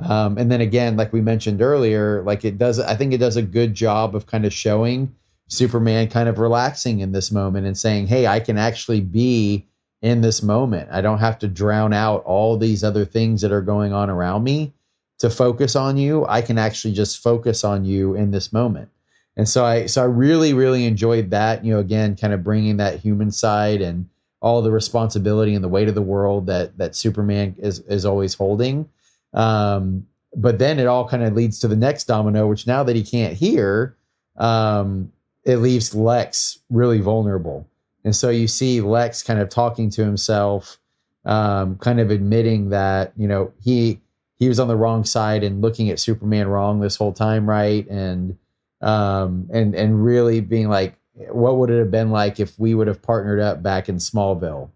Um, and then again, like we mentioned earlier, like it does, I think it does a good job of kind of showing Superman kind of relaxing in this moment and saying, Hey, I can actually be in this moment. I don't have to drown out all these other things that are going on around me to focus on you. I can actually just focus on you in this moment. And so I, so I really, really enjoyed that, you know, again, kind of bringing that human side and, all the responsibility and the weight of the world that that Superman is is always holding. Um, but then it all kind of leads to the next domino, which now that he can't hear, um, it leaves Lex really vulnerable. And so you see Lex kind of talking to himself, um, kind of admitting that you know he he was on the wrong side and looking at Superman wrong this whole time, right? And um, and and really being like, what would it have been like if we would have partnered up back in Smallville?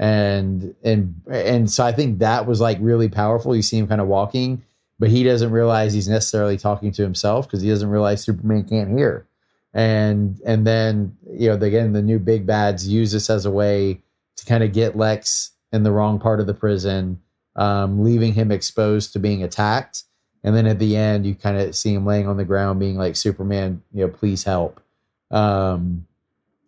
And and and so I think that was like really powerful. You see him kind of walking, but he doesn't realize he's necessarily talking to himself because he doesn't realize Superman can't hear. And and then you know again the new big bads use this as a way to kind of get Lex in the wrong part of the prison, um, leaving him exposed to being attacked. And then at the end, you kind of see him laying on the ground, being like, "Superman, you know, please help." um,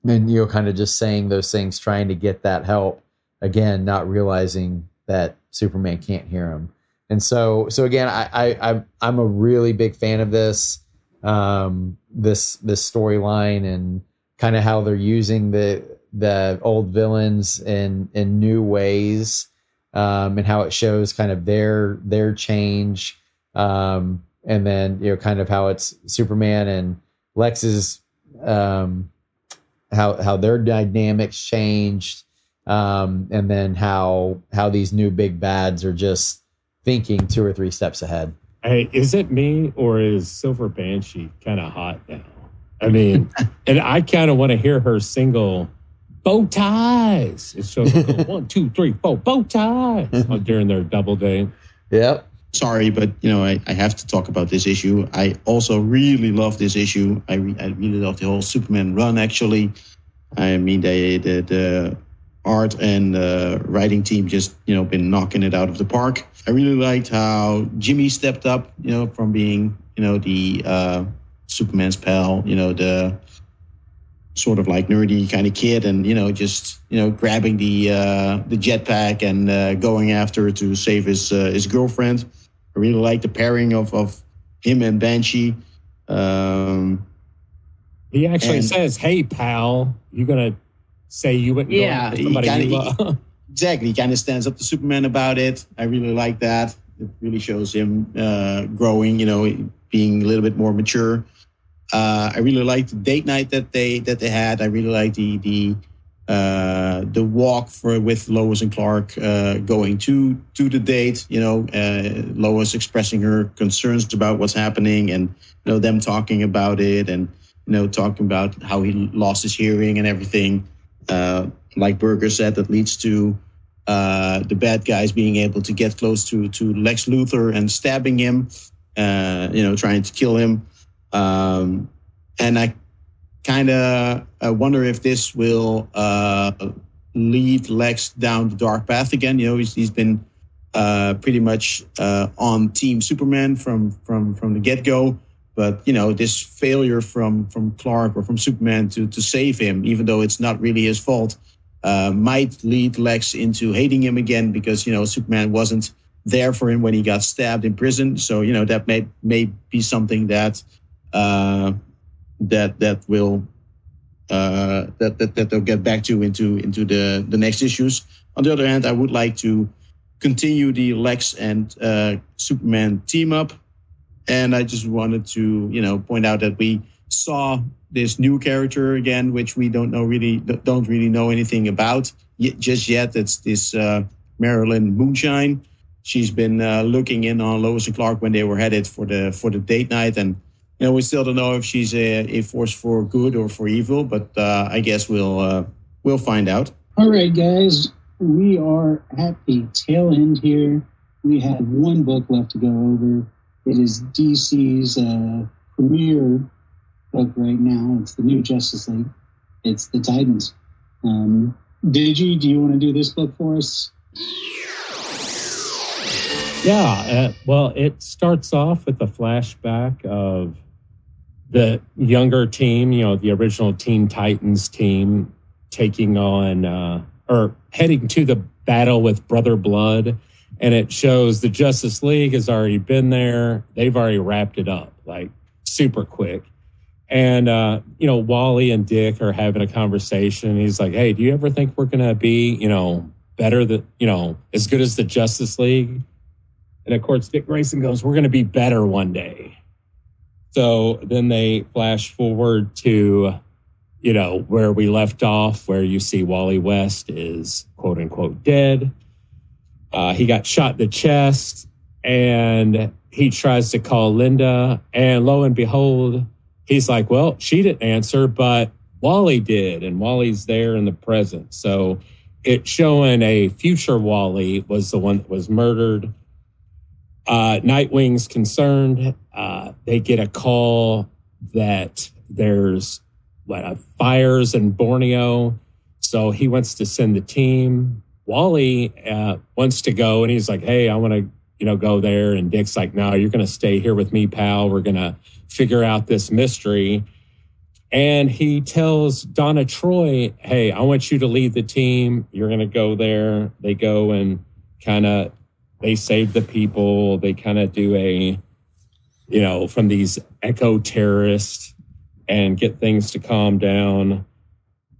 and you know kind of just saying those things trying to get that help again not realizing that superman can't hear him. And so so again i i i'm a really big fan of this um this this storyline and kind of how they're using the the old villains in in new ways um and how it shows kind of their their change um and then you know kind of how it's superman and lex's um, how how their dynamics changed, um, and then how how these new big bads are just thinking two or three steps ahead. Hey, is it me or is Silver Banshee kind of hot now? I mean, and I kind of want to hear her single bow ties. It shows like one, two, three, four bow ties during their double day. Yep sorry, but you know, I, I have to talk about this issue. I also really love this issue. I, re- I really love the whole Superman run. Actually, I mean, they the the art and uh, writing team just you know been knocking it out of the park. I really liked how Jimmy stepped up, you know, from being you know the uh, Superman's pal, you know the sort of like nerdy kind of kid, and you know just you know grabbing the uh, the jetpack and uh, going after to save his uh, his girlfriend. I really like the pairing of of him and Banshee. Um, He actually And- says, "Hey, pal, you're gonna say you wouldn't Yeah, somebody kinda- you love?" exactly. He kind of stands up to superman about it. I really like that. It really shows him uh, growing you know being a little bit more mature. Uh, i really like the date night that they that they had. I really like the the uh, the walk for with lois and clark uh, going to to the date you know uh, lois expressing her concerns about what's happening and you know them talking about it and you know talking about how he lost his hearing and everything uh, like Berger said, that leads to uh, the bad guys being able to get close to to Lex Luthor and stabbing him, uh, you know, trying to kill him. Um, and I kind of wonder if this will uh, lead Lex down the dark path again. You know, he's, he's been uh, pretty much uh, on Team Superman from from from the get go. But you know, this failure from from Clark or from Superman to to save him, even though it's not really his fault, uh, might lead Lex into hating him again because you know Superman wasn't there for him when he got stabbed in prison. So you know that may may be something that uh, that that will uh, that, that that they'll get back to into into the the next issues. On the other hand, I would like to continue the Lex and uh, Superman team up, and I just wanted to you know point out that we saw this new character again, which we don't know really don't really know anything about yet, just yet. It's this uh, Marilyn Moonshine. She's been uh, looking in on Lois and Clark when they were headed for the for the date night, and you know we still don't know if she's a, a force for good or for evil. But uh, I guess we'll uh, we'll find out. All right, guys, we are at the tail end here. We have one book left to go over. It is DC's uh, premiere book right now. It's the new Justice League. It's the Titans. Um, Digi, do you want to do this book for us? Yeah, uh, well, it starts off with a flashback of the younger team, you know, the original Teen Titans team taking on uh, or heading to the battle with Brother Blood. And it shows the Justice League has already been there. They've already wrapped it up like super quick. And, uh, you know, Wally and Dick are having a conversation. He's like, Hey, do you ever think we're going to be, you know, better than, you know, as good as the Justice League? And of course, Dick Grayson goes, We're going to be better one day. So then they flash forward to, you know, where we left off, where you see Wally West is quote unquote dead. Uh, he got shot in the chest and he tries to call Linda. And lo and behold, he's like, Well, she didn't answer, but Wally did. And Wally's there in the present. So it's showing a future Wally was the one that was murdered uh, Nightwing's concerned. Uh, they get a call that there's what uh, fires in Borneo, so he wants to send the team. Wally uh, wants to go, and he's like, "Hey, I want to, you know, go there." And Dick's like, "No, you're going to stay here with me, pal. We're going to figure out this mystery." And he tells Donna Troy, "Hey, I want you to lead the team. You're going to go there." They go and kind of they save the people. They kind of do a, you know, from these eco terrorists and get things to calm down.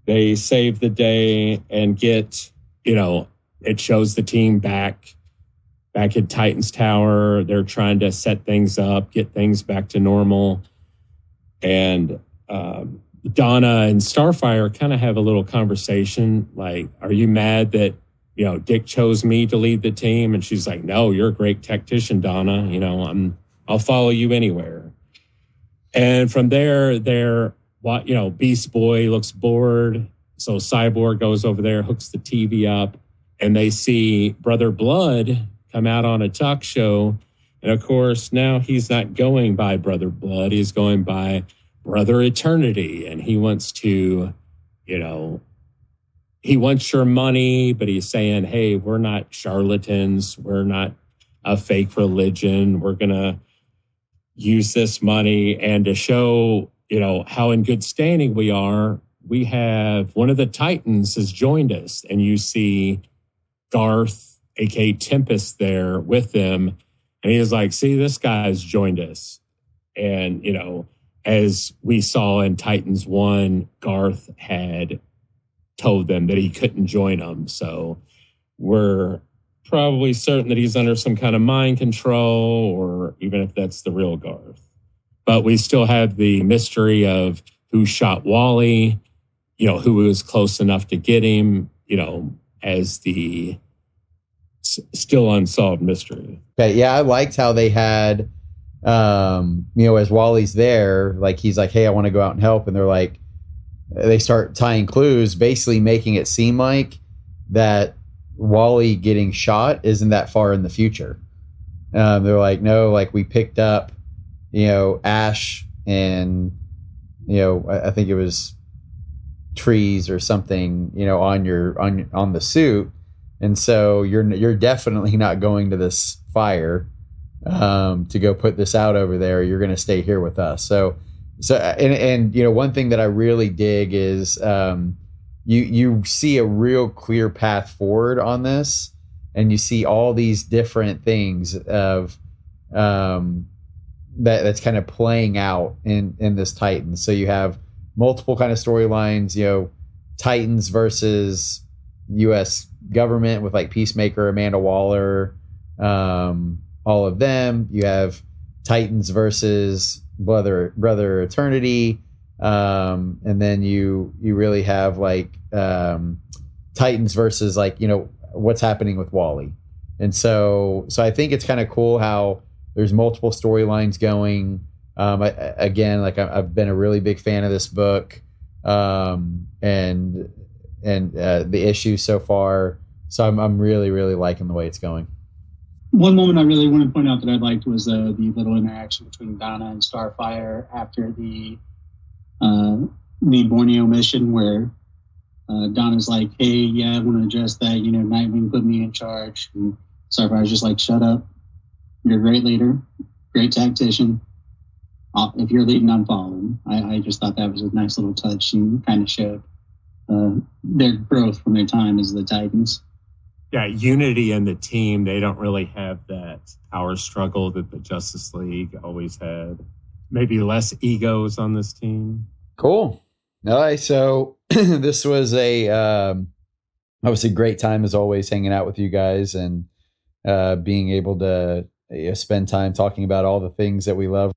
They save the day and get, you know, it shows the team back, back at Titans Tower. They're trying to set things up, get things back to normal. And um, Donna and Starfire kind of have a little conversation like, are you mad that you know, Dick chose me to lead the team. And she's like, no, you're a great tactician, Donna. You know, I'm, I'll follow you anywhere. And from there, what, you know, Beast Boy looks bored. So Cyborg goes over there, hooks the TV up, and they see Brother Blood come out on a talk show. And of course, now he's not going by Brother Blood. He's going by Brother Eternity. And he wants to, you know, he wants your money, but he's saying, "Hey, we're not charlatans. We're not a fake religion. We're gonna use this money." And to show, you know, how in good standing we are, we have one of the Titans has joined us, and you see Garth, aka Tempest, there with them, and he was like, "See, this guy's joined us," and you know. As we saw in Titans 1, Garth had told them that he couldn't join them. So we're probably certain that he's under some kind of mind control, or even if that's the real Garth. But we still have the mystery of who shot Wally, you know, who was close enough to get him, you know, as the s- still unsolved mystery. Okay, yeah, I liked how they had, um, you know, as Wally's there, like he's like, "Hey, I want to go out and help," and they're like, they start tying clues, basically making it seem like that Wally getting shot isn't that far in the future. Um, they're like, no, like we picked up, you know, ash and you know, I, I think it was trees or something, you know, on your on on the suit, and so you're you're definitely not going to this fire um, to go put this out over there. You're going to stay here with us. So so and and you know one thing that I really dig is um, you you see a real clear path forward on this, and you see all these different things of um, that that's kind of playing out in in this Titan. So you have multiple kind of storylines. You know, Titans versus U.S. government with like Peacemaker, Amanda Waller, um, all of them. You have Titans versus brother brother eternity um and then you you really have like um titans versus like you know what's happening with wally and so so i think it's kind of cool how there's multiple storylines going um I, again like I, i've been a really big fan of this book um and and uh, the issues so far so I'm, I'm really really liking the way it's going one moment I really want to point out that I liked was uh, the little interaction between Donna and Starfire after the uh, the Borneo mission, where uh, Donna's like, "Hey, yeah, I want to address that. You know, Nightwing put me in charge." And Starfire's just like, "Shut up. You're a great leader, great tactician. I'll, if you're leading, I'm following." I, I, just thought that was a nice little touch and kind of showed uh, their growth from their time as the Titans yeah, unity in the team. They don't really have that power struggle that the Justice League always had. Maybe less egos on this team. Cool. All right. So this was a um, obviously great time as always hanging out with you guys and uh, being able to you know, spend time talking about all the things that we love